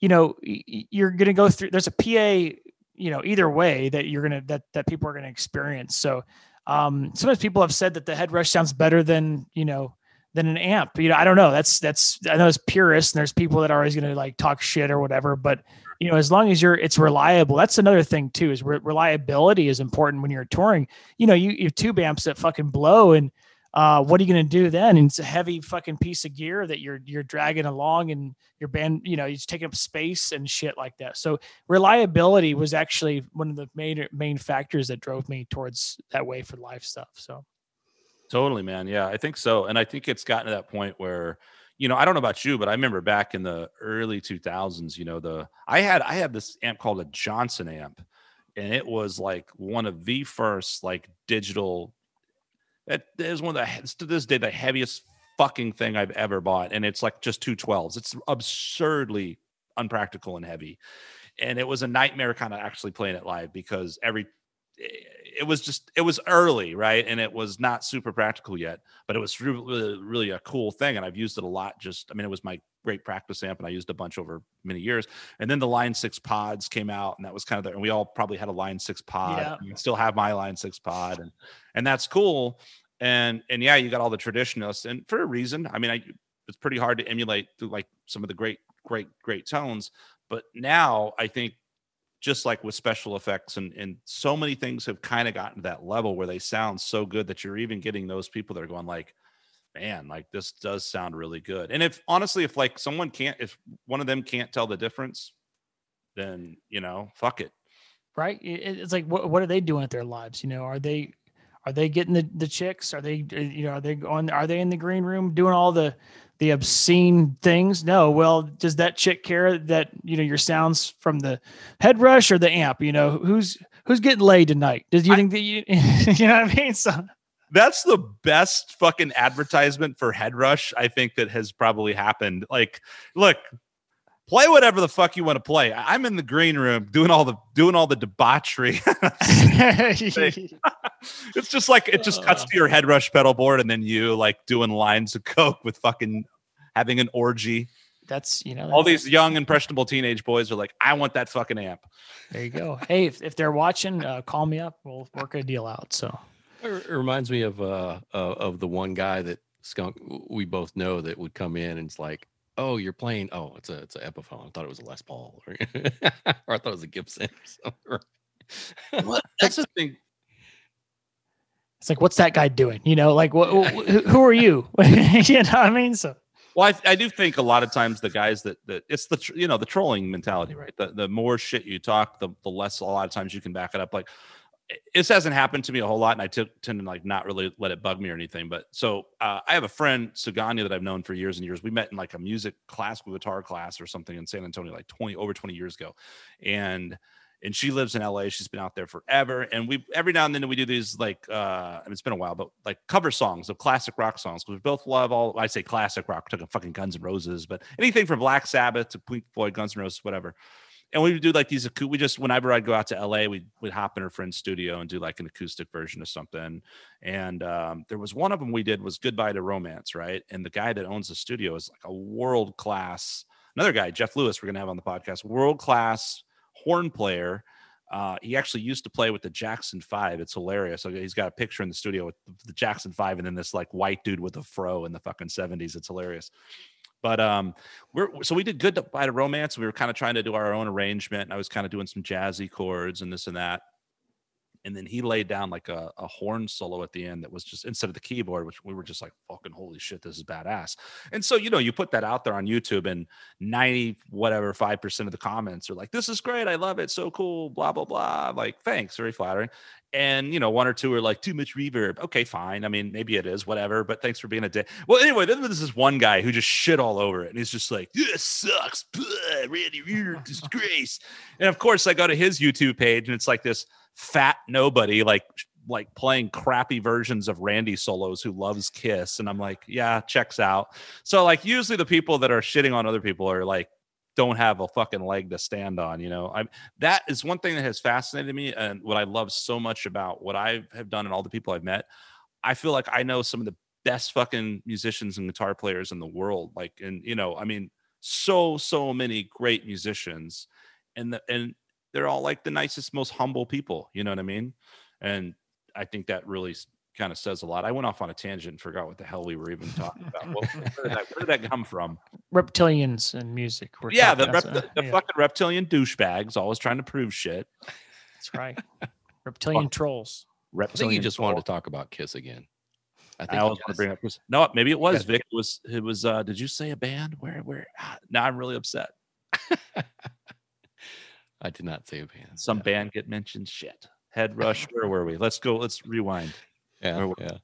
you know you're going to go through there's a pa you know either way that you're going to that that people are going to experience so um sometimes people have said that the HeadRush sounds better than you know than an amp you know i don't know that's that's i know it's purists and there's people that are always going to like talk shit or whatever but you know as long as you're it's reliable that's another thing too is re- reliability is important when you're touring you know you you have tube amps that fucking blow and uh, what are you going to do then? And it's a heavy fucking piece of gear that you're you're dragging along, and your band, you know, it's taking up space and shit like that. So reliability was actually one of the main main factors that drove me towards that way for life stuff. So totally, man. Yeah, I think so, and I think it's gotten to that point where you know, I don't know about you, but I remember back in the early 2000s, you know, the I had I had this amp called a Johnson amp and it was like one of the first like digital it is one of the to this day the heaviest fucking thing I've ever bought and it's like just 212s. It's absurdly unpractical and heavy. And it was a nightmare kind of actually playing it live because every eh, it was just it was early right and it was not super practical yet but it was really really a cool thing and i've used it a lot just i mean it was my great practice amp and i used a bunch over many years and then the line six pods came out and that was kind of the and we all probably had a line six pod Yeah. still have my line six pod and and that's cool and and yeah you got all the traditionalists and for a reason i mean i it's pretty hard to emulate through like some of the great great great tones but now i think just like with special effects and and so many things have kind of gotten to that level where they sound so good that you're even getting those people that are going like man like this does sound really good and if honestly if like someone can't if one of them can't tell the difference then you know fuck it right, it's like what what are they doing with their lives? You know, are they are they getting the the chicks? Are they uh, you know are they going? Are they in the green room doing all the the obscene things? No. Well, does that chick care that you know your sounds from the HeadRush or the amp? You know, who's who's getting laid tonight? Does you I- think that you you know what I mean? So that's the best fucking advertisement for HeadRush i think that has probably happened like look play whatever the fuck you want to play i'm in the green room doing all the doing all the debauchery it's just like it just cuts to your HeadRush pedal board and then you like doing lines of coke with fucking having an orgy that's you know all these young impressionable teenage boys are like i want that fucking amp there you go. Hey, if, if they're watching, uh, call me up. We'll work a deal out. So It it reminds me of uh uh, of the one guy that skunk we both know that would come in and it's like, oh, you're playing. Oh, it's a it's an Epiphone. I thought it was a Les Paul, or, or I thought it was a Gibson. Or something. That's the thing it's like, what's that guy doing? You know, like what? who, who are you? you know what I mean? So Well, I, I do think a lot of times the guys that that it's the you know the trolling mentality, right? The the more shit you talk, the the less a lot of times you can back it up. Like this hasn't happened to me a whole lot, and I t- tend to like not really let it bug me or anything. But so uh, I have a friend Suganya that I've known for years and years. We met in like a music classical guitar class or something in San Antonio, like twenty over twenty years ago, and and she lives in LA. She's been out there forever. And we every now and then we do these like uh I mean, it's been a while, but like cover songs of classic rock songs because we both love all I say classic rock, talking fucking Guns N' Roses, but anything from Black Sabbath to Pink Floyd, Guns N' Roses, whatever. And we would do like these we just whenever I'd go out to LA, we'd we'd hop in her friend's studio and do like an acoustic version of something. And um, there was one of them we did was Goodbye to Romance, right? And the guy that owns the studio is like a world class, another guy, Jeff Lewis, we're gonna have on the podcast, world class horn player. Uh, he actually used to play with the Jackson Five. It's hilarious. So he's got a picture in the studio with the Jackson Five, and then this like white dude with a fro in the fucking seventies. It's hilarious. But um, we're so we did good by the romance. We were kind of trying to do our own arrangement, and I was kind of doing some jazzy chords and this and that. And then he laid down like a, a horn solo at the end that was just instead of the keyboard, which we were just like, fucking holy shit, this is badass. And so, you know, you put that out there on YouTube and 90 whatever 5% of the comments are like, this is great. I love it. So cool. Blah, blah, blah. Like, thanks. Very flattering. And, you know, one or two are like, too much reverb. Okay, fine. I mean, maybe it is, whatever. But thanks for being a dick. Well, anyway, then there's this one guy who just shit all over it. And he's just like, this sucks. Blah, Randy Rear, disgrace. And of course, I go to his YouTube page and it's like this fat nobody, like, like playing crappy versions of Randy solos who loves Kiss. And I'm like, yeah, checks out. So like usually the people that are shitting on other people are like don't have a fucking leg to stand on. You know, I'm that is one thing that has fascinated me, and what I love so much about what I have done and all the people I've met. I feel like I know some of the best fucking musicians and guitar players in the world. Like, and you know, I mean, so so many great musicians, and the and they're all like the nicest, most humble people. You know what I mean? And I think that really kind of says a lot. I went off on a tangent and forgot what the hell we were even talking about. What, where, did that, where, did that, come from? Reptilians and music. We're yeah, the, rep, the, the yeah. fucking reptilian douchebags always trying to prove shit. That's right. Reptilian trolls. Reptilian I think you just troll. wanted to talk about Kiss again. I, think I always want to bring up Kiss. No, maybe it was Vic. It was it was uh did you say a band? Where where ah, now I'm really upset. I did not say a band. Some band get mentioned. Shit. HeadRush. Where were we? Let's go. Let's rewind. Yeah, yeah.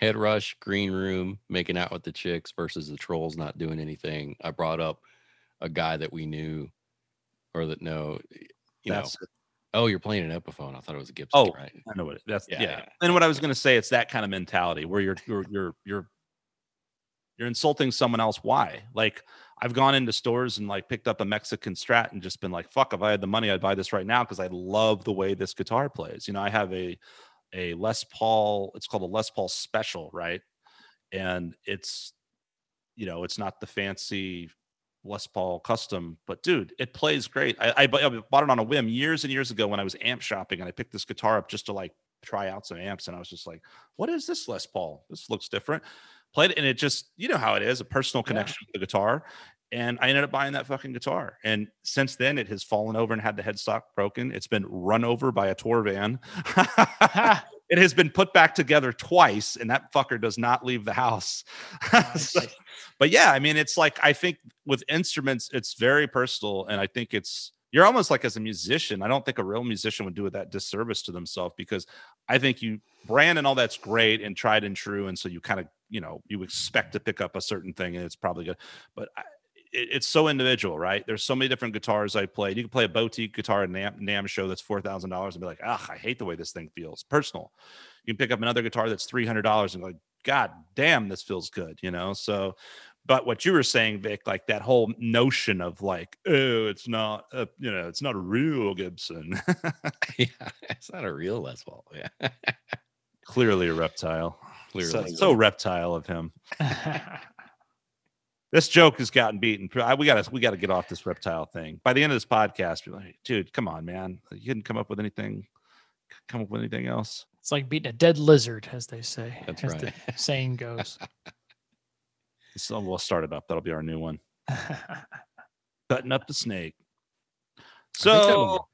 HeadRush, green room, making out with the chicks versus the trolls not doing anything. I brought up a guy that we knew or that no, you that's know. It. Oh, you're playing an Epiphone. I thought it was a Gibson. Oh, right. I know what it, that's. Yeah, yeah. yeah. And what I was going to say, it's that kind of mentality where you're you're you're you're you're insulting someone else. Why? Like I've gone into stores and like picked up a Mexican Strat and just been like, fuck, if I had the money, I'd buy this right now because I love the way this guitar plays. You know, I have a a Les Paul. It's called a Les Paul Special, right? And it's, you know, it's not the fancy Les Paul custom, but dude, it plays great. I, I, bought it on a whim years and years ago when I was amp shopping, and I picked this guitar up just to like try out some amps, and I was just like, "What is this Les Paul? This looks different." Played it, and it just, you know how it is, a personal connection yeah. with the guitar. And I ended up buying that fucking guitar. And since then, it has fallen over and had the headstock broken. It's been run over by a tour van. it has been put back together twice, and that fucker does not leave the house. Oh, so, but yeah, I mean, it's like I think with instruments, it's very personal, and I think it's you're almost like as a musician. I don't think a real musician would do it that disservice to themselves because I think you brand and all that's great and tried and true, and so you kind of you know you expect to pick up a certain thing, and it's probably good. But I, it, it's so individual, right? There's so many different guitars I played. You can play a boutique guitar at NAMM, NAMM show that's four thousand dollars and be like, ah, I hate the way this thing feels. Personal. You can pick up another guitar that's three hundred dollars and go, like, God damn, this feels good, you know. So, but what you were saying, Vic, like that whole notion of like, oh, it's not, a, you know, it's not a real Gibson. yeah, it's not a real Les Paul. Yeah, clearly a reptile. Clearly, so, so reptile of him. this joke has gotten beaten. We got to we got to get off this reptile thing. By the end of this podcast, be like, dude, come on, man, you didn't come up with anything. Come up with anything else? It's like beating a dead lizard, as they say. That's as right. The saying goes. so we'll start it up. That'll be our new one. Cutting up the snake. So,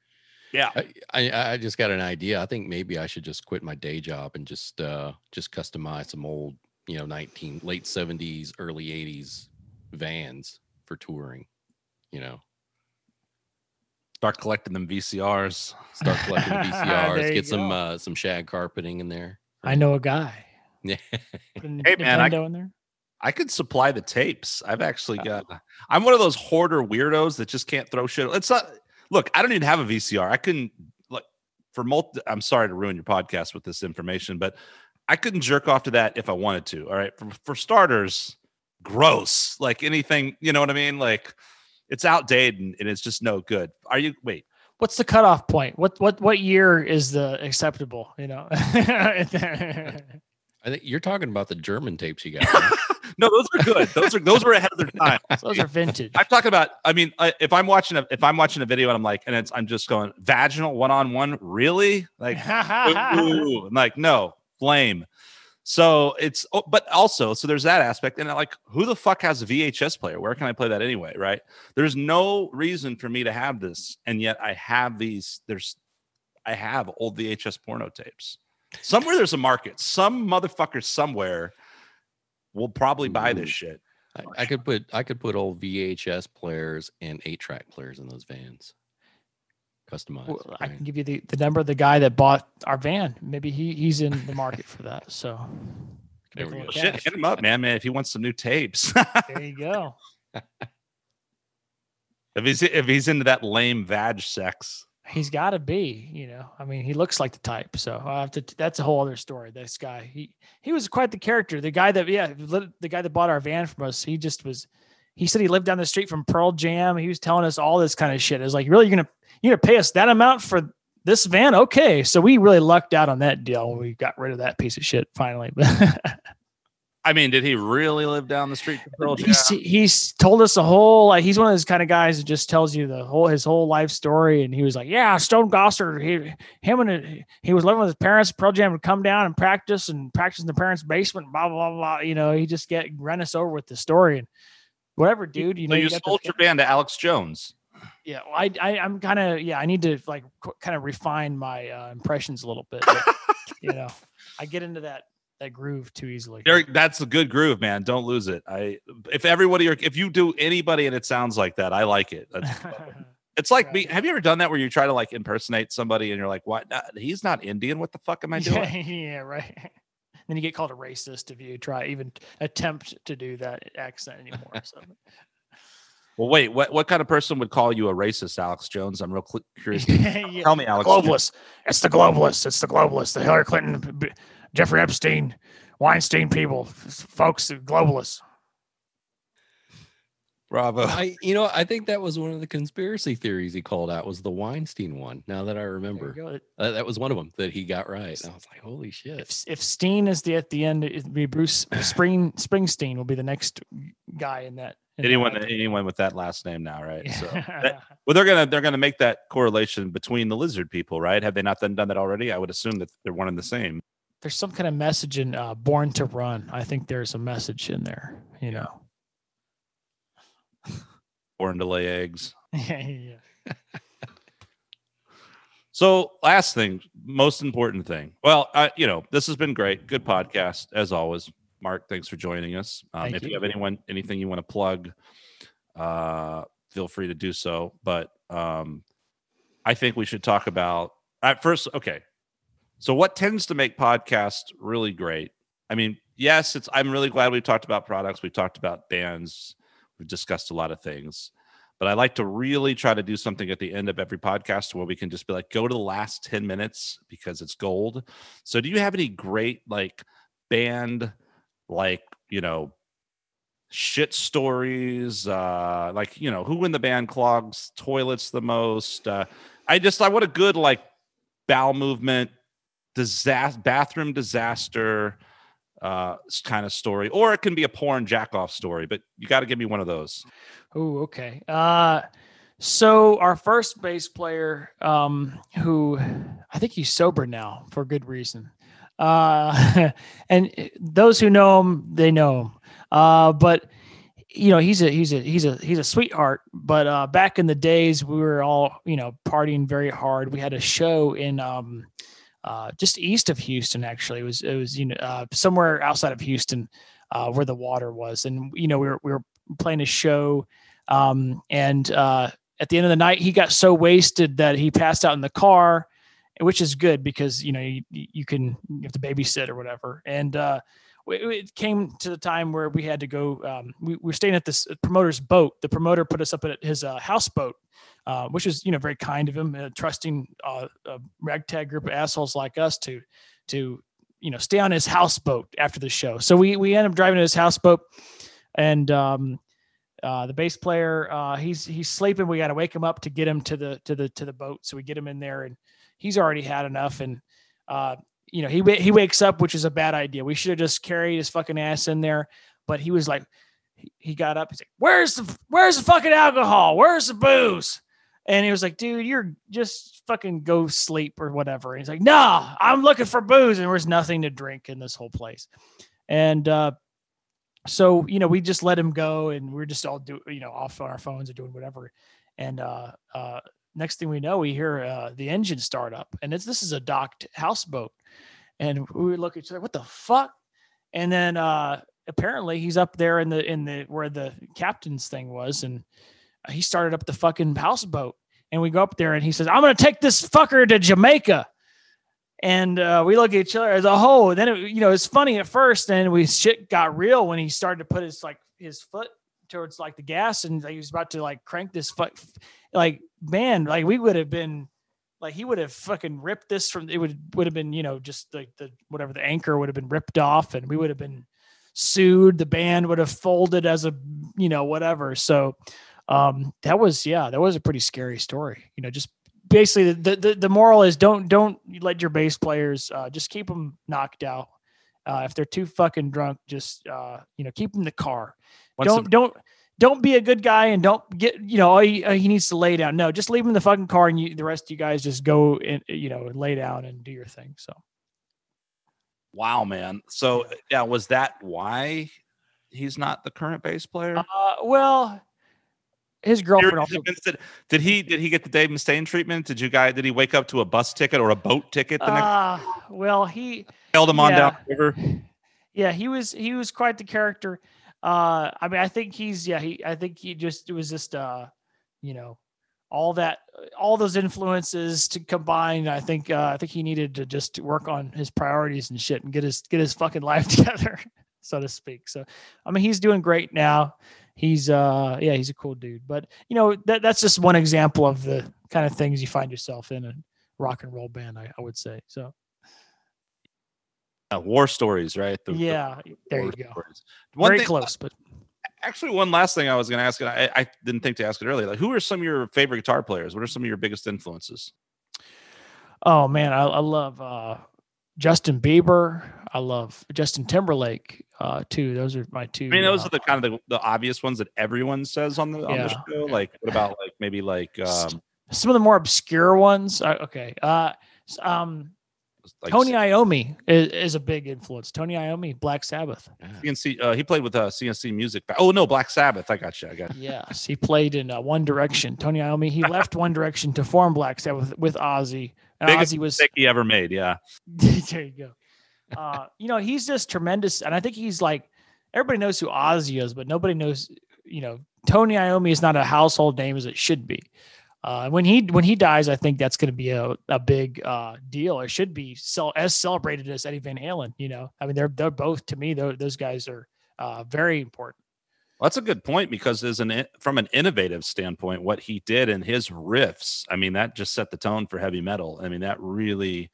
yeah, I, I just got an idea. I think maybe I should just quit my day job and just uh just customize some old, you know, nineteen late seventies, early eighties vans for touring, you know. Start collecting them VCRs. Start collecting VCRs. get some uh, some shag carpeting in there. I know a guy. Yeah. hey man, I, in there. I could supply the tapes. I've actually got. I'm one of those hoarder weirdos that just can't throw shit. It's not. Look, I don't even have a VCR. I couldn't. Look for multi. I'm sorry to ruin your podcast with this information, but I couldn't jerk off to that if I wanted to. All right. For, for starters, gross. Like anything, you know what I mean? Like it's outdated and, and it's just no good. Are you wait? What's the cutoff point? What what what year is the acceptable? You know. I think you're talking about the German tapes you got. Right? no, those are good. Those are those were ahead of their time. those are vintage. I'm talking about. I mean, I, if I'm watching a if I'm watching a video and I'm like, and it's I'm just going vaginal one on one. Really? Like, ooh, like no flame. So it's, oh, but also, so there's that aspect. And like, who the fuck has a VHS player? Where can I play that anyway? Right. There's no reason for me to have this. And yet I have these, there's, I have old VHS porno tapes. Somewhere there's a market. Some motherfucker somewhere will probably buy this shit. I, I could put, I could put old VHS players and eight track players in those vans customized. Well, I can give you the, the number of the guy that bought our van. Maybe he he's in the market for that. So there we go. Shit, hit him up, man. Man, if he wants some new tapes. there you go. if he's if he's into that lame vag sex. He's got to be, you know. I mean, he looks like the type. So I have to. That's a whole other story. This guy, he he was quite the character. The guy that, yeah, the guy that bought our van from us. He just was he said he lived down the street from Pearl Jam. He was telling us all this kind of shit. It's like, really, you're gonna you're gonna pay us that amount for this van? Okay, so we really lucked out on that deal. We got rid of that piece of shit finally. I mean, did he really live down the street from Pearl Jam? he's, he's told us a whole like he's one of those kind of guys that just tells you the whole his whole life story and he was like yeah stone gossard he him and he was living with his parents pearl jam would come down and practice and practice in the parents basement blah blah blah, blah. you know he just get run us over with the story and whatever dude you so know you, you sold your band to Alex Jones. yeah well, i, I i'm kind of yeah i need to like kind of refine my uh, impressions a little bit but, you know i get into that that groove too easily Derek, that's a good groove, man. Don't lose it. I if everybody or if you do anybody and it sounds like that, I like it. That's, it's like me. Have you ever done that where you try to like impersonate somebody and you're like, "What? Uh, He's not Indian. What the fuck am I doing?" yeah, yeah right then you get called a racist if you try even attempt to do that accent anymore so Well, wait. What what kind of person would call you a racist, Alex Jones? I'm real cl- curious. Yeah. Tell me, Alex. Jones. globalists. It's the globalists. It's the globalists. The Hillary Clinton, B- B- Jeffrey Epstein, Weinstein people, folks, globalists. Bravo. I, you know, I think that was one of the conspiracy theories he called out was the Weinstein one. Now that I remember, uh, that was one of them that he got right. And I was like, holy shit! If if Steen is the at the end, it'd be Bruce Spring Springsteen will be the next guy in that. in anyone idea. anyone with that last name now, right? So that- well, they're gonna they're gonna make that correlation between the lizard people, right? Have they not done, done that already? I would assume that they're one and the same. There's some kind of message in uh, Born to Run. I think there's a message in there. You know. Born to lay eggs. yeah. So, last thing, most important thing. Well, I, you know, this has been great. Good podcast as always. Mark, thanks for joining us. Um, if you. you. have anyone, anything you want to plug, uh, feel free to do so. But um, I think we should talk about at first. Okay, so what tends to make podcasts really great? I mean, yes, it's. I'm really glad we've talked about products. We've talked about bands. We've discussed a lot of things but I like to really try to do something at the end of every podcast where we can just be like, go to the last 10 minutes because it's gold. So, do you have any great like band, like, you know, shit stories? Uh, like, you know, who in the band clogs toilets the most? Uh, I just, I want a good like bowel movement, disaster, bathroom disaster uh kind of story or it can be a porn jack off story but you got to give me one of those Oh, okay. Uh, so our first bass player, um, who I think he's sober now for good reason. Uh, and those who know him, they know him. Uh, but you know, he's a he's a he's a he's a sweetheart. But uh, back in the days, we were all you know partying very hard. We had a show in um, uh, just east of Houston. Actually, it was it was you know uh, somewhere outside of Houston, uh, where the water was, and you know we were we were playing a show um, and uh, at the end of the night he got so wasted that he passed out in the car which is good because you know you, you can you have to babysit or whatever and uh, it came to the time where we had to go um, we, we were staying at this promoter's boat. The promoter put us up at his uh, houseboat uh, which was you know very kind of him uh, trusting uh, a ragtag group of assholes like us to to you know stay on his houseboat after the show. So we we ended up driving to his houseboat and um, uh, the bass player uh, he's he's sleeping. We got to wake him up to get him to the to the to the boat. So we get him in there and he's already had enough and uh, you know he he wakes up which is a bad idea. We should have just carried his fucking ass in there but he was like he- got up he's like where's the where's the fucking alcohol? Where's the booze? And he was like dude you're just fucking go sleep or whatever. And he's like no i'm looking for booze. And there was nothing to drink in this whole place. And uh so you know we just let him go and we're just all do you know off on our phones or doing whatever. And uh uh next thing we know we hear uh the engine start up and it's this is a docked houseboat. And we look at each other what the fuck? And then uh apparently he's up there in the in the where the captain's thing was and he started up the fucking houseboat. And we go up there and he says i'm gonna take this fucker to jamaica. And uh, we look at each other as a whole. And then it, you know it's funny at first, and we shit got real when he started to put his like his foot towards like the gas, and like, he was about to like crank this foot. Like man, like we would have been like he would have fucking ripped this from. It would would have been you know just like the whatever the anchor would have been ripped off, and we would have been sued. The band would have folded as a you know, whatever. So um, that was yeah, that was a pretty scary story. You know, just basically the the, the moral is don't don't let your bass players uh, just keep them knocked out. Uh, if they're too fucking drunk, just uh, you know, keep them in the car. Once don't the- don't don't be a good guy and don't get you know he, he needs to lay down. No, just leave him in the fucking car and you, the rest of you guys just go and you know and lay down and do your thing. So Wow, man. So yeah, was that why he's not the current bass player? uh, well, his girlfriend also Did, did he did he get the Dave Mustaine treatment? Did you guy did he wake up to a bus ticket or a boat ticket the next uh, well he held him on yeah. down the river? yeah he was he was quite the character uh i mean i think he's yeah he i think he just it was just uh you know all that all those influences to combine i think uh i think he needed to just work on his priorities and shit and get his get his fucking life together so to speak so i mean he's doing great now he's uh yeah he's a cool dude but you know that that's just one example of the kind of things you find yourself in a rock and roll band i, I would say so Uh, war stories, right? The- the yeah there you go stories. One very thing- close but Actually, one last thing I was going to ask, and I, I didn't think to ask it earlier. Like, who are some of your favorite guitar players? What are some of your biggest influences? Oh man, I, I love uh, Justin Bieber. I love Justin Timberlake uh, too. Those are my two. I mean, those uh, are the kind of the, the obvious ones that everyone says on the on the show. Like, what about like maybe like um some of the more obscure ones. Uh, okay, uh, um, like Tony Iommi is, is a big influence. Tony Iommi, Black Sabbath. Yeah. CNC? Uh, he played with uh, CNC Music. Oh no, Black Sabbath. I got you. I got you. Yes, he played in uh, One Direction. Tony Iommi. He left One Direction to form Black Sabbath with Ozzy. And Biggest Ozzy was mistake he ever made. Yeah. there you go. Uh, you know, he's just tremendous, and I think he's like everybody knows who Ozzy is, but nobody knows. You know, Tony Iommi is not a household name as it should be. Uh, and when he when he dies, I think that's going to be a, a big uh, deal. It should be so as celebrated as Eddie Van Halen. You know, I mean, they're they're both to me. Those guys are uh, very important. Well, that's a good point because as an from an innovative standpoint, what he did in his riffs, I mean, that just set the tone for heavy metal. I mean, that really,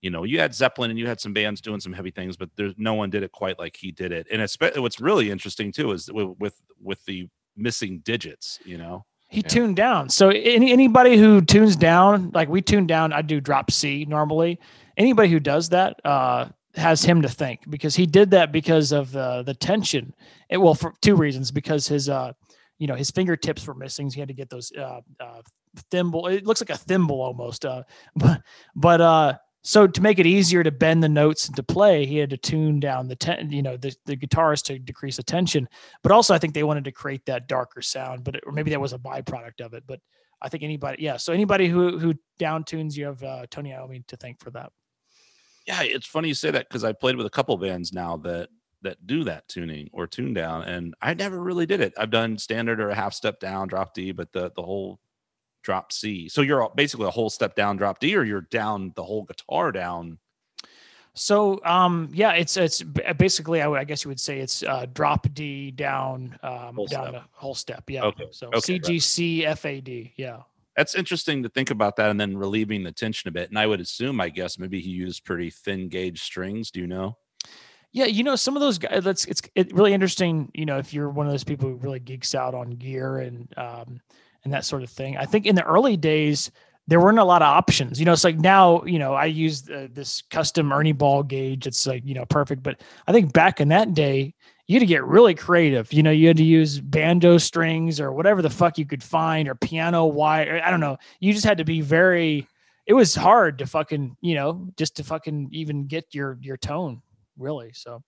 you know, you had Zeppelin and you had some bands doing some heavy things, but there's no one did it quite like he did it. And especially what's really interesting too is with with, with the missing digits, you know. He Yeah. tuned down. So any anybody who tunes down, like we tune down, I do drop C normally. Anybody who does that uh, has him to thank because he did that because of the the tension. It well for two reasons because his uh you know his fingertips were missing. So he had to get those uh, uh thimble. It looks like a thimble almost. Uh, but but uh so to make it easier to bend the notes and to play, he had to tune down the ten, you know, the, the guitarist to decrease the tension. But also, I think they wanted to create that darker sound, but it, or maybe that was a byproduct of it. But I think anybody, yeah. So anybody who who down tunes, you have uh, Tony Iommi to thank for that. Yeah, it's funny you say that because I played with a couple bands now that that do that tuning or tune down, and I never really did it. I've done standard or a half step down, drop D, but the the whole drop C. So you're basically a whole step down, drop D, or you're down the whole guitar down. So um yeah, it's it's basically I, would- I guess you would say it's uh, drop D down um Whole down step. the whole step. Yeah. Okay, So okay, right. C G C F A D. Yeah. That's interesting to think about that, and then relieving the tension a bit. And I would assume, I guess, maybe he used pretty thin gauge strings. Do you know? Yeah, you know, some of those guys. That's it's it really interesting. You know, if you're one of those people who really geeks out on gear and um and that sort of thing. I think in the early days there weren't a lot of options. You know, it's like now. You know, I use uh, this custom Ernie Ball gauge. It's like you know perfect. But I think back in that day, you had to get really creative. You know, you had to use banjo strings or whatever the fuck you could find or piano wire. I don't know. You just had to be very. It was hard to fucking you know just to fucking even get your your tone really. So.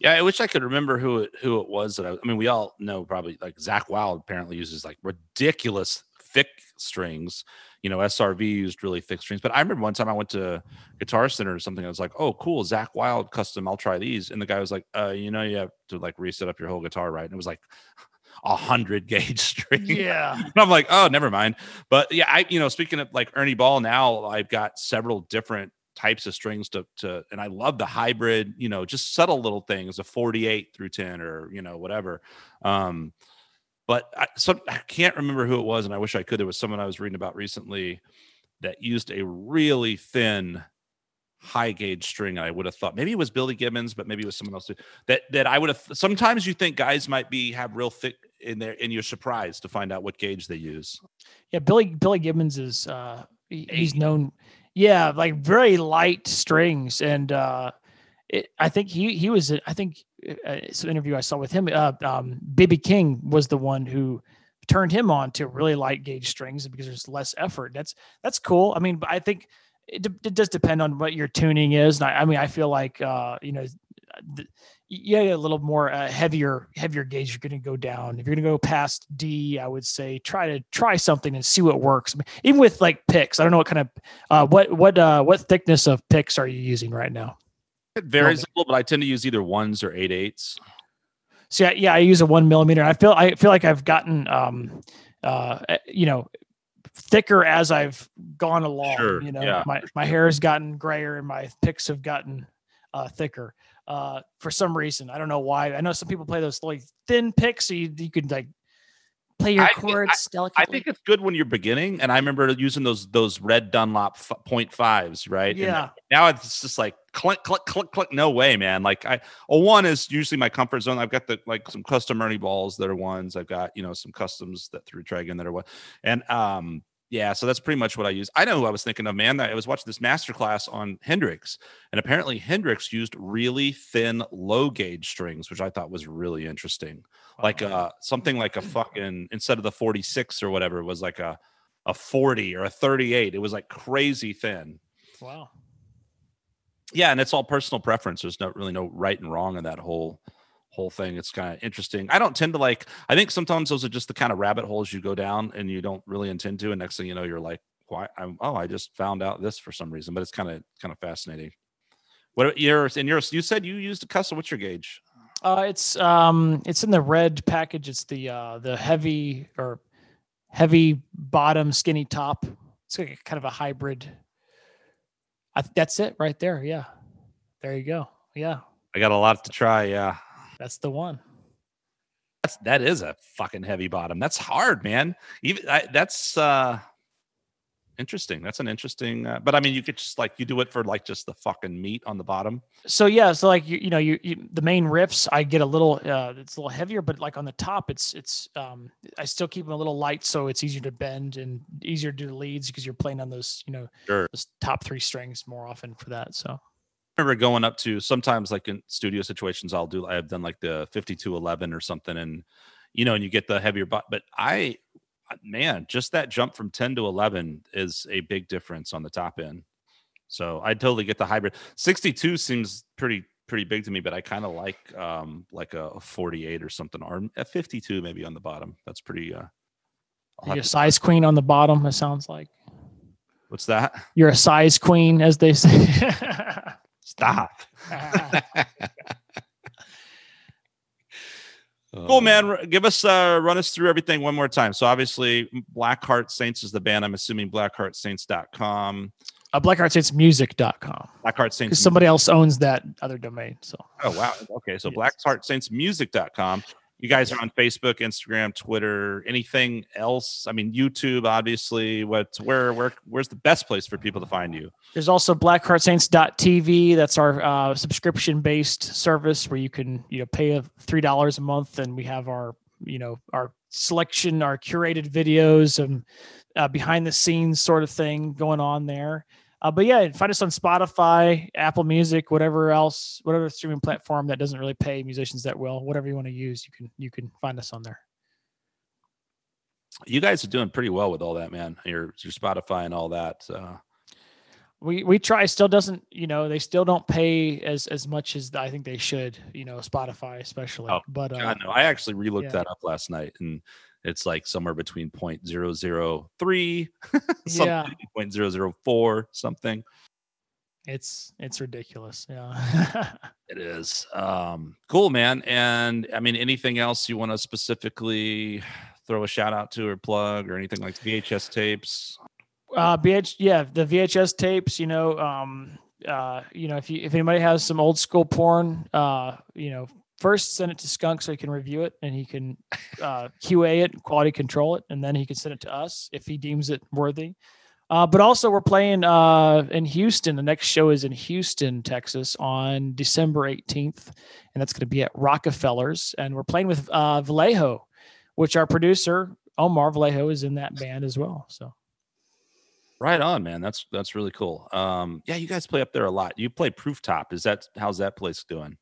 Yeah, I wish I could remember who it who it was that I, I mean, we all know probably like Zakk Wylde apparently uses like ridiculous thick strings. You know, SRV used really thick strings. But I remember one time I went to Guitar Center or something. I was like, "Oh, cool, Zakk Wylde custom. I'll try these." And the guy was like, "Uh, you know, you have to like reset up your whole guitar, right?" And it was like a hundred gauge string. Yeah. And I'm like, oh, never mind. But yeah, I, you know, speaking of like Ernie Ball, now I've got several different types of strings to, to, and I love the hybrid, you know, just subtle little things, a 48 through 10 or, you know, whatever. Um, but I, so I can't remember who it was, and I wish I could. There was someone I was reading about recently that used a really thin high gauge string. I would have thought maybe it was Billy Gibbons, but maybe it was someone else too. That that I would have. Sometimes you think guys might be have real thick in there and you're surprised to find out what gauge they use. Yeah, Billy Billy Gibbons is uh he, he's known yeah, like very light strings and uh it, I think he he was I think uh, some interview I saw with him uh um BB King was the one who turned him on to really light gauge strings because there's less effort. That's that's cool. I mean, I think it, it does depend on what your tuning is. And I, I mean, I feel like uh, you know, the, yeah, a little more uh, heavier heavier gauge. You're going to go down. If you're going to go past D, I would say try to try something and see what works. even with like picks, I don't know what kind of uh, what what uh, what thickness of picks are you using right now? It varies a little, but I tend to use either ones or eight eights. So yeah, yeah, I use a one millimeter. I feel I feel like I've gotten um, uh, eh, you know thicker as I've gone along. Sure, You know, yeah, my my hair has gotten grayer and my picks have gotten uh, thicker. Uh, for some reason, I don't know why. I know some people play those like thin picks, so you, you could like play your I chords I delicately. I think it's good when you're beginning, and I remember using those those red Dunlop f- point fives, right? And yeah, now it's just like click, click, click, click. No way, man. Like I, a one is usually my comfort zone. I've got the like some custom Ernie balls that are ones. I've got you know some customs that through Dragon that are one, and um yeah. So that's pretty much what I use. I know who I was thinking of, man. I was watching this masterclass on Hendrix, and apparently Hendrix used really thin low gauge strings, which I thought was really interesting. Like uh something like a fucking instead of the 46 or whatever, it was like a a 40 or a 38. It was like crazy thin wow. yeah and it's all personal preference there's not really no right and wrong in that whole whole thing it's kind of interesting i don't tend to like i think sometimes those are just the kind of rabbit holes you go down and you don't really intend to and next thing you know you're like why I'm, oh i just found out this for some reason but it's kind of kind of fascinating what yours and yours you said you used a custom what's your gauge Uh, it's um, it's in the red package. It's the uh, the heavy or heavy bottom, skinny top. It's like kind of a hybrid. I, that's it right there. Yeah, there you go. Yeah, i got a lot to try yeah that's the one. that's that is a fucking heavy bottom that's hard man even I, that's uh interesting that's an interesting uh, but i mean you could just like you do it for like just the fucking meat on the bottom So yeah, so like you, you know, you, you the main riffs, I get a little, uh, it's a little heavier, but like on the top, it's it's um, I still keep them a little light, so it's easier to bend and easier to do the leads because you're playing on those, you know, Sure. those top three strings more often for that. So remember going up to sometimes like in studio situations i'll do i've done like the 5211 or something and you know and you get the heavier but but i uh, man just that jump from 10 to 11 is a big difference on the top end. So i totally get the hybrid. 62 seems pretty pretty big to me but i kind of like um like a, a 48 or something or a 52 maybe on the bottom. That's pretty uh I'll you're a to- size queen on the bottom. It sounds like. What's that? You're a size queen, as they say. stop Oh, Cool, man. Give us uh run us through everything one more time. So obviously Blackheart Saints is the band. I'm assuming blackheartsaints.com. uh, blackheartsaintsmusic.com Blackheart Saints. somebody else owns that other domain. So Oh wow. Okay. So Yes. blackheartsaintsmusic.com. You guys are on Facebook, Instagram, Twitter, anything else? I mean, YouTube, obviously. What where where where's the best place for people to find you? there's also blackheartsaints.tv. That's our uh, subscription-based service where you can you know pay a three dollars a month, and we have our you know our selection, our curated videos, and uh, behind the scenes sort of thing going on there. Uh, but yeah, find us on Spotify, Apple Music, whatever else, whatever streaming platform that doesn't really pay musicians that well. Whatever you want to use, you can you can find us on there. You guys are doing pretty well with all that, man. Your your Spotify and all that. Uh, we we try still doesn't you know they still don't pay as as much as I think they should you know Spotify especially Oh, but uh, God, no. I actually relooked yeah. that up last night, and it's like somewhere between point zero zero three, something, Yeah. point zero zero four, something. it's it's ridiculous yeah It is um, cool, man. And I mean, anything else you want to specifically throw a shout out to or plug or anything like VHS tapes? uh VH yeah the VHS tapes you know um uh you know if you if anybody has some old school porn uh you know first send it to Skunk so he can review it and he can uh QA it quality control it and then he can send it to us if he deems it worthy uh, but also we're playing uh, in Houston. The next show is in Houston, Texas, on December 18th, and that's going to be at Rockefellers. And we're playing with uh, Vallejo, which our producer Omar Vallejo is in that band as well. So Right on, man. That's that's really cool. Um, yeah, you guys play up there a lot. You play Proof Top. Is that how's that place doing?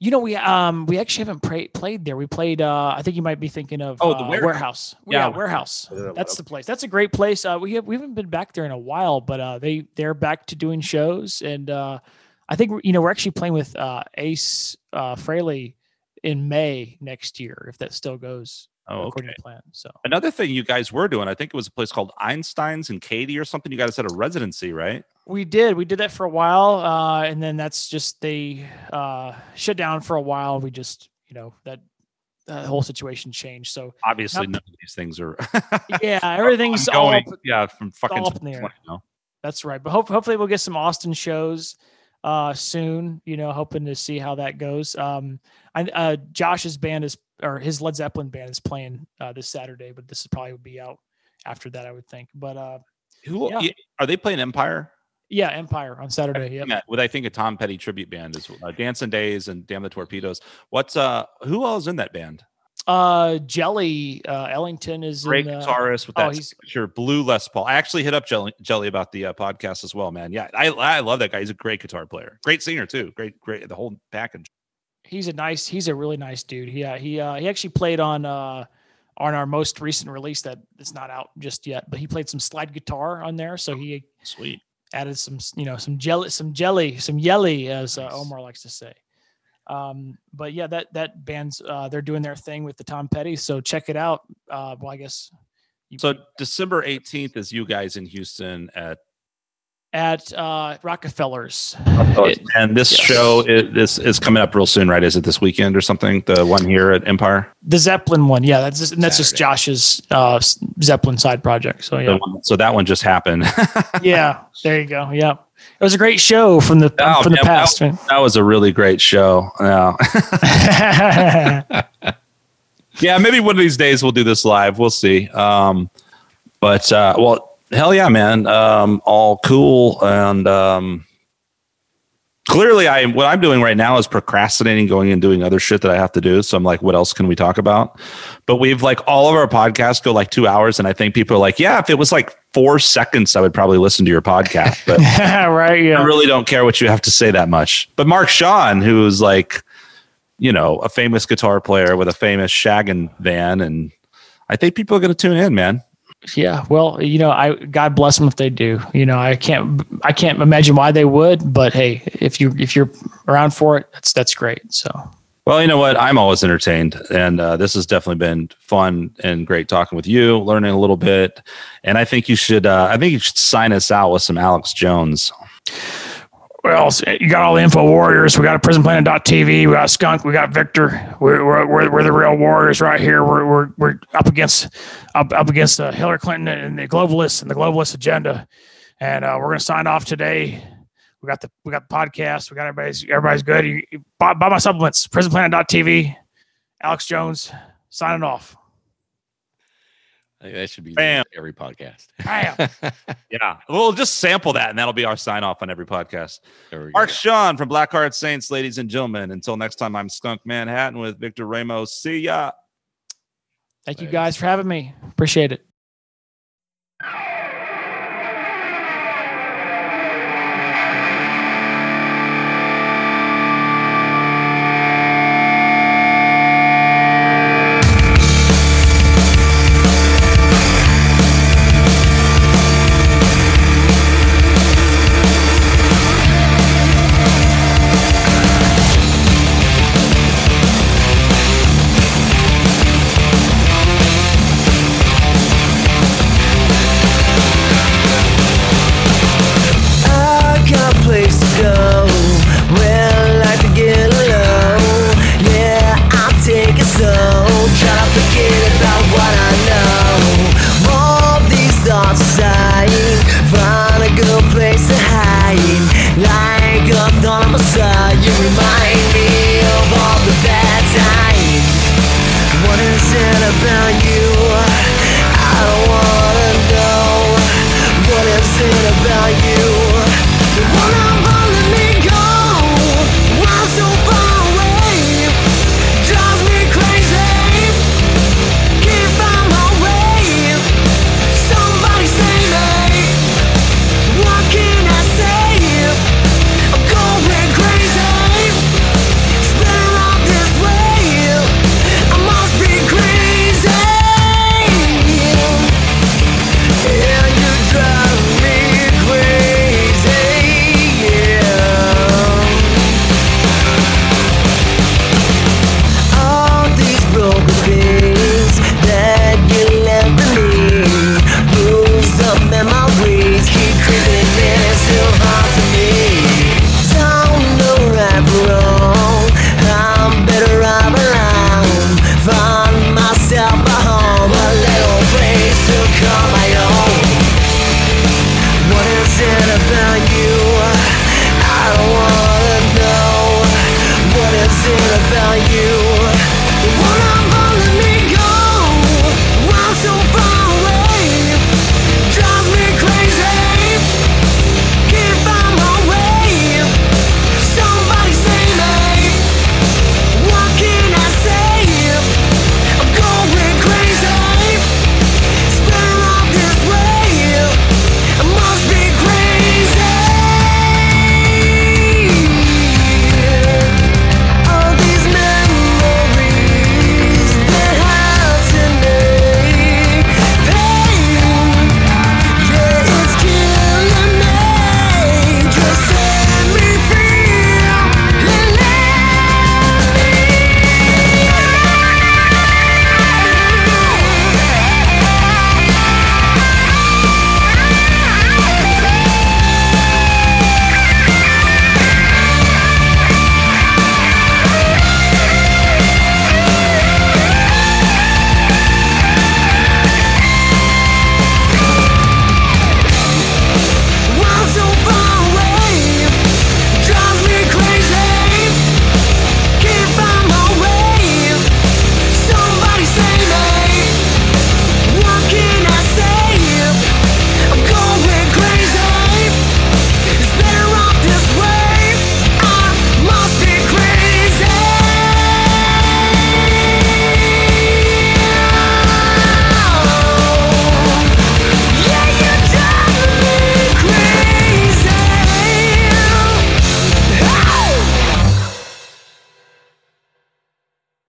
You know, we um we actually haven't pra- played there. We played. uh I think you might be thinking of Oh, the uh, warehouse. Yeah, Yeah, warehouse. Uh, That's the place. That's a great place. Uh, we have we haven't been back there in a while, but uh, they they're back to doing shows, and uh, I think you know we're actually playing with uh, Ace uh, Frehley in May next year, if that still goes Oh, according okay. to plan. So Another thing you guys were doing, I think it was a place called Einstein's in Katy or something. You guys had a residency, right? We did we did that for a while, uh, and then that's just they uh, shut down for a while. We just you know that. that whole situation changed. So Obviously, Not- none of these things are yeah, everything's all up, yeah, from fucking up in the air. 2020, you know? That's right. But hope, hopefully we'll get some Austin shows uh soon, you know, hoping to see how that goes. Um I uh Josh's band is or his Led Zeppelin band is playing uh this Saturday, but this will probably would be out after that, I would think. But uh Who Yeah. yeah, are they playing Empire? Yeah, Empire on Saturday. Yeah, with I think a Tom Petty tribute band is uh, Dancing Days and Damn the Torpedoes. What's uh who else is in that band? Uh Jelly uh Ellington is Great in, uh, guitarist with oh, that he's- signature blue Les Paul. I actually hit up Jelly, Jelly about the uh, podcast as well, man. Yeah, I I love that guy. He's a great guitar player, great singer too. Great, great the whole package. he's a nice he's a really nice dude. He uh, he uh, he actually played on uh on our most recent release that it's not out just yet, but he played some slide guitar on there. So he Sweet. Added some, you know, some jelly, some jelly, some yelly, as uh, Omar likes to say. Um, but yeah, that that band's uh, they're doing their thing with the Tom Petty, so check it out. Uh, well, I guess you- So December 18th is you guys in Houston at at uh, Rockefellers, Oh, and this yes. show is, is is coming up real soon, right? Is it this weekend or something? The one here at Empire. the Zeppelin one, yeah, that's just, and that's just Josh's uh, Zeppelin side project. So yeah, one- so that one just happened. yeah, there you go. Yeah, it was a great show from the Oh, from the man, past. man. that was a really great show. Yeah. yeah, maybe one of these days we'll do this live. We'll see. Um, but uh, well, hell yeah, man. Um, all cool and um, clearly, I what I'm doing right now is procrastinating, going and doing other shit that I have to do. So I'm like, what else can we talk about? But we've like all of our podcasts go like two hours, and I think people are like, yeah, if it was like four seconds, I would probably listen to your podcast. But right, yeah. I really don't care what you have to say that much. But Mark Sean, who's like, you know, a famous guitar player with a famous shaggin' van, and I think people are going to tune in, man. Yeah, well, you know, I God bless them if they do. You know, I can't I can't imagine why they would, but hey, if you if you're around for it, that's that's great. So Well, you know what? I'm always entertained, and uh, this has definitely been fun and great talking with you, learning a little bit. And I think you should, uh, I think you should sign us out with some Alex Jones. Well, you got all the info warriors. We got a prisonplanet.tv. We got Skunk. We got Victor. We're, we're, we're, the real warriors right here. We're, we're, we're up against up, up against uh, Hillary Clinton and the globalists and the globalist agenda. And uh, we're gonna sign off today. We got the we got the podcast. We got everybody's everybody's good. You, you buy, buy my supplements. Prisonplanet.tv. Alex Jones signing off. I think that should be Bam. every podcast. Bam. Yeah, we'll just sample that, and that'll be our sign off on every podcast. There we go. Mark Sean from Blackheart Saints, ladies and gentlemen. Until next time, I'm Skunk Manhattan with Victor Ramos. See ya. Thank you guys for having me. Appreciate it.